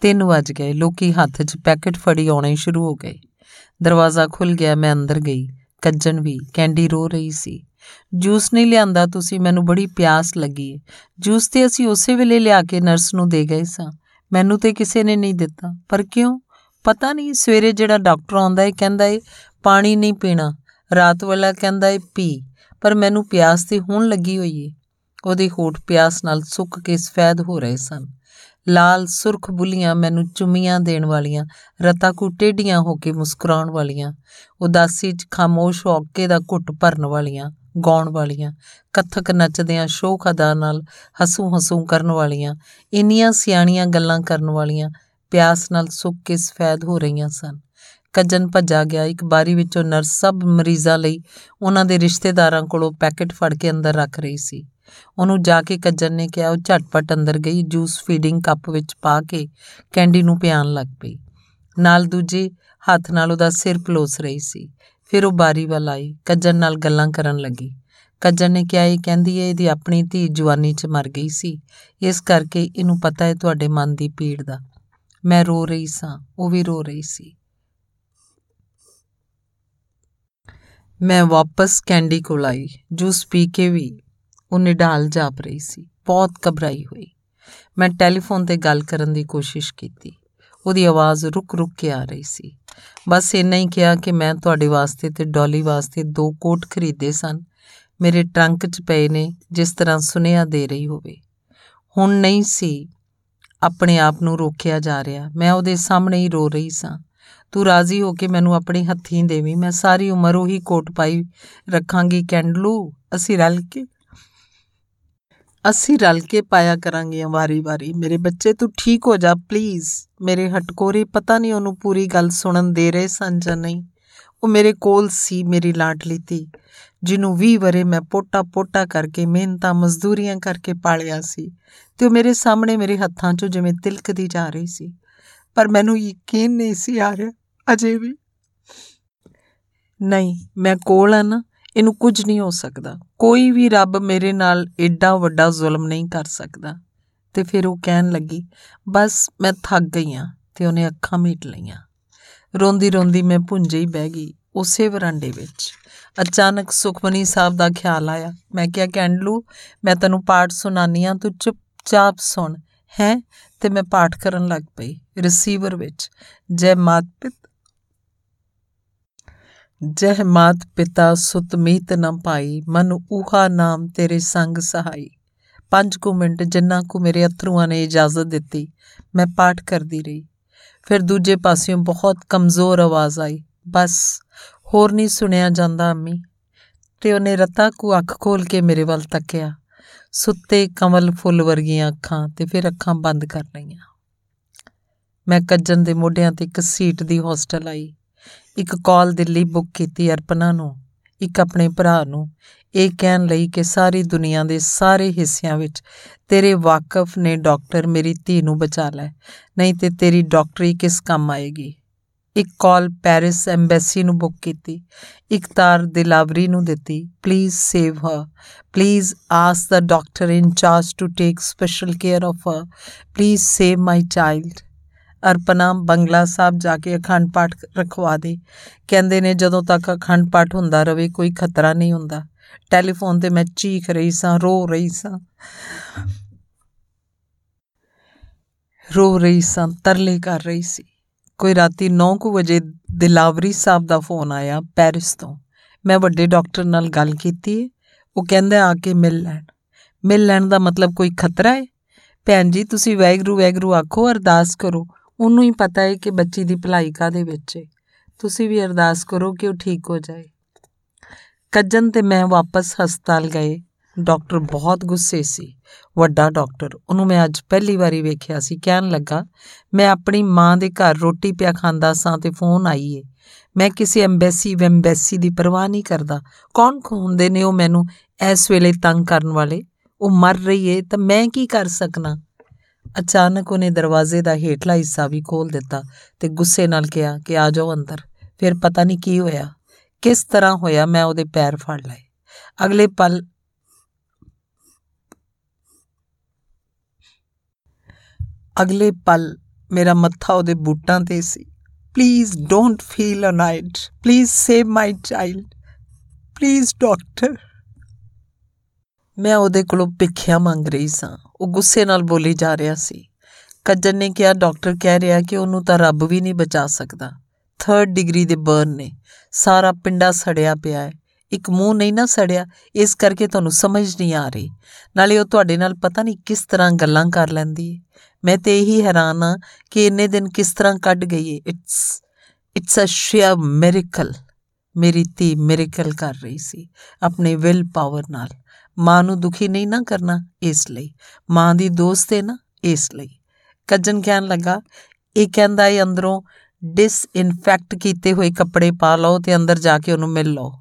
3 ਵਜ ਗਏ, ਲੋਕੀ ਹੱਥ 'ਚ ਪੈਕੇਟ ਫੜੀ ਆਉਣੇ ਸ਼ੁਰੂ ਹੋ ਗਏ। ਦਰਵਾਜ਼ਾ ਖੁੱਲ ਗਿਆ, ਮੈਂ ਅੰਦਰ ਗਈ। ਕੱਜਣ ਵੀ ਕੈਂਡੀ ਰੋ ਰਹੀ ਸੀ। ਜੂਸ ਨਹੀਂ ਲਿਆਂਦਾ ਤੁਸੀਂ, ਮੈਨੂੰ ਬੜੀ ਪਿਆਸ ਲੱਗੀ ਹੈ ਜੂਸ ਤੇ ਅਸੀਂ ਉਸੇ ਵੇਲੇ ਲਿਆ ਕੇ ਨਰਸ ਨੂੰ ਦੇ ਗਏ ਸਾਂ। ਮੈਨੂੰ ਤੇ ਕਿਸੇ ਨੇ ਨਹੀਂ ਦਿੱਤਾ। ਪਰ ਕਿਉਂ? ਪਤਾ ਨਹੀਂ, ਸਵੇਰੇ ਜਿਹੜਾ ਡਾਕਟਰ ਆਉਂਦਾ ਹੈ ਕਹਿੰਦਾ ਹੈ ਪਾਣੀ ਨਹੀਂ ਪੀਣਾ। ਰਾਤ ਵਾਲਾ ਕਹਿੰਦਾ ਹੈ ਪੀ। ਪਰ ਮੈਨੂੰ ਪਿਆਸ ਤੇ ਹੁਣ ਲੱਗੀ ਹੋਈ ਏ। ਉਹਦੇ ਹੋਠ ਪਿਆਸ ਨਾਲ ਸੁੱਕ ਕੇ ਸਫੈਦ ਹੋ ਰਹੇ ਸਨ। ਲਾਲ ਸੁਰਖ ਬੁੱਲੀਆਂ ਮੈਨੂੰ ਚੁੰਮੀਆਂ ਦੇਣ ਵਾਲੀਆਂ, ਰਤਾ ਕੋ ਟੇਡੀਆਂ ਹੋ ਕੇ ਮੁਸਕਰਾਉਣ ਵਾਲੀਆਂ, ਉਦਾਸੀ 'ਚ ਖਾਮੋਸ਼ ਹੋ ਕੇ ਦਾ ਘੁੱਟ ਭਰਨ ਵਾਲੀਆਂ, ਗਾਉਣ ਵਾਲੀਆਂ, ਕਥਕ ਨੱਚਦਿਆਂ ਸ਼ੋਖ ਅਦਾ ਨਾਲ ਹਸੂ ਹਸੂ ਕਰਨ ਵਾਲੀਆਂ, ਇੰਨੀਆਂ ਸਿਆਣੀਆਂ ਗੱਲਾਂ ਕਰਨ ਵਾਲੀਆਂ, ਪਿਆਸ ਨਾਲ ਸੁੱਕ ਕੇ ਸਫੈਦ ਹੋ ਰਹੀਆਂ ਸਨ। ਕੱਜਨ ਭੱਜਾ ਗਿਆ, ਇੱਕ ਬਾਰੀ ਵਿੱਚੋਂ ਨਰਸ ਸਭ ਮਰੀਜ਼ਾਂ ਲਈ ਉਹਨਾਂ ਦੇ ਰਿਸ਼ਤੇਦਾਰਾਂ ਕੋਲੋਂ ਪੈਕੇਟ ਫੜ ਕੇ ਅੰਦਰ ਰੱਖ ਰਹੀ ਸੀ। ਉਹਨੂੰ ਜਾ ਕੇ ਕੱਜਨ ਨੇ ਕਿਹਾ, ਉਹ ਝਟਪਟ ਅੰਦਰ ਗਈ, ਜੂਸ ਫੀਡਿੰਗ ਕੱਪ ਵਿੱਚ ਪਾ ਕੇ ਕੈਂਡੀ ਨੂੰ ਪਿਆਣ ਲੱਗ ਪਈ। ਨਾਲ ਦੂਜੇ ਹੱਥ ਨਾਲ ਉਹਦਾ ਸਿਰ ਪਲੋਸ ਰਹੀ ਸੀ। ਫਿਰ ਉਹ ਬਾਰੀ ਵੱਲ ਆਈ ਕੱਜਨ ਨਾਲ ਗੱਲਾਂ ਕਰਨ ਲੱਗੀ। ਕੱਜਨ ਨੇ ਕਿਹਾ, ਇਹ ਕਹਿੰਦੀ ਹੈ, ਇਹਦੀ ਆਪਣੀ ਧੀ ਜਵਾਨੀ 'ਚ ਮਰ ਗਈ ਸੀ। ਇਸ ਕਰਕੇ ਇਹਨੂੰ ਪਤਾ ਹੈ ਤੁਹਾਡੇ ਮਨ ਦੀ ਪੀੜ ਦਾ। ਮੈਂ ਰੋ ਰਹੀ ਸਾਂ, ਉਹ ਵੀ ਰੋ ਰਹੀ ਸੀ। ਮੈਂ ਵਾਪਸ ਕੈਂਡੀ ਕੋਲ ਆਈ, ਜੂਸ ਪੀ ਕੇ ਵੀ ਉਹ ਨਿਢਾਲ ਜਾਪ ਰਹੀ ਸੀ। ਬਹੁਤ ਘਬਰਾਈ ਹੋਈ। ਮੈਂ ਟੈਲੀਫੋਨ ਤੇ ਗੱਲ ਕਰਨ ਦੀ ਕੋਸ਼ਿਸ਼ ਕੀਤੀ। ਉਹਦੀ ਆਵਾਜ਼ ਰੁਕ-ਰੁਕ ਕੇ ਆ ਰਹੀ ਸੀ। ਬਸ ਇੰਨਾ ਹੀ ਕਿਹਾ ਕਿ ਮੈਂ ਤੁਹਾਡੇ ਵਾਸਤੇ ਤੇ ਡੋਲੀ ਵਾਸਤੇ ਦੋ ਕੋਟ ਖਰੀਦੇ ਸਨ। ਮੇਰੇ ਟਰੰਕ 'ਚ ਪਏ ਨੇ, ਜਿਸ ਤਰ੍ਹਾਂ ਸੁਨੇਹਾ ਦੇ ਰਹੀ ਹੋਵੇ। ਹੁਣ ਨਹੀਂ ਸੀ। ਆਪਣੇ ਆਪ ਨੂੰ ਰੋਕਿਆ ਜਾ ਰਿਹਾ। ਮੈਂ ਉਹਦੇ ਸਾਹਮਣੇ ਹੀ ਰੋ ਰਹੀ ਸਾਂ। ਤੂੰ ਰਾਜ਼ੀ ਹੋ ਕੇ ਮੈਨੂੰ ਆਪਣੇ ਹੱਥੀਂ ਦੇਵੀਂ। ਮੈਂ ਸਾਰੀ ਉਮਰ ਉਹੀ ਕੋਟ ਪਾਈ ਰੱਖਾਂਗੀ, ਕੈਂਡਲੂ। ਅਸੀਂ ਰਲ ਕੇ ਅਸੀਂ ਰਲ ਕੇ ਪਾਇਆ ਕਰਾਂਗੇ ਵਾਰੀ-ਵਾਰੀ ਮੇਰੇ ਬੱਚੇ, ਤੂੰ ਠੀਕ ਹੋ ਜਾ ਪਲੀਜ਼ ਮੇਰੇ ਹਟਕੋਰੇ, ਪਤਾ ਨਹੀਂ ਉਹਨੂੰ ਪੂਰੀ ਗੱਲ ਸੁਣਨ ਦੇ ਰਹੇ ਸਨ ਜਾਂ ਨਹੀਂ। ਉਹ ਮੇਰੇ ਕੋਲ ਸੀ, ਮੇਰੀ ਲਾਡਲੀ ਧੀ, ਜਿਹਨੂੰ 20 ਵਰੇ ਮੈਂ ਪੋਟਾ-ਪੋਟਾ ਕਰਕੇ, ਮਿਹਨਤਾਂ, ਮਜ਼ਦੂਰੀਆਂ ਕਰਕੇ ਪਾਲਿਆ ਸੀ ਤੇ ਉਹ ਮੇਰੇ ਸਾਹਮਣੇ ਮੇਰੇ ਹੱਥਾਂ 'ਚੋਂ ਜਿਵੇਂ ਤਿਲਕਦੀ ਜਾ ਰਹੀ ਸੀ। ਪਰ ਮੈਨੂੰ ਯਕੀਨ ਨਹੀਂ ਸੀ ਆ ਰਿਹਾ, ਅਜੇ ਵੀ। ਨਹੀਂ, ਮੈਂ ਕੋਲ ਆ ਨਾ ਇਹਨੂੰ ਕੁਝ ਨਹੀਂ ਹੋ ਸਕਦਾ। ਕੋਈ ਵੀ ਰੱਬ ਮੇਰੇ ਨਾਲ ਐਡਾ ਵੱਡਾ ਜ਼ੁਲਮ ਨਹੀਂ ਕਰ ਸਕਦਾ। ਤੇ ਫਿਰ ਉਹ ਕਹਿਣ ਲੱਗੀ, ਬਸ ਮੈਂ ਥੱਕ ਗਈ ਆ ਤੇ ਉਹਨੇ ਅੱਖਾਂ ਮੀਟ ਲਈਆਂ। ਰੋਂਦੀ ਰੋਂਦੀ ਮੈਂ ਪੁੰਜੇ ਹੀ ਬਹਿ ਗਈ ਉਸੇ ਵਰਾਂਡੇ ਵਿੱਚ। ਅਚਾਨਕ ਸੁਖਮਨੀ ਸਾਹਿਬ ਦਾ ਖਿਆਲ ਆਇਆ। ਮੈਂ ਕਿਹਾ, ਕੈਂਡਲੂ, ਮੈਂ ਤੈਨੂੰ ਪਾਠ ਸੁਣਾਨੀ ਆ, ਤੂੰ ਚੁੱਪਚਾਪ ਸੁਣ। ਹੈ? ਤੇ ਮੈਂ ਪਾਠ ਕਰਨ ਲੱਗ ਪਈ ਰਿਸੀਵਰ ਵਿੱਚ। ਜੈ ਮਾਤ ਪਿਤ ਜਹ ਮਾਤ ਪਿਤਾ ਸੁਤ ਮੀਤ ਨ ਪਾਈ, ਮਨ ਉਹਾ ਨਾਮ ਤੇਰੇ ਸੰਗ ਸਹਾਈ। ਪੰਜ ਕੁ ਮਿੰਟ ਜਿੰਨਾ ਕੁ ਮੇਰੇ ਅਥਰੂਆਂ ਨੇ ਇਜਾਜ਼ਤ ਦਿੱਤੀ, ਮੈਂ ਪਾਠ ਕਰਦੀ ਰਹੀ। ਫਿਰ ਦੂਜੇ ਪਾਸਿਓਂ ਬਹੁਤ ਕਮਜ਼ੋਰ ਆਵਾਜ਼ ਆਈ, ਬਸ, ਹੋਰ ਨਹੀਂ ਸੁਣਿਆ ਜਾਂਦਾ ਅੰਮੀ। ਤੇ ਉਹਨੇ ਰਤਾ ਕੋ ਅੱਖ ਖੋਲ ਕੇ ਮੇਰੇ ਵੱਲ ਤੱਕਿਆ। ਸੁੱਤੇ ਕਮਲ ਫੁੱਲ ਵਰਗੀਆਂ ਅੱਖਾਂ ਤੇ ਫਿਰ ਅੱਖਾਂ ਬੰਦ ਕਰ ਲਈਆਂ। ਮੈਂ ਕੱਜਨ ਦੇ ਮੋਢਿਆਂ ਤੇ ਇੱਕ ਸੀਟ ਦੀ ਹੋਸਟਲ ਆਈ। ਇੱਕ ਕਾਲ ਦਿੱਲੀ ਬੁੱਕ ਕੀਤੀ ਅਰਪਨਾ ਨੂੰ, ਇੱਕ ਆਪਣੇ ਭਰਾ ਨੂੰ, ਇਹ ਕਹਿਣ ਲਈ ਕਿ ਸਾਰੀ ਦੁਨੀਆ ਦੇ ਸਾਰੇ ਹਿੱਸਿਆਂ ਵਿੱਚ ਤੇਰੇ ਵਾਕਫ ਨੇ ਡਾਕਟਰ ਮੇਰੀ ਧੀ ਨੂੰ ਬਚਾ ਲੈ, ਨਹੀਂ ਤੇ ਤੇਰੀ ਡਾਕਟਰੀ ਕਿਸ ਕੰਮ ਆਏਗੀ? ਇੱਕ ਕਾਲ ਪੈਰਿਸ ਐਮਬੈਸੀ ਨੂੰ ਬੁੱਕ ਕੀਤੀ, ਇੱਕ ਤਾਰ ਦਿਲਾਵਰੀ ਨੂੰ ਦਿੱਤੀ, please save her, please ask the doctor in charge to take special care of her, please save my child. Arpana Bangla Sahib ਜਾ ਕੇ ਅਖੰਡ ਪਾਠ ਰਖਵਾ ਦੇ। ਕਹਿੰਦੇ ਨੇ ਜਦੋਂ ਤੱਕ ਅਖੰਡ ਪਾਠ ਹੁੰਦਾ ਰਵੇ, ਕੋਈ ਖਤਰਾ ਨਹੀਂ ਹੁੰਦਾ। ਟੈਲੀਫੋਨ ਤੇ ਮੈਂ ਚੀਖ ਰਹੀ ਸਾਂ, ਰੋ ਰਹੀ ਸਾਂ। ਰੋ ਰਹੀ ਸਾਂ, ਤਰਲੇ ਕਰ ਰਹੀ ਸੀ। ਕੋਈ ਰਾਤੀ 9:00 ਵਜੇ ਦਿਲਾਵਰੀ ਸਾਹਿਬ ਦਾ ਫੋਨ ਆਇਆ ਪੈਰਿਸ ਤੋਂ। ਮੈਂ ਵੱਡੇ ਡਾਕਟਰ ਨਾਲ ਗੱਲ ਕੀਤੀ। ਉਹ ਕਹਿੰਦਾ, ਆ ਕੇ ਮਿਲ ਲੈਣ। ਮਿਲ ਲੈਣ ਦਾ ਮਤਲਬ ਕੋਈ ਖਤਰਾ ਹੈ ਭੈਣ ਜੀ, ਤੁਸੀਂ ਵੈਗਰੂ ਵੈਗਰੂ ਆਖੋ, ਅਰਦਾਸ ਕਰੋ। ਉਹਨੂੰ ਹੀ ਪਤਾ ਹੈ ਕਿ ਬੱਚੀ ਦੀ ਭਲਾਈ ਕਾਦੇ ਵਿੱਚ ਹੈ ਤੁਸੀਂ ਵੀ ਅਰਦਾਸ ਕਰੋ ਕਿ ਉਹ ਠੀਕ ਹੋ ਜਾਏ। ਕੱਜਨ ਤੇ ਮੈਂ ਵਾਪਸ ਹਸਪਤਾਲ ਗਏ। ਡਾਕਟਰ ਬਹੁਤ ਗੁੱਸੇ ਸੀ। ਵੱਡਾ ਡਾਕਟਰ, ਉਹਨੂੰ ਮੈਂ ਅੱਜ ਪਹਿਲੀ ਵਾਰੀ ਵੇਖਿਆ ਸੀ। ਕਹਿਣ ਲੱਗਾ, ਮੈਂ ਆਪਣੀ ਮਾਂ ਦੇ ਘਰ ਰੋਟੀ ਪਿਆ ਖਾਂਦਾ ਸਾਂ ਤੇ ਫੋਨ ਆਈ ਏ। ਮੈਂ ਕਿਸੇ ਐਮਬੈਸੀ ਵੈਂਬੈਸੀ ਦੀ ਪਰਵਾਹ ਨਹੀਂ ਕਰਦਾ। ਕੌਣ ਹੁੰਦੇ ਨੇ ਉਹ ਮੈਨੂੰ ਇਸ ਵੇਲੇ ਤੰਗ ਕਰਨ ਵਾਲੇ? ਉਹ ਮਰ ਰਹੀ ਏ ਤਾਂ ਮੈਂ ਕੀ ਕਰ ਸਕਣਾ? ਅਚਾਨਕ ਉਹਨੇ ਦਰਵਾਜ਼ੇ ਦਾ ਹੇਠਲਾ ਹਿੱਸਾ ਵੀ ਖੋਲ ਦਿੱਤਾ ਤੇ ਗੁੱਸੇ ਨਾਲ ਕਿਹਾ ਕਿ ਆ ਜਾਓ ਅੰਦਰ। ਫਿਰ ਪਤਾ ਨਹੀਂ ਕੀ ਹੋਇਆ। ਕਿਸ ਤਰ੍ਹਾਂ ਹੋਇਆ ਮੈਂ ਉਹਦੇ ਪੈਰ ਫੜ ਲਏ। ਅਗਲੇ ਪਲ ਅਗਲੇ ਪਲ ਮੇਰਾ ਮੱਥਾ ਉਹਦੇ ਬੂਟਾਂ ਤੇ ਸੀ। Please don't feel annoyed please save my child please doctor ਮੈਂ ਉਹਦੇ ਕੋਲੋਂ ਭਿੱਖਿਆ ਮੰਗ ਰਹੀ ਸਾਂ। ਉਹ ਗੁੱਸੇ ਨਾਲ ਬੋਲੀ ਜਾ ਰਿਹਾ ਸੀ। ਕੱਜਨ ਨੇ ਕਿਹਾ, ਡਾਕਟਰ ਕਹਿ ਰਿਹਾ ਕਿ ਉਹਨੂੰ ਤਾਂ ਰੱਬ ਵੀ ਨਹੀਂ ਬਚਾ ਸਕਦਾ। 3rd ਡਿਗਰੀ ਦੇ ਬਰਨ ਨੇ। ਸਾਰਾ ਪਿੰਡਾ ਸੜਿਆ ਪਿਆ ਹੈ। ਇੱਕ ਮੂੰਹ ਨਹੀਂ ਨਾ ਸੜਿਆ। ਇਸ ਕਰਕੇ ਤੁਹਾਨੂੰ ਸਮਝ ਨਹੀਂ ਆ ਰਹੀ। ਨਾਲੇ ਉਹ ਤੁਹਾਡੇ ਨਾਲ ਪਤਾ ਨਹੀਂ ਕਿਸ ਤਰ੍ਹਾਂ ਗੱਲਾਂ ਕਰ ਲੈਂਦੀ ਹੈ। ਮੈਂ ਤੇ ਇਹੀ ਹੈਰਾਨ ਆ ਕਿ ਇੰਨੇ ਦਿਨ ਕਿਸ ਤਰ੍ਹਾਂ ਕੱਢ ਗਈ ਹੈ it's it's a sheer miracle ਮੇਰੀ ਧੀ ਮਿਰੇਕਲ ਕਰ ਰਹੀ ਸੀ, ਆਪਣੇ ਵਿਲ ਪਾਵਰ ਨਾਲ। ਮਾਂ ਨੂੰ ਦੁਖੀ ਨਹੀਂ ਨਾ ਕਰਨਾ ਇਸ ਲਈ। ਮਾਂ ਦੀ ਦੋਸਤ ਹੈ ਨਾ ਇਸ ਲਈ। ਕੱਜਨ ਕਹਿਣ ਲੱਗਾ, ਇਹ ਕਹਿੰਦਾ ਹੈ ਅੰਦਰੋਂ ਡਿਸਇਨਫੈਕਟ ਕੀਤੇ ਹੋਏ ਕੱਪੜੇ ਪਾ ਲਓ ਤੇ ਅੰਦਰ ਜਾ ਕੇ ਉਹਨੂੰ ਮਿਲ ਲਓ।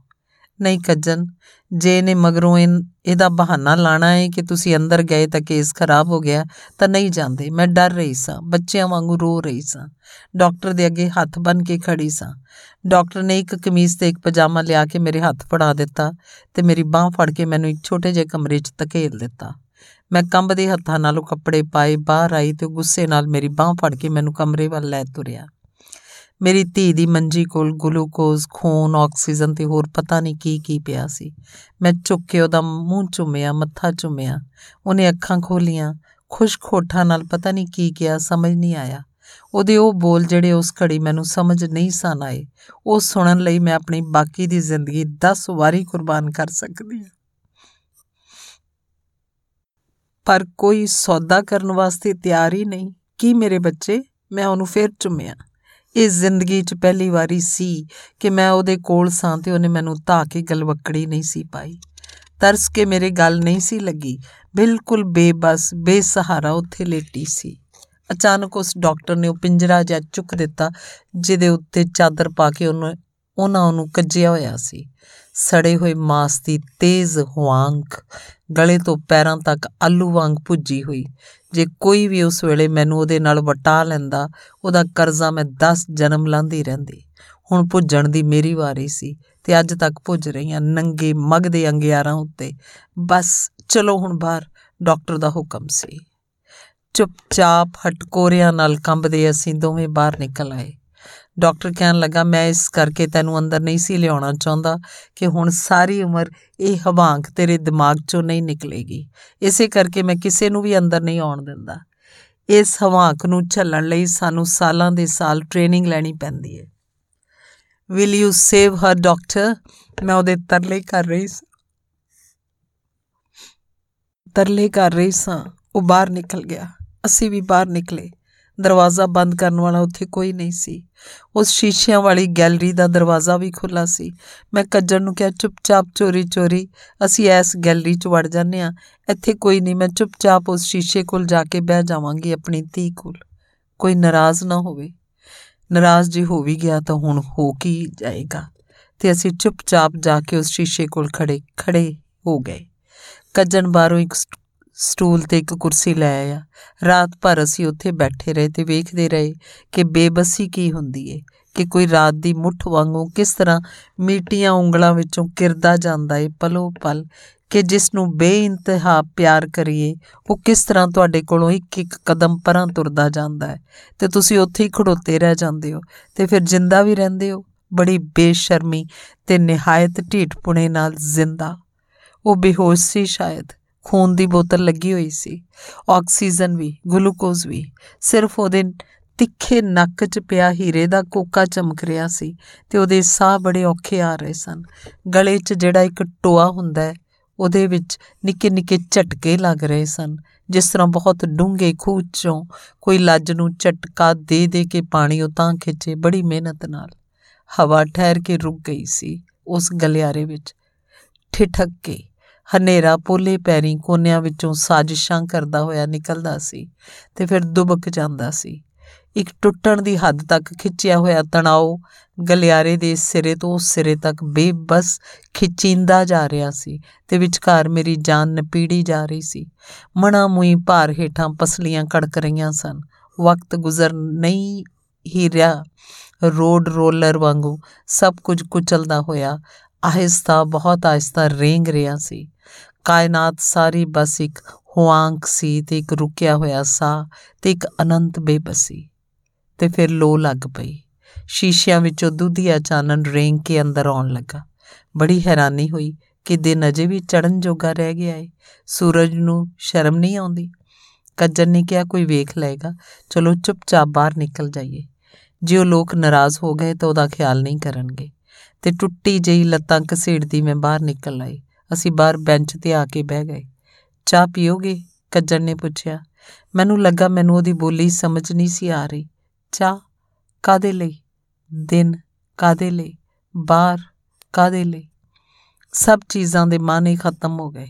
ਨਹੀਂ ਕੱਜਨ ਜੇ ਨੇ ਮਗਰੋਂ ਇਹਦਾ ਬਹਾਨਾ ਲਾਣਾ ਹੈ ਕਿ ਤੁਸੀਂ ਅੰਦਰ ਗਏ ਤਾਂ ਕੇਸ ਖਰਾਬ ਹੋ ਗਿਆ, ਤਾਂ ਨਹੀਂ ਜਾਂਦੇ। ਮੈਂ ਡਰ ਰਹੀ ਸਾਂ। ਬੱਚਿਆਂ ਵਾਂਗੂ ਰੋ ਰਹੀ ਸਾਂ। ਡਾਕਟਰ ਦੇ ਅੱਗੇ ਹੱਥ ਬੰਨ ਕੇ ਖੜੀ ਸਾਂ। ਡਾਕਟਰ ਨੇ ਇੱਕ ਕਮੀਜ਼ ਤੇ ਇੱਕ ਪਜਾਮਾ ਲਿਆ ਕੇ ਮੇਰੇ ਹੱਥ ਫੜਾ ਦਿੱਤਾ ਤੇ ਮੇਰੀ ਬਾਹ ਫੜ ਕੇ ਮੈਨੂੰ ਇੱਕ ਛੋਟੇ ਜਿਹੇ ਕਮਰੇ 'ਚ ਧਕੇਲ ਦਿੱਤਾ। ਮੈਂ ਕੰਬਦੇ ਹੱਥਾਂ ਨਾਲ ਉਹ ਕੱਪੜੇ ਪਾਏ, ਬਾਹਰ ਆਈ ਤੇ ਗੁੱਸੇ ਨਾਲ ਮੇਰੀ ਬਾਹ ਫੜ ਕੇ ਮੈਨੂੰ ਕਮਰੇ ਵੱਲ ਲੈ ਤੁਰਿਆ। ਮੇਰੀ ਧੀ ਦੀ ਮੰਜੀ ਕੋਲ ਗਲੂਕੋਜ਼, ਖੂਨ, ਆਕਸੀਜਨ ਤੇ ਹੋਰ ਪਤਾ ਨਹੀਂ ਕੀ ਕੀ ਪਿਆ ਸੀ। ਮੈਂ ਝੁੱਕ ਕੇ ਉਹਦਾ ਮੂੰਹ ਚੁੰਮਿਆ ਮੱਥਾ ਚੁੰਮਿਆ ਉਹਨੇ ਅੱਖਾਂ ਖੋਲੀਆਂ। ਖੁਸ਼ਕ ਹੋਠਾਂ ਨਾਲ ਪਤਾ ਨਹੀਂ ਕੀ ਕਿਹਾ, ਸਮਝ ਨਹੀਂ ਆਇਆ। ਉਹਦੇ ਉਹ ਬੋਲ ਜਿਹੜੇ ਉਸ ਘੜੀ ਮੈਨੂੰ ਸਮਝ ਨਹੀਂ ਸਨ ਆਏ। ਉਹ ਸੁਣਨ ਲਈ ਮੈਂ ਆਪਣੀ ਬਾਕੀ ਦੀ ਜ਼ਿੰਦਗੀ 10 ਵਾਰੀ ਕੁਰਬਾਨ ਕਰ ਸਕਦੀ ਹਾਂ। ਪਰ ਕੋਈ ਸੌਦਾ ਕਰਨ ਵਾਸਤੇ ਤਿਆਰ ਹੀ ਨਹੀਂ। ਕੀ ਮੇਰੇ ਬੱਚੇ? ਮੈਂ ਉਹਨੂੰ ਫੇਰ ਚੁੰਮਿਆ ਇਸ ਜ਼ਿੰਦਗੀ 'ਚ ਪਹਿਲੀ ਵਾਰੀ ਸੀ ਕਿ ਮੈਂ ਉਹਦੇ ਕੋਲ ਸਾਂ ਤੇ ਉਹਨੇ ਮੈਨੂੰ ਧਾ ਕੇ ਗਲਵਕੜੀ ਨਹੀਂ ਸੀ ਪਾਈ। ਤਰਸ ਕੇ ਮੇਰੇ ਗੱਲ ਨਹੀਂ ਸੀ ਲੱਗੀ। ਬਿਲਕੁਲ ਬੇਬਸ, ਬੇਸਹਾਰਾ ਉੱਥੇ ਲੇਟੀ ਸੀ। ਅਚਾਨਕ ਉਸ ਡਾਕਟਰ ਨੇ ਉਹ ਪਿੰਜਰਾ ਜਿਹਾ ਚੁੱਕ ਦਿੱਤਾ, ਜਿਹਦੇ ਉੱਤੇ ਚਾਦਰ ਪਾ ਕੇ ਉਹਨੂੰ, ਉਹਨਾਂ ਉਹਨੂੰ ਕੱਜਿਆ ਹੋਇਆ ਸੀ। ਸੜੇ ਹੋਏ ਮਾਸ ਦੀ ਤੇਜ਼ ਹੁਆਂਕ ਗਲੇ ਤੋਂ ਪੈਰਾਂ ਤੱਕ ਆਲੂ ਵਾਂਗ ਭੁੱਜੀ ਹੋਈ। ਜੇ ਕੋਈ ਵੀ ਉਸ ਵੇਲੇ ਮੈਨੂੰ ਉਹਦੇ ਨਾਲ ਵਟਾ ਲੈਂਦਾ, ਉਹਦਾ ਕਰਜ਼ਾ ਮੈਂ 10 ਜਨਮ ਲਾਂਦੀ ਰਹਿੰਦੀ। ਹੁਣ ਭੁੱਜਣ ਦੀ ਮੇਰੀ ਵਾਰੀ ਸੀ ਤੇ ਅੱਜ ਤੱਕ ਭੁੱਜ ਰਹੀਆਂ ਨੰਗੇ ਮਗ ਦੇ ਅੰਗਿਆਰਾਂ ਉੱਤੇ। ਬਸ ਚਲੋ ਹੁਣ ਬਾਹਰ, ਡਾਕਟਰ ਦਾ ਹੁਕਮ ਸੀ। ਚੁੱਪਚਾਪ ਹਟਕੋਰਿਆਂ ਨਾਲ ਕੰਬਦੇ ਅਸੀਂ ਦੋਵੇਂ ਬਾਹਰ ਨਿਕਲ ਆਏ। ਡਾਕਟਰ ਕਹਿਣ ਲੱਗਾ, ਮੈਂ ਇਸ ਕਰਕੇ ਤੈਨੂੰ ਅੰਦਰ ਨਹੀਂ ਸੀ ਲਿਆਉਣਾ ਚਾਹੁੰਦਾ ਕਿ ਹੁਣ ਸਾਰੀ ਉਮਰ ਇਹ ਹਵਾਂਕ ਤੇਰੇ ਦਿਮਾਗ 'ਚੋਂ ਨਹੀਂ ਨਿਕਲੇਗੀ। ਇਸੇ ਕਰਕੇ ਮੈਂ ਕਿਸੇ ਨੂੰ ਵੀ ਅੰਦਰ ਨਹੀਂ ਆਉਣ ਦਿੰਦਾ। ਇਸ ਹਵਾਂਕ ਨੂੰ ਝੱਲਣ ਲਈ ਸਾਨੂੰ ਸਾਲਾਂ ਦੇ ਸਾਲ ਟ੍ਰੇਨਿੰਗ ਲੈਣੀ ਪੈਂਦੀ ਹੈ। Will you save her doctor ਮੈਂ ਉਹਦੇ ਤਰਲੇ ਕਰ ਰਹੀ ਸਾਂ, ਤਰਲੇ ਕਰ ਰਹੀ ਸਾਂ। ਉਹ ਬਾਹਰ ਨਿਕਲ ਗਿਆ। ਅਸੀਂ ਵੀ ਬਾਹਰ ਨਿਕਲੇ। ਦਰਵਾਜ਼ਾ ਬੰਦ ਕਰਨ ਵਾਲਾ ਉੱਥੇ ਕੋਈ ਨਹੀਂ ਸੀ। ਉਸ ਸ਼ੀਸ਼ਿਆਂ ਵਾਲੀ ਗੈਲਰੀ ਦਾ ਦਰਵਾਜ਼ਾ ਵੀ ਖੁੱਲਾ ਸੀ। ਮੈਂ ਕੱਜਣ ਨੂੰ ਕਿਹਾ, ਚੁੱਪਚਾਪ ਚੋਰੀ-ਚੋਰੀ ਅਸੀਂ ਐਸ ਗੈਲਰੀ 'ਚ ਵੜ ਜਾਂਦੇ ਆ ਇੱਥੇ ਕੋਈ ਨਹੀਂ, ਮੈਂ ਚੁੱਪਚਾਪ ਉਸ ਸ਼ੀਸ਼ੇ ਕੋਲ ਜਾ ਕੇ ਬਹਿ ਜਾਵਾਂਗੀ, ਆਪਣੀ ਧੀ ਕੋਲ। ਕੋਈ ਨਾਰਾਜ਼ ਨਾ ਹੋਵੇ। ਨਾਰਾਜ਼ ਜੀ ਹੋ ਵੀ ਗਿਆ ਤਾਂ ਹੁਣ ਹੋ ਕੀ ਜਾਏਗਾ? ਤੇ ਅਸੀਂ ਚੁੱਪਚਾਪ ਜਾ ਕੇ ਉਸ ਸ਼ੀਸ਼ੇ ਕੋਲ ਖੜੇ ਖੜੇ ਹੋ ਗਏ। ਕੱਜਣ ਬਾਹਰੋਂ ਇੱਕ ਸਟੂਲ ਤੇ ਇੱਕ ਕੁਰਸੀ ਲੈ ਆਇਆ। ਰਾਤ ਭਰ ਅਸੀਂ ਉੱਥੇ ਬੈਠੇ ਰਹੇ ਤੇ ਵੇਖਦੇ ਰਹੇ ਕਿ ਬੇਬਸੀ ਕੀ ਹੁੰਦੀ ਏ, ਕਿ ਕੋਈ ਰਾਤ ਦੀ ਮੁੱਠ ਵਾਂਗੂ ਕਿਸ ਤਰ੍ਹਾਂ ਮੀਟੀਆਂ ਉਂਗਲਾਂ ਵਿੱਚੋਂ ਕਿਰਦਾ ਜਾਂਦਾ ਏ ਪਲੋ ਪਲ, ਕਿ ਜਿਸ ਨੂੰ ਬੇਇੰਤਹਾ ਪਿਆਰ ਕਰੀਏ, ਉਹ ਕਿਸ ਤਰ੍ਹਾਂ ਤੁਹਾਡੇ ਕੋਲੋਂ ਇੱਕ ਇੱਕ ਕਦਮ ਪਰਾਂ ਤੁਰਦਾ ਜਾਂਦਾ ਹੈ ਤੇ ਤੁਸੀਂ ਉੱਥੇ ਹੀ ਖੜੋਤੇ ਰਹਿ ਜਾਂਦੇ ਹੋ ਤੇ ਫਿਰ ਜਿੰਦਾ ਵੀ ਰਹਿੰਦੇ ਹੋ, ਬੜੀ ਬੇਸ਼ਰਮੀ ਤੇ ਨਿਹਾਇਤ ਢੀਠਪੁਣੇ ਨਾਲ ਜ਼ਿੰਦਾ। ਉਹ ਬੇਹੋਸ਼ ਸੀ ਸ਼ਾਇਦ ਖੂਨ ਦੀ ਬੋਤਲ ਲੱਗੀ ਹੋਈ ਸੀ, ਆਕਸੀਜਨ ਵੀ, ਗਲੂਕੋਜ਼ ਵੀ, ਸਿਰਫ ਉਹਦੇ ਤਿੱਖੇ ਨੱਕ 'ਚ ਪਿਆ ਹੀਰੇ ਦਾ ਕੋਕਾ ਚਮਕ ਰਿਹਾ ਸੀ ਤੇ ਉਹਦੇ ਸਾਹ ਬੜੇ ਔਖੇ ਆ ਰਹੇ ਸਨ। ਗਲੇ 'ਚ ਜਿਹੜਾ ਇੱਕ ਟੋਆ ਹੁੰਦਾ ਹੈ, ਉਹਦੇ ਵਿੱਚ ਨਿੱਕੇ ਨਿੱਕੇ ਝਟਕੇ ਲੱਗ ਰਹੇ ਸਨ, ਜਿਸ ਤਰ੍ਹਾਂ ਬਹੁਤ ਡੂੰਘੇ ਖੂਹ 'ਚੋਂ ਕੋਈ ਲੱਜ ਨੂੰ ਝਟਕਾ ਦੇ ਦੇ ਕੇ ਪਾਣੀ ਉਹ ਤਾਂ ਖਿੱਚੇ, ਬੜੀ ਮਿਹਨਤ ਨਾਲ। ਹਵਾ ਠਹਿਰ ਕੇ ਰੁਕ ਗਈ ਸੀ ਉਸ ਗਲਿਆਰੇ ਵਿੱਚ, ਠਿਠਕ ਕੇ। ਹਨੇਰਾ ਪੋਲੇ ਪੈਰੀ ਕੋਨਿਆਂ ਵਿੱਚੋਂ ਸਾਜ਼ਿਸ਼ਾਂ ਕਰਦਾ ਹੋਇਆ ਨਿਕਲਦਾ ਸੀ ਤੇ ਫਿਰ ਦੁਬਕ ਜਾਂਦਾ ਸੀ। ਇੱਕ ਟੁੱਟਣ ਦੀ ਹੱਦ ਤੱਕ ਖਿੱਚਿਆ ਹੋਇਆ ਤਣਾਅ ਗਲਿਆਰੇ ਦੇ ਸਿਰੇ ਤੋਂ ਉਸ ਸਿਰੇ ਤੱਕ ਬੇਬਸ ਖਿਚਿੰਦਾ ਜਾ ਰਿਹਾ ਸੀ ਤੇ ਵਿਚਕਾਰ ਮੇਰੀ ਜਾਨ ਨਪੀੜੀ ਜਾ ਰਹੀ ਸੀ। ਮਣਾ ਮੂਈ ਭਾਰ ਹੇਠਾਂ ਪਸਲੀਆਂ ਕੜਕ ਰਹੀਆਂ ਸਨ। ਵਕਤ ਗੁਜ਼ਰ ਨਹੀਂ ਹੀ ਰਿਹਾ। ਰੋਡ ਰੋਲਰ ਵਾਂਗੂ ਸਭ ਕੁਝ ਕੁਚਲਦਾ ਹੋਇਆ ਆਹਿਸਤਾ ਬਹੁਤ ਆਹਿਸਤਾ ਰੇਂਗ ਰਿਹਾ ਸੀ। ਕਾਇਨਾਤ ਸਾਰੀ ਬਸ ਇੱਕ ਹੁਆਂਕ ਸੀ ਤੇ ਇੱਕ ਰੁਕਿਆ ਹੋਇਆ ਸਾਹ ਤੇ ਇੱਕ ਅਨੰਤ ਬੇਬਸੀ। ਤੇ ਫਿਰ ਲੋ ਲੱਗ ਪਈ। ਸ਼ੀਸ਼ਿਆਂ ਵਿੱਚੋਂ ਦੁੱਧੀਆ ਚਾਨਣ ਰੇਂਗ ਕੇ ਅੰਦਰ ਆਉਣ ਲੱਗਾ। ਬੜੀ ਹੈਰਾਨੀ ਹੋਈ ਕਿ ਦਿਨ ਅਜੇ ਵੀ ਚੜਨ ਜੋਗਾ ਰਹਿ ਗਿਆ ਏ। ਸੂਰਜ ਨੂੰ ਸ਼ਰਮ ਨਹੀਂ ਆਉਂਦੀ। ਕੱਜਰ ਨੇ ਕਿਹਾ, ਕੋਈ ਵੇਖ ਲਏਗਾ। ਚਲੋ ਚੁੱਪਚਾਪ ਬਾਹਰ ਨਿਕਲ ਜਾਈਏ। ਜੇ ਉਹ ਲੋਕ ਨਾਰਾਜ਼ ਹੋ ਗਏ ਤਾਂ ਉਹਦਾ ਖਿਆਲ ਨਹੀਂ ਕਰਨਗੇ। ਤੇ ਟੁੱਟੀ ਜਈ ਲੱਤਾਂ ਘਸੀੜਦੀ ਮੈਂ ਬਾਹਰ ਨਿਕਲ ਆਈ। ਅਸੀਂ ਬਾਹਰ ਬੈਂਚ ਤੇ ਆ ਕੇ ਬਹਿ ਗਏ। ਚਾਹ ਪੀਓਗੇ? ਕੱਜਰ ਨੇ ਪੁੱਛਿਆ। ਮੈਨੂੰ ਲੱਗਾ ਮੈਨੂੰ ਉਹਦੀ ਬੋਲੀ ਸਮਝ ਨਹੀਂ ਸੀ ਆ ਰਹੀ। ਚਾਹ ਕਾਦੇ ਲਈ? ਦਿਨ ਕਾਦੇ ਲਈ? ਬਾਹਰ ਕਾਦੇ ਲਈ? ਸਭ ਚੀਜ਼ਾਂ ਦੇ ਮਾਨੇ ਖਤਮ ਹੋ ਗਏ।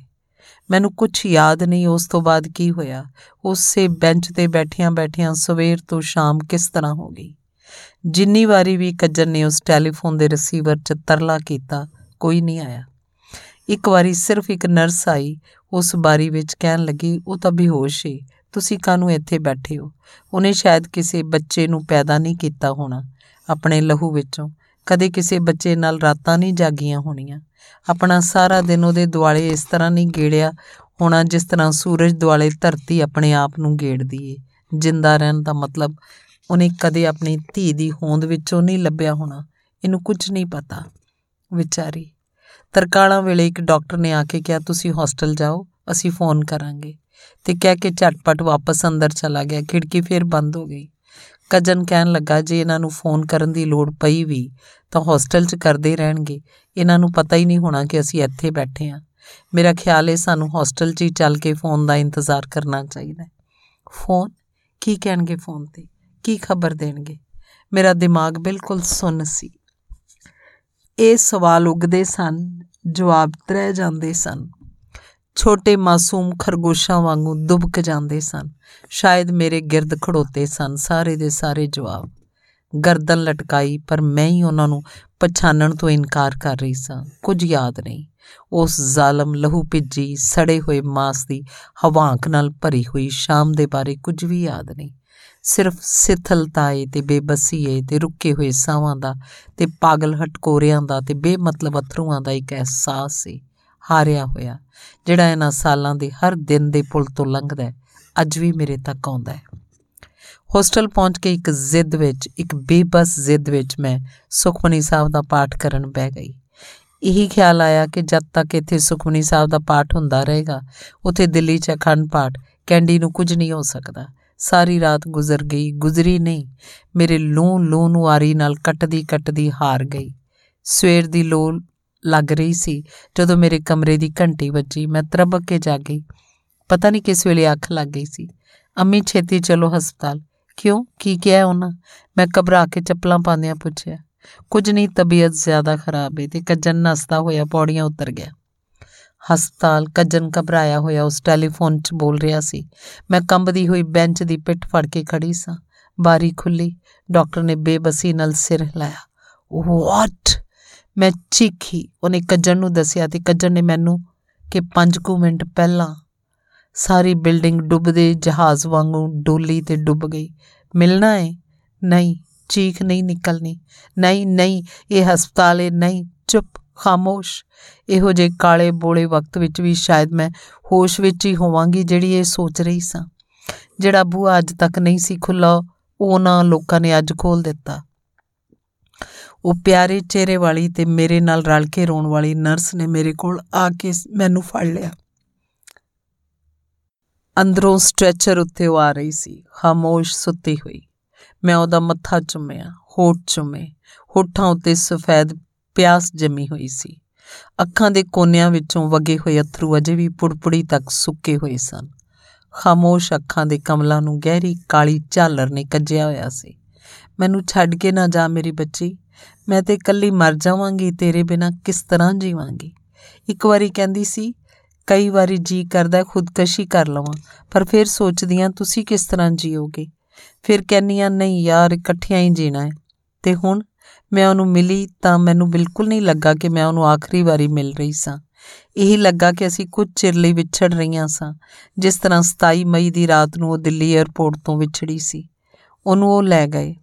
ਮੈਨੂੰ ਕੁਝ ਯਾਦ ਨਹੀਂ ਉਸ ਤੋਂ ਬਾਅਦ ਕੀ ਹੋਇਆ। ਉਸੇ ਬੈਂਚ ਤੇ ਬੈਠਿਆਂ ਬੈਠਿਆਂ ਸਵੇਰ ਤੋਂ ਸ਼ਾਮ ਕਿਸ ਤਰ੍ਹਾਂ ਹੋ ਗਈ। ਜਿੰਨੀ ਵਾਰੀ ਵੀ ਕੱਜਰ ਨੇ ਉਸ ਟੈਲੀਫੋਨ ਦੇ ਰਿਸੀਵਰ 'ਚ ਤਰਲਾ ਕੀਤਾ, ਕੋਈ ਨਹੀਂ ਆਇਆ। ਇੱਕ ਵਾਰੀ ਸਿਰਫ ਇੱਕ ਨਰਸ ਆਈ, ਉਸ ਬਾਰੀ ਵਿੱਚ ਕਹਿਣ ਲੱਗੀ, ਉਹ ਤਾਂ ਬੇਹੋਸ਼ ਸੀ ਤੁਸੀਂ ਕਾਹਨੂੰ ਇੱਥੇ ਬੈਠੇ ਹੋ? ਉਹਨੇ ਸ਼ਾਇਦ ਕਿਸੇ ਬੱਚੇ ਨੂੰ ਪੈਦਾ ਨਹੀਂ ਕੀਤਾ ਹੋਣਾ, ਆਪਣੇ ਲਹੂ ਵਿੱਚੋਂ। ਕਦੇ ਕਿਸੇ ਬੱਚੇ ਨਾਲ ਰਾਤਾਂ ਨਹੀਂ ਜਾਗੀਆਂ ਹੋਣੀਆਂ। ਆਪਣਾ ਸਾਰਾ ਦਿਨ ਉਹਦੇ ਦੁਆਲੇ ਇਸ ਤਰ੍ਹਾਂ ਨਹੀਂ ਗੇੜਿਆ ਹੋਣਾ ਜਿਸ ਤਰ੍ਹਾਂ ਸੂਰਜ ਦੁਆਲੇ ਧਰਤੀ ਆਪਣੇ ਆਪ ਨੂੰ ਗੇੜਦੀ ਏ। ਜਿੰਦਾ ਰਹਿਣ ਦਾ ਮਤਲਬ ਉਹਨੇ ਕਦੇ ਆਪਣੀ ਧੀ ਦੀ ਹੋਂਦ ਵਿੱਚੋਂ ਨਹੀਂ ਲੱਭਿਆ ਹੋਣਾ, ਇਹਨੂੰ ਕੁਝ ਨਹੀਂ ਪਤਾ। ਵਿਚਾਰੀ ਤਰਕਾਲਾਂ ਵੇਲੇ ਇੱਕ ਡਾਕਟਰ ਨੇ ਆ ਕੇ ਕਿਹਾ, ਤੁਸੀਂ ਹੌਸਟਲ ਜਾਓ, ਅਸੀਂ ਫੋਨ ਕਰਾਂਗੇ। ਤੇ ਕਹਿ ਕੇ ਝਟਪਟ ਵਾਪਸ ਅੰਦਰ ਚਲਾ ਗਿਆ। ਖਿੜਕੀ ਫੇਰ ਬੰਦ ਹੋ ਗਈ। ਕਜਨ ਕਹਿਣ ਲੱਗਾ, ਜੇ ਇਹਨਾਂ ਨੂੰ ਫੋਨ ਕਰਨ ਦੀ ਲੋੜ ਪਈ ਵੀ, ਤਾਂ ਹੌਸਟਲ 'ਚ ਕਰਦੇ ਰਹਿਣਗੇ। ਇਹਨਾਂ ਨੂੰ ਪਤਾ ਹੀ ਨਹੀਂ ਹੋਣਾ ਕਿ ਅਸੀਂ ਇੱਥੇ ਬੈਠੇ ਹਾਂ। ਮੇਰਾ ਖਿਆਲ ਹੈ ਸਾਨੂੰ ਹੌਸਟਲ 'ਚ ਹੀ ਚੱਲ ਕੇ ਫੋਨ ਦਾ ਇੰਤਜ਼ਾਰ ਕਰਨਾ ਚਾਹੀਦਾ ਫੋਨ? ਕੀ ਕਹਿਣਗੇ ਫੋਨ ਤੇ? ਕੀ ਖਬਰ ਦੇਣਗੇ? ਮੇਰਾ ਦਿਮਾਗ ਬਿਲਕੁਲ ਸੁੰਨ ਸੀ। ਇਹ ਸਵਾਲ ਉੱਗਦੇ ਸਨ ਜਵਾਬ ਤਰੇ ਜਾਂਦੇ ਸਨ। ਛੋਟੇ ਮਾਸੂਮ ਖਰਗੋਸ਼ਾਂ ਵਾਂਗੂ ਦੁਬਕ ਜਾਂਦੇ ਸਨ। ਸ਼ਾਇਦ ਮੇਰੇ ਗਿਰਦ ਖੜੋਤੇ ਸਨ, ਸਾਰੇ ਦੇ ਸਾਰੇ ਜਵਾਬ। ਗਰਦਨ ਲਟਕਾਈ, ਪਰ ਮੈਂ ਹੀ ਉਹਨਾਂ ਨੂੰ ਪਛਾਣਨ ਤੋਂ ਇਨਕਾਰ ਕਰ ਰਹੀ ਸਾਂ। ਕੁਝ ਯਾਦ ਨਹੀਂ। ਉਸ ਜ਼ਾਲਮ ਲਹੂ ਭਿੱਜੀ, ਸੜੇ ਹੋਏ ਮਾਸ ਦੀ ਹਵਾਂਕ ਨਾਲ ਭਰੀ ਹੋਈ ਸ਼ਾਮ ਦੇ ਬਾਰੇ ਕੁਝ ਵੀ ਯਾਦ ਨਹੀਂ। ਸਿਰਫ ਸਿਥਲਤਾ ਏ ਤੇ ਬੇਬਸੀ ਏ ਤੇ ਰੁੱਕੇ ਹੋਏ ਸਾਵਾਂ ਦਾ ਤੇ ਪਾਗਲ ਹਟਕੋਰਿਆਂ ਦਾ ਤੇ ਬੇਮਤਲਬ ਅਥਰੂਆਂ ਦਾ ਇੱਕ ਅਹਿਸਾਸ ਸੀ ਹਾਰਿਆ ਹੋਇਆ, ਜਿਹੜਾ ਇਹਨਾਂ ਸਾਲਾਂ ਦੇ ਹਰ ਦਿਨ ਦੇ ਪੁਲ ਤੋਂ ਲੰਘਦਾ ਅੱਜ ਵੀ ਮੇਰੇ ਤੱਕ ਆਉਂਦਾ ਹੈ। ਹੋਸਟਲ ਪਹੁੰਚ ਕੇ ਇੱਕ ਜ਼ਿੱਦ ਵਿੱਚ, ਇੱਕ ਬੇਬਸ ਜ਼ਿੱਦ ਵਿੱਚ ਮੈਂ ਸੁਖਮਨੀ ਸਾਹਿਬ ਦਾ ਪਾਠ ਕਰਨ ਬਹਿ ਗਈ। ਇਹੀ ਖਿਆਲ ਆਇਆ ਕਿ ਜਦ ਤੱਕ ਇੱਥੇ ਸੁਖਮਨੀ ਸਾਹਿਬ ਦਾ ਪਾਠ ਹੁੰਦਾ ਰਹੇਗਾ, ਉੱਥੇ ਦਿੱਲੀ 'ਚ ਅਖੰਡ ਪਾਠ ਕੈਂਡੀ ਨੂੰ ਕੁਝ ਨਹੀਂ ਹੋ ਸਕਦਾ। ਸਾਰੀ ਰਾਤ ਗੁਜ਼ਰ ਗਈ, ਗੁਜ਼ਰੀ ਨਹੀਂ, ਮੇਰੇ ਲੂੰ ਲੂੰ ਨੂੰ ਆਰੀ ਨਾਲ ਕੱਟਦੀ ਕੱਟਦੀ ਹਾਰ ਗਈ। ਸਵੇਰ ਦੀ ਲੋਲ ਲੱਗ ਰਹੀ ਸੀ, ਜਦੋਂ ਮੇਰੇ ਕਮਰੇ ਦੀ ਘੰਟੀ ਵੱਜੀ, ਮੈਂ ਤਰਬਕ ਕੇ ਜਾਗੀ ਪਤਾ ਨਹੀਂ ਕਿਸ ਵੇਲੇ ਅੱਖ ਲੱਗ ਗਈ ਸੀ। ਅੰਮੀ, ਛੇਤੀ ਚਲੋ ਹਸਪਤਾਲ। ਕਿਉਂ? ਕੀ ਕਿਹਾ ਉਹਨਾਂ? ਮੈਂ ਘਬਰਾ ਕੇ ਚੱਪਲਾਂ ਪਾਉਂਦਿਆਂ ਪੁੱਛਿਆ। ਕੁਝ ਨਹੀਂ, ਤਬੀਅਤ ਜ਼ਿਆਦਾ ਖਰਾਬ ਹੈ ਤੇ ਕੱਜਨ ਨਸਦਾ ਹੋਇਆ, ਪੌੜੀਆਂ ਉਤਰ ਗਿਆ। ਹਸਪਤਾਲ ਕੱਜਨ ਘਬਰਾਇਆ ਹੋਇਆ ਉਸ ਟੈਲੀਫੋਨ 'ਚ ਬੋਲ ਰਿਹਾ ਸੀ। ਮੈਂ ਕੰਬਦੀ ਹੋਈ ਬੈਂਚ ਦੀ ਪਿੱਠ ਫੜ ਕੇ ਖੜੀ ਸਾਂ। ਬਾਰੀ ਖੁੱਲੀ ਡਾਕਟਰ ਨੇ ਬੇਬਸੀ ਨਾਲ ਸਿਰ ਹਿਲਾਇਆ। ਵਾਟ ਮੈਂ ਚੀਖੀ। ਉਹਨੇ ਕੱਜਣ ਨੂੰ ਦੱਸਿਆ ਤੇ ਕੱਜਣ ਨੇ ਮੈਨੂੰ ਕਿ 5 ਕੁ ਮਿੰਟ ਪਹਿਲਾਂ ਸਾਰੀ ਬਿਲਡਿੰਗ ਡੁੱਬਦੇ ਜਹਾਜ਼ ਵਾਂਗੂ ਡੋਲੀ ਤੇ ਡੁੱਬ ਗਈ। ਮਿਲਣਾ ਹੈ ਨਹੀਂ, ਚੀਖ ਨਹੀਂ ਨਿਕਲਣੀ। ਨਹੀਂ ਨਹੀਂ, ਇਹ ਹਸਪਤਾਲ ਹੈ ਨਹੀਂ। ਚੁੱਪ ਖਾਮੋਸ਼। ਇਹੋ ਜੇ ਕਾਲੇ ਬੋਲੇ ਵਕਤ ਵਿੱਚ ਵੀ ਸ਼ਾਇਦ ਮੈਂ ਹੋਸ਼ ਵਿੱਚ ਹੀ ਹੋਵਾਂਗੀ ਜਿਹੜੀ ਇਹ ਸੋਚ ਰਹੀ ਸਾਂ। ਜਿਹੜਾ ਬੂਹਾ ਅੱਜ ਤੱਕ ਨਹੀਂ ਸੀ ਖੁੱਲਾ ਉਹਨਾਂ ਲੋਕਾਂ ਨੇ ਅੱਜ ਖੋਲ ਦਿੱਤਾ। ਉਹ ਪਿਆਰੇ ਚਿਹਰੇ ਵਾਲੀ ਤੇ ਮੇਰੇ ਨਾਲ ਰਲ ਕੇ ਰੋਣ ਵਾਲੀ ਨਰਸ ਨੇ ਮੇਰੇ ਕੋਲ ਆ ਕੇ ਮੈਨੂੰ ਫੜ ਲਿਆ। ਅੰਦਰੋਂ ਸਟ੍ਰੈਚਰ ਉੱਤੇ ਉਹ ਆ ਰਹੀ ਸੀ। ਖਾਮੋਸ਼ ਸੁੱਤੀ ਹੋਈ। ਮੈਂ ਉਹਦਾ ਮੱਥਾ ਚੁੰਮਿਆ, ਹੋਠ ਚੁੰਮੇ। ਹੋਠਾਂ ਉੱਤੇ ਸਫੈਦ ਪਿਆਸ ਜਮੀ ਹੋਈ ਸੀ। ਅੱਖਾਂ ਦੇ ਕੋਨਿਆਂ ਵਿੱਚੋਂ ਵਗੇ ਹੋਏ ਅਥਰੂ ਅਜੇ ਵੀ ਪੁੜਪੁੜੀ ਤੱਕ ਸੁੱਕੇ ਹੋਏ ਸਨ। ਖਾਮੋਸ਼ ਅੱਖਾਂ ਦੇ ਕਮਲਾਂ ਨੂੰ ਗਹਿਰੀ ਕਾਲੀ ਝਾਲਰ ਨੇ ਕੱਜਿਆ ਹੋਇਆ ਸੀ। ਮੈਨੂੰ ਛੱਡ ਕੇ ਨਾ ਜਾ ਮੇਰੀ ਬੱਚੀ। ਮੈਂ ਤੇ ਇਕੱਲੀ ਮਰ ਜਾਵਾਂਗੀ, ਤੇਰੇ ਬਿਨਾ ਕਿਸ ਤਰ੍ਹਾਂ ਜੀਵਾਂਗੀ? ਇੱਕ ਵਾਰੀ ਕਹਿੰਦੀ ਸੀ, ਕਈ ਵਾਰੀ ਜੀ ਕਰਦਾ, ਖੁਦਕਸ਼ੀ ਕਰ ਲਵਾਂ, ਪਰ ਫਿਰ ਸੋਚਦੀਆਂ, ਤੁਸੀਂ ਕਿਸ ਤਰ੍ਹਾਂ ਜੀਓਗੇ? ਫਿਰ ਕਹਿੰਨੀਆਂ ਨਹੀਂ ਯਾਰ, ਇਕੱਠਿਆਂ ਹੀ ਜੀਣਾ ਹੈ। ਤੇ ਹੁਣ ਮੈਂ ਉਹਨੂੰ ਮਿਲੀ ਤਾਂ ਮੈਨੂੰ ਬਿਲਕੁਲ ਨਹੀਂ ਲੱਗਾ ਕਿ ਮੈਂ ਉਹਨੂੰ ਆਖਰੀ ਵਾਰੀ ਮਿਲ ਰਹੀ ਸਾਂ। ਇਹ ਲੱਗਾ ਕਿ ਅਸੀਂ ਕੁਝ ਚਿਰ ਲਈ ਵਿਛੜ ਰਹੀਆਂ ਸਾਂ, ਜਿਸ ਤਰ੍ਹਾਂ 27 ਮਈ ਦੀ ਰਾਤ ਨੂੰ ਉਹ ਦਿੱਲੀ 에ਅਰਪੋਰਟ ਤੋਂ ਵਿਛੜੀ ਸੀ। ਉਹਨੂੰ ਉਹ ਲੈ ਗਏ।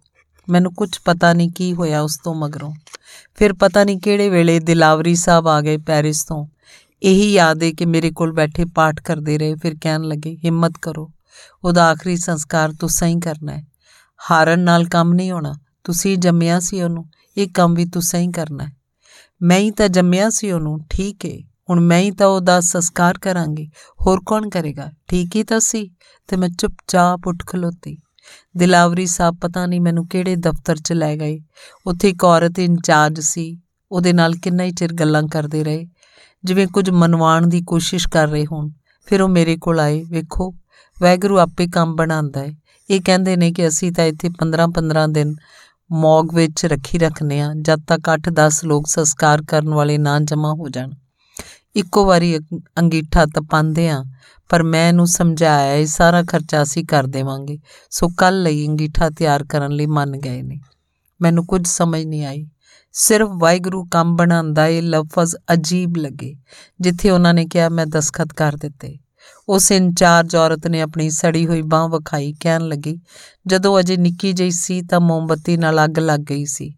ਮੈਨੂੰ ਕੁਝ ਪਤਾ ਨਹੀਂ ਕੀ ਹੋਇਆ ਉਸ ਤੋਂ ਮਗਰੋਂ। ਫਿਰ ਪਤਾ ਨਹੀਂ ਕਿਹੜੇ ਵੇਲੇ ਦਿਲਾਵਰੀ ਸਾਹਿਬ ਆ ਗਏ ਪੈਰਿਸ ਤੋਂ। ਇਹੀ ਯਾਦ ਹੈ ਕਿ ਮੇਰੇ ਕੋਲ ਬੈਠੇ ਪਾਠ ਕਰਦੇ ਰਹੇ, ਫਿਰ ਕਹਿਣ ਲੱਗੇ, ਹਿੰਮਤ ਕਰੋ। ਉਹਦਾ ਆਖਰੀ ਸੰਸਕਾਰ ਤੁਸੀਂ ਹੀ ਕਰਨਾ ਹੈ ਹਾਰਨ ਨਾਲ ਕੰਮ ਨਹੀਂ ਹੋਣਾ। ਤੁਸੀਂ ਜੰਮਿਆ ਸੀ ਉਹਨੂੰ। ਇਹ ਕੰਮ ਵੀ ਤੁਸੀਂ ਹੀ ਕਰਨਾ ਹੈ। ਮੈਂ ਹੀ ਤਾਂ ਜੰਮਿਆ ਸੀ ਉਹਨੂੰ, ਠੀਕ ਏ। ਹੁਣ ਮੈਂ ਹੀ ਤਾਂ ਉਹਦਾ ਸੰਸਕਾਰ ਕਰਾਂਗੀ। ਹੋਰ ਕੌਣ ਕਰੇਗਾ? ਠੀਕ ਹੀ ਤਾਂ ਸੀ, ਤੇ ਮੈਂ ਚੁੱਪਚਾਪ ਉੱਠ ਖਲੋਤੀ। ਦਿਲਾਵਰੀ ਸਾਹਿਬ ਪਤਾ ਨਹੀਂ ਮੈਨੂੰ ਕਿਹੜੇ ਦਫ਼ਤਰ 'ਚ ਲੈ ਗਏ। ਉੱਥੇ ਇੱਕ ਔਰਤ ਇੰਚਾਰਜ ਸੀ, ਉਹਦੇ ਨਾਲ ਕਿੰਨਾ ਹੀ ਚਿਰ ਗੱਲਾਂ ਕਰਦੇ ਰਹੇ। ਜਿਵੇਂ ਕੁਝ ਮਨਵਾਉਣ ਦੀ ਕੋਸ਼ਿਸ਼ ਕਰ ਰਹੇ ਹੋਣ, ਫਿਰ ਉਹ ਮੇਰੇ ਕੋਲ ਆਏ, ਵੇਖੋ ਵੈਗਰੂ ਆਪੇ ਕੰਮ ਬਣਾਉਂਦਾ ਹੈ। ਇਹ ਕਹਿੰਦੇ ਨੇ ਕਿ ਅਸੀਂ ਤਾਂ ਇੱਥੇ 15-15 ਦਿਨ ਮੌਗ ਵਿੱਚ ਰੱਖੀ ਰੱਖਨੇ ਆ, ਜਦ ਤੱਕ 8-10 ਲੋਕ ਸੰਸਕਾਰ ਕਰਨ ਵਾਲੇ ਨਾ ਜਮਾ ਹੋ ਜਾਣ। ਇੱਕੋ ਵਾਰੀ ਅੰਗੀਠਾ ਤਪਾਉਂਦੇ ਆ, ਪਰ ਮੈਂ ਇਹਨੂੰ ਸਮਝਾਇਆ, ਇਹ ਸਾਰਾ ਖਰਚਾ ਅਸੀਂ ਕਰ ਦੇਵਾਂਗੇ। ਸੋ ਕੱਲ ਲਈ ਅੰਗੀਠਾ ਤਿਆਰ ਕਰਨ ਲਈ ਮੰਨ ਗਏ ਨੇ। ਮੈਨੂੰ ਕੁਝ ਸਮਝ ਨਹੀਂ ਆਈ। ਸਿਰਫ ਵਾਹਿਗੁਰੂ ਕੰਮ ਬਣਾਉਂਦਾ, ਇਹ ਲਫ਼ਜ਼ ਅਜੀਬ ਲੱਗੇ, ਜਿੱਥੇ ਉਹਨਾਂ ਨੇ ਕਿਹਾ, ਮੈਂ ਦਸਖਤ ਕਰ ਦਿੱਤੇ। ਉਸ ਇੰਚਾਰਜ ਔਰਤ ਨੇ ਆਪਣੀ ਸੜੀ ਹੋਈ ਬਾਹ ਵਿਖਾਈ, ਕਹਿਣ ਲੱਗੀ, ਜਦੋਂ ਅਜੇ ਨਿੱਕੀ ਜਿਹੀ ਸੀ ਤਾਂ ਮੋਮਬੱਤੀ ਨਾਲ ਅੱਗ ਲੱਗ ਗਈ ਸੀ।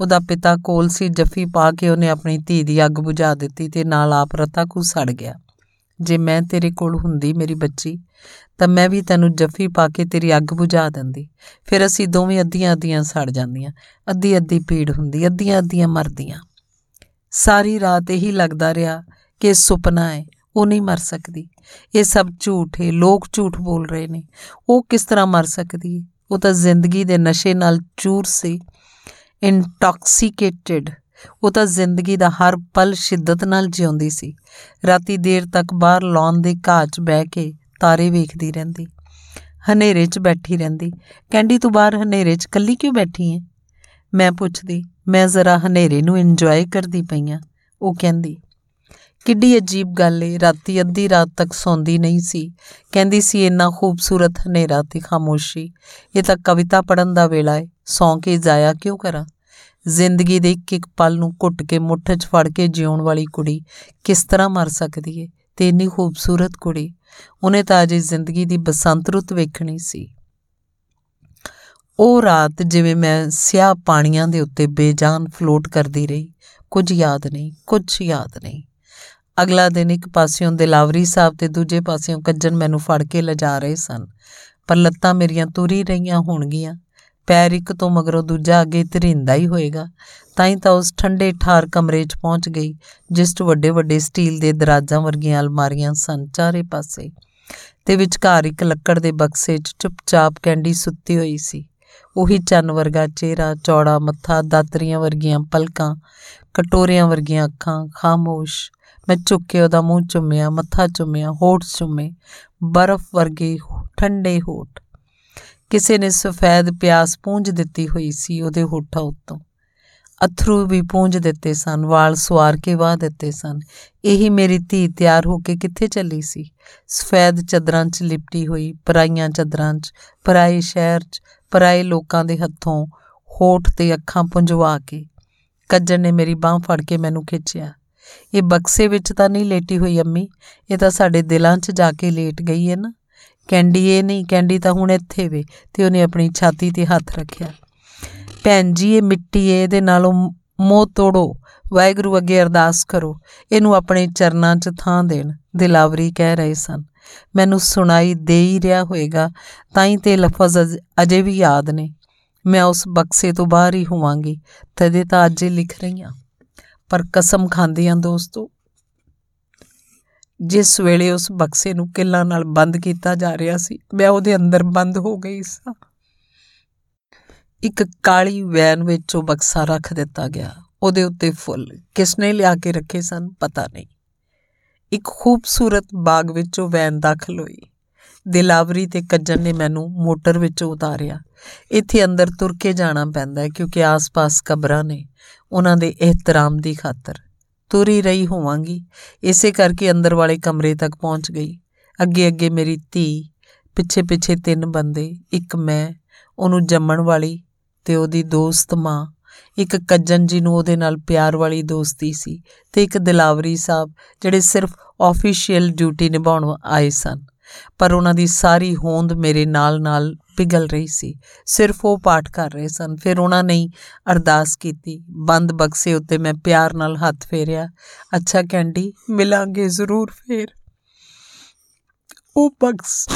ਉਹਦਾ ਪਿਤਾ ਕੋਲ ਸੀ, ਜੱਫੀ ਪਾ ਕੇ ਉਹਨੇ ਆਪਣੀ ਧੀ ਦੀ ਅੱਗ ਬੁਝਾ ਦਿੱਤੀ ਤੇ ਨਾਲ ਆਪ ਰਤਾ ਕੋ ਸੜ ਗਿਆ। ਜੇ ਮੈਂ ਤੇਰੇ ਕੋਲ ਹੁੰਦੀ ਮੇਰੀ ਬੱਚੀ, ਤਾਂ ਮੈਂ ਵੀ ਤੈਨੂੰ ਜੱਫੀ ਪਾ ਕੇ ਤੇਰੀ ਅੱਗ ਬੁਝਾ ਦਿੰਦੀ। ਫਿਰ ਅਸੀਂ ਦੋਵੇਂ ਅੱਧੀਆਂ ਅੱਧੀਆਂ ਸੜ ਜਾਂਦੀਆਂ ਅੱਧੀ ਅੱਧੀ ਪੀੜ ਹੁੰਦੀ ਅੱਧੀਆਂ ਅੱਧੀਆਂ ਮਰਦੀਆਂ। ਸਾਰੀ ਰਾਤ ਇਹੀ ਲੱਗਦਾ ਰਿਹਾ ਕਿ ਸੁਪਨਾ ਹੈ ਉਹ ਨਹੀਂ ਮਰ ਸਕਦੀ। ਇਹ ਸਭ ਝੂਠ ਹੈ ਲੋਕ ਝੂਠ ਬੋਲ ਰਹੇ ਨੇ। ਉਹ ਕਿਸ ਤਰ੍ਹਾਂ ਮਰ ਸਕਦੀ ਹੈ ਉਹ ਤਾਂ ਜ਼ਿੰਦਗੀ ਦੇ ਨਸ਼ੇ ਨਾਲ ਚੂਰ ਸੀ। ਇੰਟੌਕਸੀਕੇਟਿਡ। ਉਹ ਤਾਂ ਜ਼ਿੰਦਗੀ ਦਾ ਹਰ ਪਲ ਸ਼ਿੱਦਤ ਨਾਲ ਜਿਉਂਦੀ ਸੀ। ਰਾਤੀ ਦੇਰ ਤੱਕ ਬਾਹਰ ਲੌਨ ਦੇ ਘਾਹ 'ਚ ਬਹਿ ਕੇ ਤਾਰੇ ਵੇਖਦੀ ਰਹਿੰਦੀ। ਹਨੇਰੇ 'ਚ ਬੈਠੀ ਰਹਿੰਦੀ। ਕੈਂਡੀ ਤੂੰ ਬਾਹਰ ਹਨੇਰੇ 'ਚ ਕੱਲੀ ਕਿਉਂ ਬੈਠੀ ਹੈ ਮੈਂ ਪੁੱਛਦੀ, ਮੈਂ ਜ਼ਰਾ ਹਨੇਰੇ ਨੂੰ ਇੰਜੋਏ ਕਰਦੀ ਪਈਆਂ ਉਹ ਕਹਿੰਦੀ ਕਿੱਡੀ ਅਜੀਬ ਗੱਲ ਏ, ਰਾਤੀ ਅੱਧੀ ਰਾਤ ਤੱਕ ਸੌਂਦੀ ਨਹੀਂ ਸੀ। ਕਹਿੰਦੀ ਸੀ, ਇੰਨਾ ਖੂਬਸੂਰਤ ਹਨੇਰਾ ਤੇ ਖਾਮੋਸ਼ੀ, ਇਹ ਤਾਂ ਕਵਿਤਾ ਪੜਨ ਦਾ ਵੇਲਾ ਏ, ਸੌਂ ਕੇ ਜਾਇਆ ਕਿਉਂ ਕਰਾਂ? ਜ਼ਿੰਦਗੀ ਦੇ ਇੱਕ ਇੱਕ ਪਲ ਨੂੰ ਘੁੱਟ ਕੇ ਮੁੱਠ 'ਚ ਫੜ ਕੇ ਜਿਉਣ ਵਾਲੀ ਕੁੜੀ ਕਿਸ ਤਰ੍ਹਾਂ ਮਰ ਸਕਦੀ ਏ? ਤੇ ਇੰਨੀ ਖੂਬਸੂਰਤ ਕੁੜੀ, ਉਹਨੇ ਤਾਂ ਅਜੇ ਜ਼ਿੰਦਗੀ ਦੀ ਬਸੰਤ ਰੁੱਤ ਵੇਖਣੀ ਸੀ। ਉਹ ਰਾਤ ਜਿਵੇਂ ਮੈਂ ਸਿਆਹ ਪਾਣੀਆਂ ਦੇ ਉੱਤੇ ਬੇਜਾਨ ਫਲੋਟ ਕਰਦੀ ਰਹੀ, ਕੁਝ ਯਾਦ ਨਹੀਂ, ਕੁਝ ਯਾਦ ਨਹੀਂ। ਅਗਲਾ ਦਿਨ ਇੱਕ ਪਾਸਿਓਂ ਦਿਲਾਵਰੀ ਸਾਹਿਬ ਤੇ ਦੂਜੇ ਪਾਸਿਓਂ ਕੱਜਣ ਮੈਨੂੰ ਫੜ ਕੇ ਲਿਜਾ ਰਹੇ ਸਨ। ਪਰ ਲੱਤਾਂ ਮੇਰੀਆਂ ਤੁਰੀ ਰਹੀਆਂ ਹੋਣਗੀਆਂ। ਪੈਰ ਇੱਕ ਤੋਂ ਮਗਰੋਂ ਦੂਜਾ ਅੱਗੇ ਧਰਿੰਦਾ ਹੀ ਹੋਏਗਾ। ਤਾਂ ਹੀ ਤਾਂ ਉਸ ਠੰਡੇ ਠਾਰ ਕਮਰੇ 'ਚ ਪਹੁੰਚ ਗਈ, ਜਿਸ 'ਚ ਵੱਡੇ ਵੱਡੇ ਸਟੀਲ ਦੇ ਦਰਾਜਾਂ ਵਰਗੀਆਂ ਅਲਮਾਰੀਆਂ ਸਨ ਚਾਰੇ ਪਾਸੇ। ਤੇ ਵਿਚਕਾਰ ਇੱਕ ਲੱਕੜ ਦੇ ਬਕਸੇ 'ਚ ਚੁੱਪਚਾਪ ਕੈਂਡੀ ਸੁੱਤੀ ਹੋਈ ਸੀ। ਉਹੀ ਚੰਨ ਵਰਗਾ ਚਿਹਰਾ, ਚੌੜਾ ਮੱਥਾ, ਦਾਤਰੀਆਂ ਵਰਗੀਆਂ ਪਲਕਾਂ, ਕਟੋਰਿਆਂ ਵਰਗੀਆਂ ਅੱਖਾਂ, ਖਾਮੋਸ਼ ਮੈਂ ਝੁੱਕ ਕੇ ਉਹਦਾ ਮੂੰਹ ਚੁੰਮਿਆ, ਮੱਥਾ ਚੁੰਮਿਆ, ਹੋਠ ਚੁੰਮੇ, ਬਰਫ਼ ਵਰਗੇ ਠੰਡੇ ਹੋਠ। ਕਿਸੇ ਨੇ ਸਫੈਦ ਪਿਆਸ ਪੂੰਝ ਦਿੱਤੀ ਹੋਈ ਸੀ ਉਹਦੇ ਹੋਠਾਂ ਉੱਤੋਂ। ਅਥਰੂ ਵੀ ਪੂੰਝ ਦਿੱਤੇ ਸਨ, ਵਾਲ ਸਵਾਰ ਕੇ ਵਾਹ ਦਿੱਤੇ ਸਨ। ਇਹੀ ਮੇਰੀ ਧੀ ਤਿਆਰ ਹੋ ਕੇ ਕਿੱਥੇ ਚੱਲੀ ਸੀ? ਸਫੈਦ ਚਦਰਾਂ 'ਚ ਲਿਪਟੀ ਹੋਈ, ਪਰਾਈਆਂ ਚਦਰਾਂ 'ਚ, ਪਰਾਏ ਸ਼ਹਿਰ 'ਚ, ਪਰਾਏ ਲੋਕਾਂ ਦੇ ਹੱਥੋਂ ਹੋਠ ਤੇ ਅੱਖਾਂ ਪੁੰਝਵਾ ਕੇ। ਕੱਜਣ ਨੇ ਮੇਰੀ ਬਾਹ ਫੜ ਕੇ ਮੈਨੂੰ ਖਿੱਚਿਆ। ਇਹ ਬਕਸੇ ਵਿੱਚ ਤਾਂ ਨਹੀਂ ਲੇਟੀ ਹੋਈ ਅੰਮੀ, ਇਹ ਤਾਂ ਸਾਡੇ ਦਿਲਾਂ 'ਚ ਜਾ ਕੇ ਲੇਟ ਗਈ ਹੈ ਨਾ। ਕੈਂਡੀ ਇਹ ਨਹੀਂ, ਕੈਂਡੀ ਤਾਂ ਹੁਣ ਇੱਥੇ ਵੇ ਤੇ ਉਹਨੇ ਆਪਣੀ ਛਾਤੀ ਤੇ ਹੱਥ ਰੱਖਿਆ। ਭੈਣ ਜੀ, ਇਹ ਮਿੱਟੀ ਇਹਦੇ ਨਾਲੋਂ ਮੋਹ ਤੋੜੋ, ਵਾਹਿਗੁਰੂ ਅੱਗੇ ਅਰਦਾਸ ਕਰੋ, ਇਹਨੂੰ ਆਪਣੇ ਚਰਨਾਂ 'ਚ ਥਾਂ ਦੇਣ, ਦਿਲਾਵਰੀ ਕਹਿ ਰਹੇ ਸਨ। ਮੈਨੂੰ ਸੁਣਾਈ ਦੇ ਹੀ ਰਿਹਾ ਹੋਵੇਗਾ ਤਾਂ ਹੀ ਤੇ ਲਫ਼ਜ਼ ਅਜੇ ਵੀ ਯਾਦ ਨੇ। ਮੈਂ ਉਸ ਬਕਸੇ ਤੋਂ ਬਾਹਰ ਹੀ ਹੋਵਾਂਗੀ, ਤਦੇ ਤਾਂ ਅੱਜ ਲਿਖ ਰਹੀ ਹਾਂ ਪਰ ਕਸਮ ਖਾਂਦੀਆਂ ਦੋਸਤੋ। ਜਿਸ ਵੇਲੇ ਉਸ ਬਕਸੇ ਨੂੰ ਕਿੱਲਾਂ ਨਾਲ ਬੰਦ ਕੀਤਾ ਜਾ ਰਿਹਾ ਸੀ, ਮੈਂ ਉਹਦੇ ਅੰਦਰ ਬੰਦ ਹੋ ਗਈ ਸਾਂ। ਇੱਕ ਕਾਲੀ ਵੈਨ ਵਿੱਚ ਉਹ ਬਕਸਾ ਰੱਖ ਦਿੱਤਾ ਗਿਆ। ਉਹਦੇ ਉੱਤੇ ਫੁੱਲ ਕਿਸਨੇ ਲਿਆ ਕੇ ਰੱਖੇ ਸਨ, ਪਤਾ ਨਹੀਂ। ਇੱਕ ਖੂਬਸੂਰਤ ਬਾਗ ਵਿੱਚ ਉਹ ਵੈਨ ਦਾਖਲ ਹੋਈ। ਦਿਲਾਵਰੀ ਤੇ ਕੱਜਣ ਨੇ ਮੈਨੂੰ ਮੋਟਰ ਵਿੱਚ ਉਤਾਰਿਆ। ਇੱਥੇ ਅੰਦਰ ਤੁਰ ਕੇ ਜਾਣਾ ਪੈਂਦਾ ਹੈ ਕਿਉਂਕਿ ਆਸ-ਪਾਸ ਕਬਰਾਂ ਨੇ ਉਹਨਾਂ ਦੇ ਇਹਤਰਾਮ ਦੀ ਖਾਤਰ। ਤੁਰੀ ਰਹੀ ਹੋਵਾਂਗੀ। ਇਸੇ ਕਰਕੇ ਅੰਦਰ ਵਾਲੇ ਕਮਰੇ ਤੱਕ ਪਹੁੰਚ ਗਈ। ਅੱਗੇ ਅੱਗੇ ਮੇਰੀ ਧੀ ਪਿੱਛੇ ਪਿੱਛੇ ਤਿੰਨ ਬੰਦੇ, ਇੱਕ ਮੈਂ, ਉਹਨੂੰ ਜੰਮਣ ਵਾਲੀ ਤੇ ਉਹਦੀ ਦੋਸਤ ਮਾਂ, ਇੱਕ ਕੱਜਨ ਜੀ ਨੂੰ ਉਹਦੇ ਨਾਲ ਪਿਆਰ ਵਾਲੀ ਦੋਸਤੀ ਸੀ ਤੇ ਇੱਕ ਦਿਲਾਵਰੀ ਸਾਹਿਬ ਜਿਹੜੇ ਸਿਰਫ ਆਫੀਸ਼ੀਅਲ ਡਿਊਟੀ ਨਿਭਾਉਣ ਆਏ ਸਨ। ਪਰ ਉਹਨਾਂ ਦੀ ਸਾਰੀ ਹੋਂਦ ਮੇਰੇ ਨਾਲ-ਨਾਲ ਪਿਗਲ ਰਹੀ ਸੀ। ਸਿਰਫ ਉਹ ਪਾਠ ਕਰ ਰਹੇ ਸਨ। ਫਿਰ ਉਹਨਾਂ ਨੇ ਅਰਦਾਸ ਕੀਤੀ। ਬੰਦ ਬਕਸੇ ਉੱਤੇ ਮੈਂ ਪਿਆਰ ਨਾਲ ਹੱਥ ਫੇਰਿਆ। ਅੱਛਾ, ਕੈਂਡੀ, ਮਿਲਾਂਗੇ ਜ਼ਰੂਰ ਫੇਰ। ਉਹ ਬਕਸ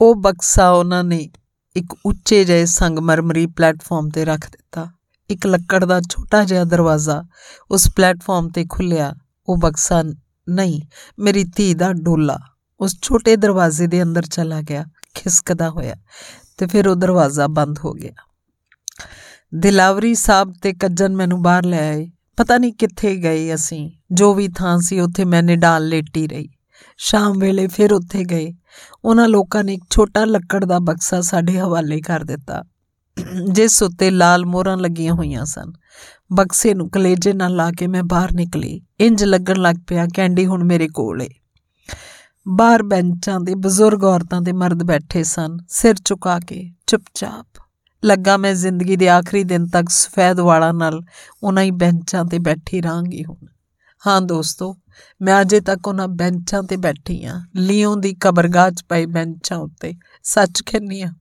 ਉਹ ਬਕਸਾ ਉਹਨਾਂ ਨੇ ਇੱਕ ਉੱਚੇ ਜਿਹੇ ਸੰਗਮਰਮਰੀ ਪਲੇਟਫਾਰਮ ਤੇ ਰੱਖ ਦਿੱਤਾ। ਇੱਕ ਲੱਕੜ ਦਾ ਛੋਟਾ ਜਿਹਾ ਦਰਵਾਜ਼ਾ ਉਸ ਪਲੇਟਫਾਰਮ ਤੇ ਖੁੱਲਿਆ ਉਹ ਬਕਸਾ ਨਹੀਂ, ਮੇਰੀ ਧੀ ਦਾ ਡੋਲਾ ਉਸ ਛੋਟੇ ਦਰਵਾਜ਼ੇ ਦੇ ਅੰਦਰ ਚਲਾ ਗਿਆ, ਖਿਸਕਦਾ ਹੋਇਆ ਤੇ ਫਿਰ ਉਹ ਦਰਵਾਜ਼ਾ ਬੰਦ ਹੋ ਗਿਆ। ਦਿਲਾਵਰੀ ਸਾਹਿਬ ਤੇ ਕੱਜਨ ਮੈਨੂੰ ਬਾਹਰ ਲੈ ਆਏ। ਪਤਾ ਨਹੀਂ ਕਿੱਥੇ ਗਏ ਅਸੀਂ। ਜੋ ਵੀ ਥਾਂ ਸੀ ਉੱਥੇ ਮੈਂ ਨਿਡਾਲ ਲੇਟੀ ਰਹੀ। ਸ਼ਾਮ ਵੇਲੇ ਫਿਰ ਉੱਥੇ ਗਏ। ਉਹਨਾਂ ਲੋਕਾਂ ਨੇ ਇੱਕ ਛੋਟਾ ਲੱਕੜ ਦਾ ਬਕਸਾ ਸਾਡੇ ਹਵਾਲੇ ਕਰ ਦਿੱਤਾ, ਜਿਸ ਉੱਤੇ ਲਾਲ ਮੋਹਰਾਂ ਲੱਗੀਆਂ ਹੋਈਆਂ ਸਨ। ਬਕਸੇ ਨੂੰ ਕਲੇਜੇ ਨਾਲ ਲਾ ਕੇ ਮੈਂ ਬਾਹਰ ਨਿਕਲੀ। ਇੰਜ ਲੱਗਣ ਲੱਗ ਪਿਆ ਕੈਂਡੀ ਹੁਣ ਮੇਰੇ ਕੋਲ ਏ। ਬਾਹਰ ਬੈਂਚਾਂ ਦੇ ਬਜ਼ੁਰਗ ਔਰਤਾਂ ਤੇ ਮਰਦ ਬੈਠੇ ਸਨ, ਸਿਰ ਝੁਕਾ ਕੇ, ਚੁੱਪਚਾਪ। ਲੱਗਾ ਮੈਂ ਜ਼ਿੰਦਗੀ ਦੇ ਆਖਰੀ ਦਿਨ ਤੱਕ ਸਫੈਦ ਵਾਲਾਂ ਨਾਲ ਉਹਨਾਂ ਹੀ ਬੈਂਚਾਂ ਤੇ ਬੈਠੀ ਰਾਂਗੀ ਹੁਣ। ਹਾਂ ਦੋਸਤੋ, ਮੈਂ ਅਜੇ ਤੱਕ ਉਹਨਾਂ ਬੈਂਚਾਂ ਤੇ ਬੈਠੀ ਆ, ਲਿਓ ਦੀ ਕਬਰਗਾਹ 'ਚ ਪਈ ਬੈਂਚਾਂ ਉੱਤੇ। ਸੱਚ ਕਹਿੰਨੀ ਆ।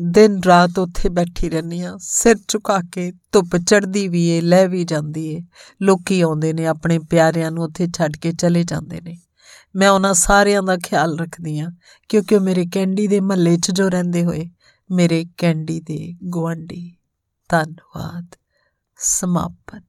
ਦਿਨ ਰਾਤ ਉੱਥੇ ਬੈਠੀ ਰਹਿੰਦੀ ਆ ਸਿਰ ਝੁਕਾ ਕੇ ਧੁੱਪ ਚੜਦੀ ਵੀ ਏ, ਲੈ ਵੀ ਜਾਂਦੀ ਏ। ਲੋਕੀ ਆਉਂਦੇ ਨੇ, ਆਪਣੇ ਪਿਆਰਿਆਂ ਨੂੰ ਉੱਥੇ ਛੱਡ ਕੇ ਚਲੇ ਜਾਂਦੇ ਨੇ। ਮੈਂ ਉਹਨਾਂ ਸਾਰਿਆਂ ਦਾ ਖਿਆਲ ਰੱਖਦੀ ਆ ਕਿਉਂਕਿ ਉਹ ਮੇਰੇ ਕੈਂਡੀ ਦੇ ਮਹੱਲੇ 'ਚ ਜੋ ਰਹਿੰਦੇ ਹੋਏ, ਮੇਰੇ ਕੈਂਡੀ ਦੇ ਗਵਾਂਢੀ ਧੰਨਵਾਦ। ਸਮਾਪਤ।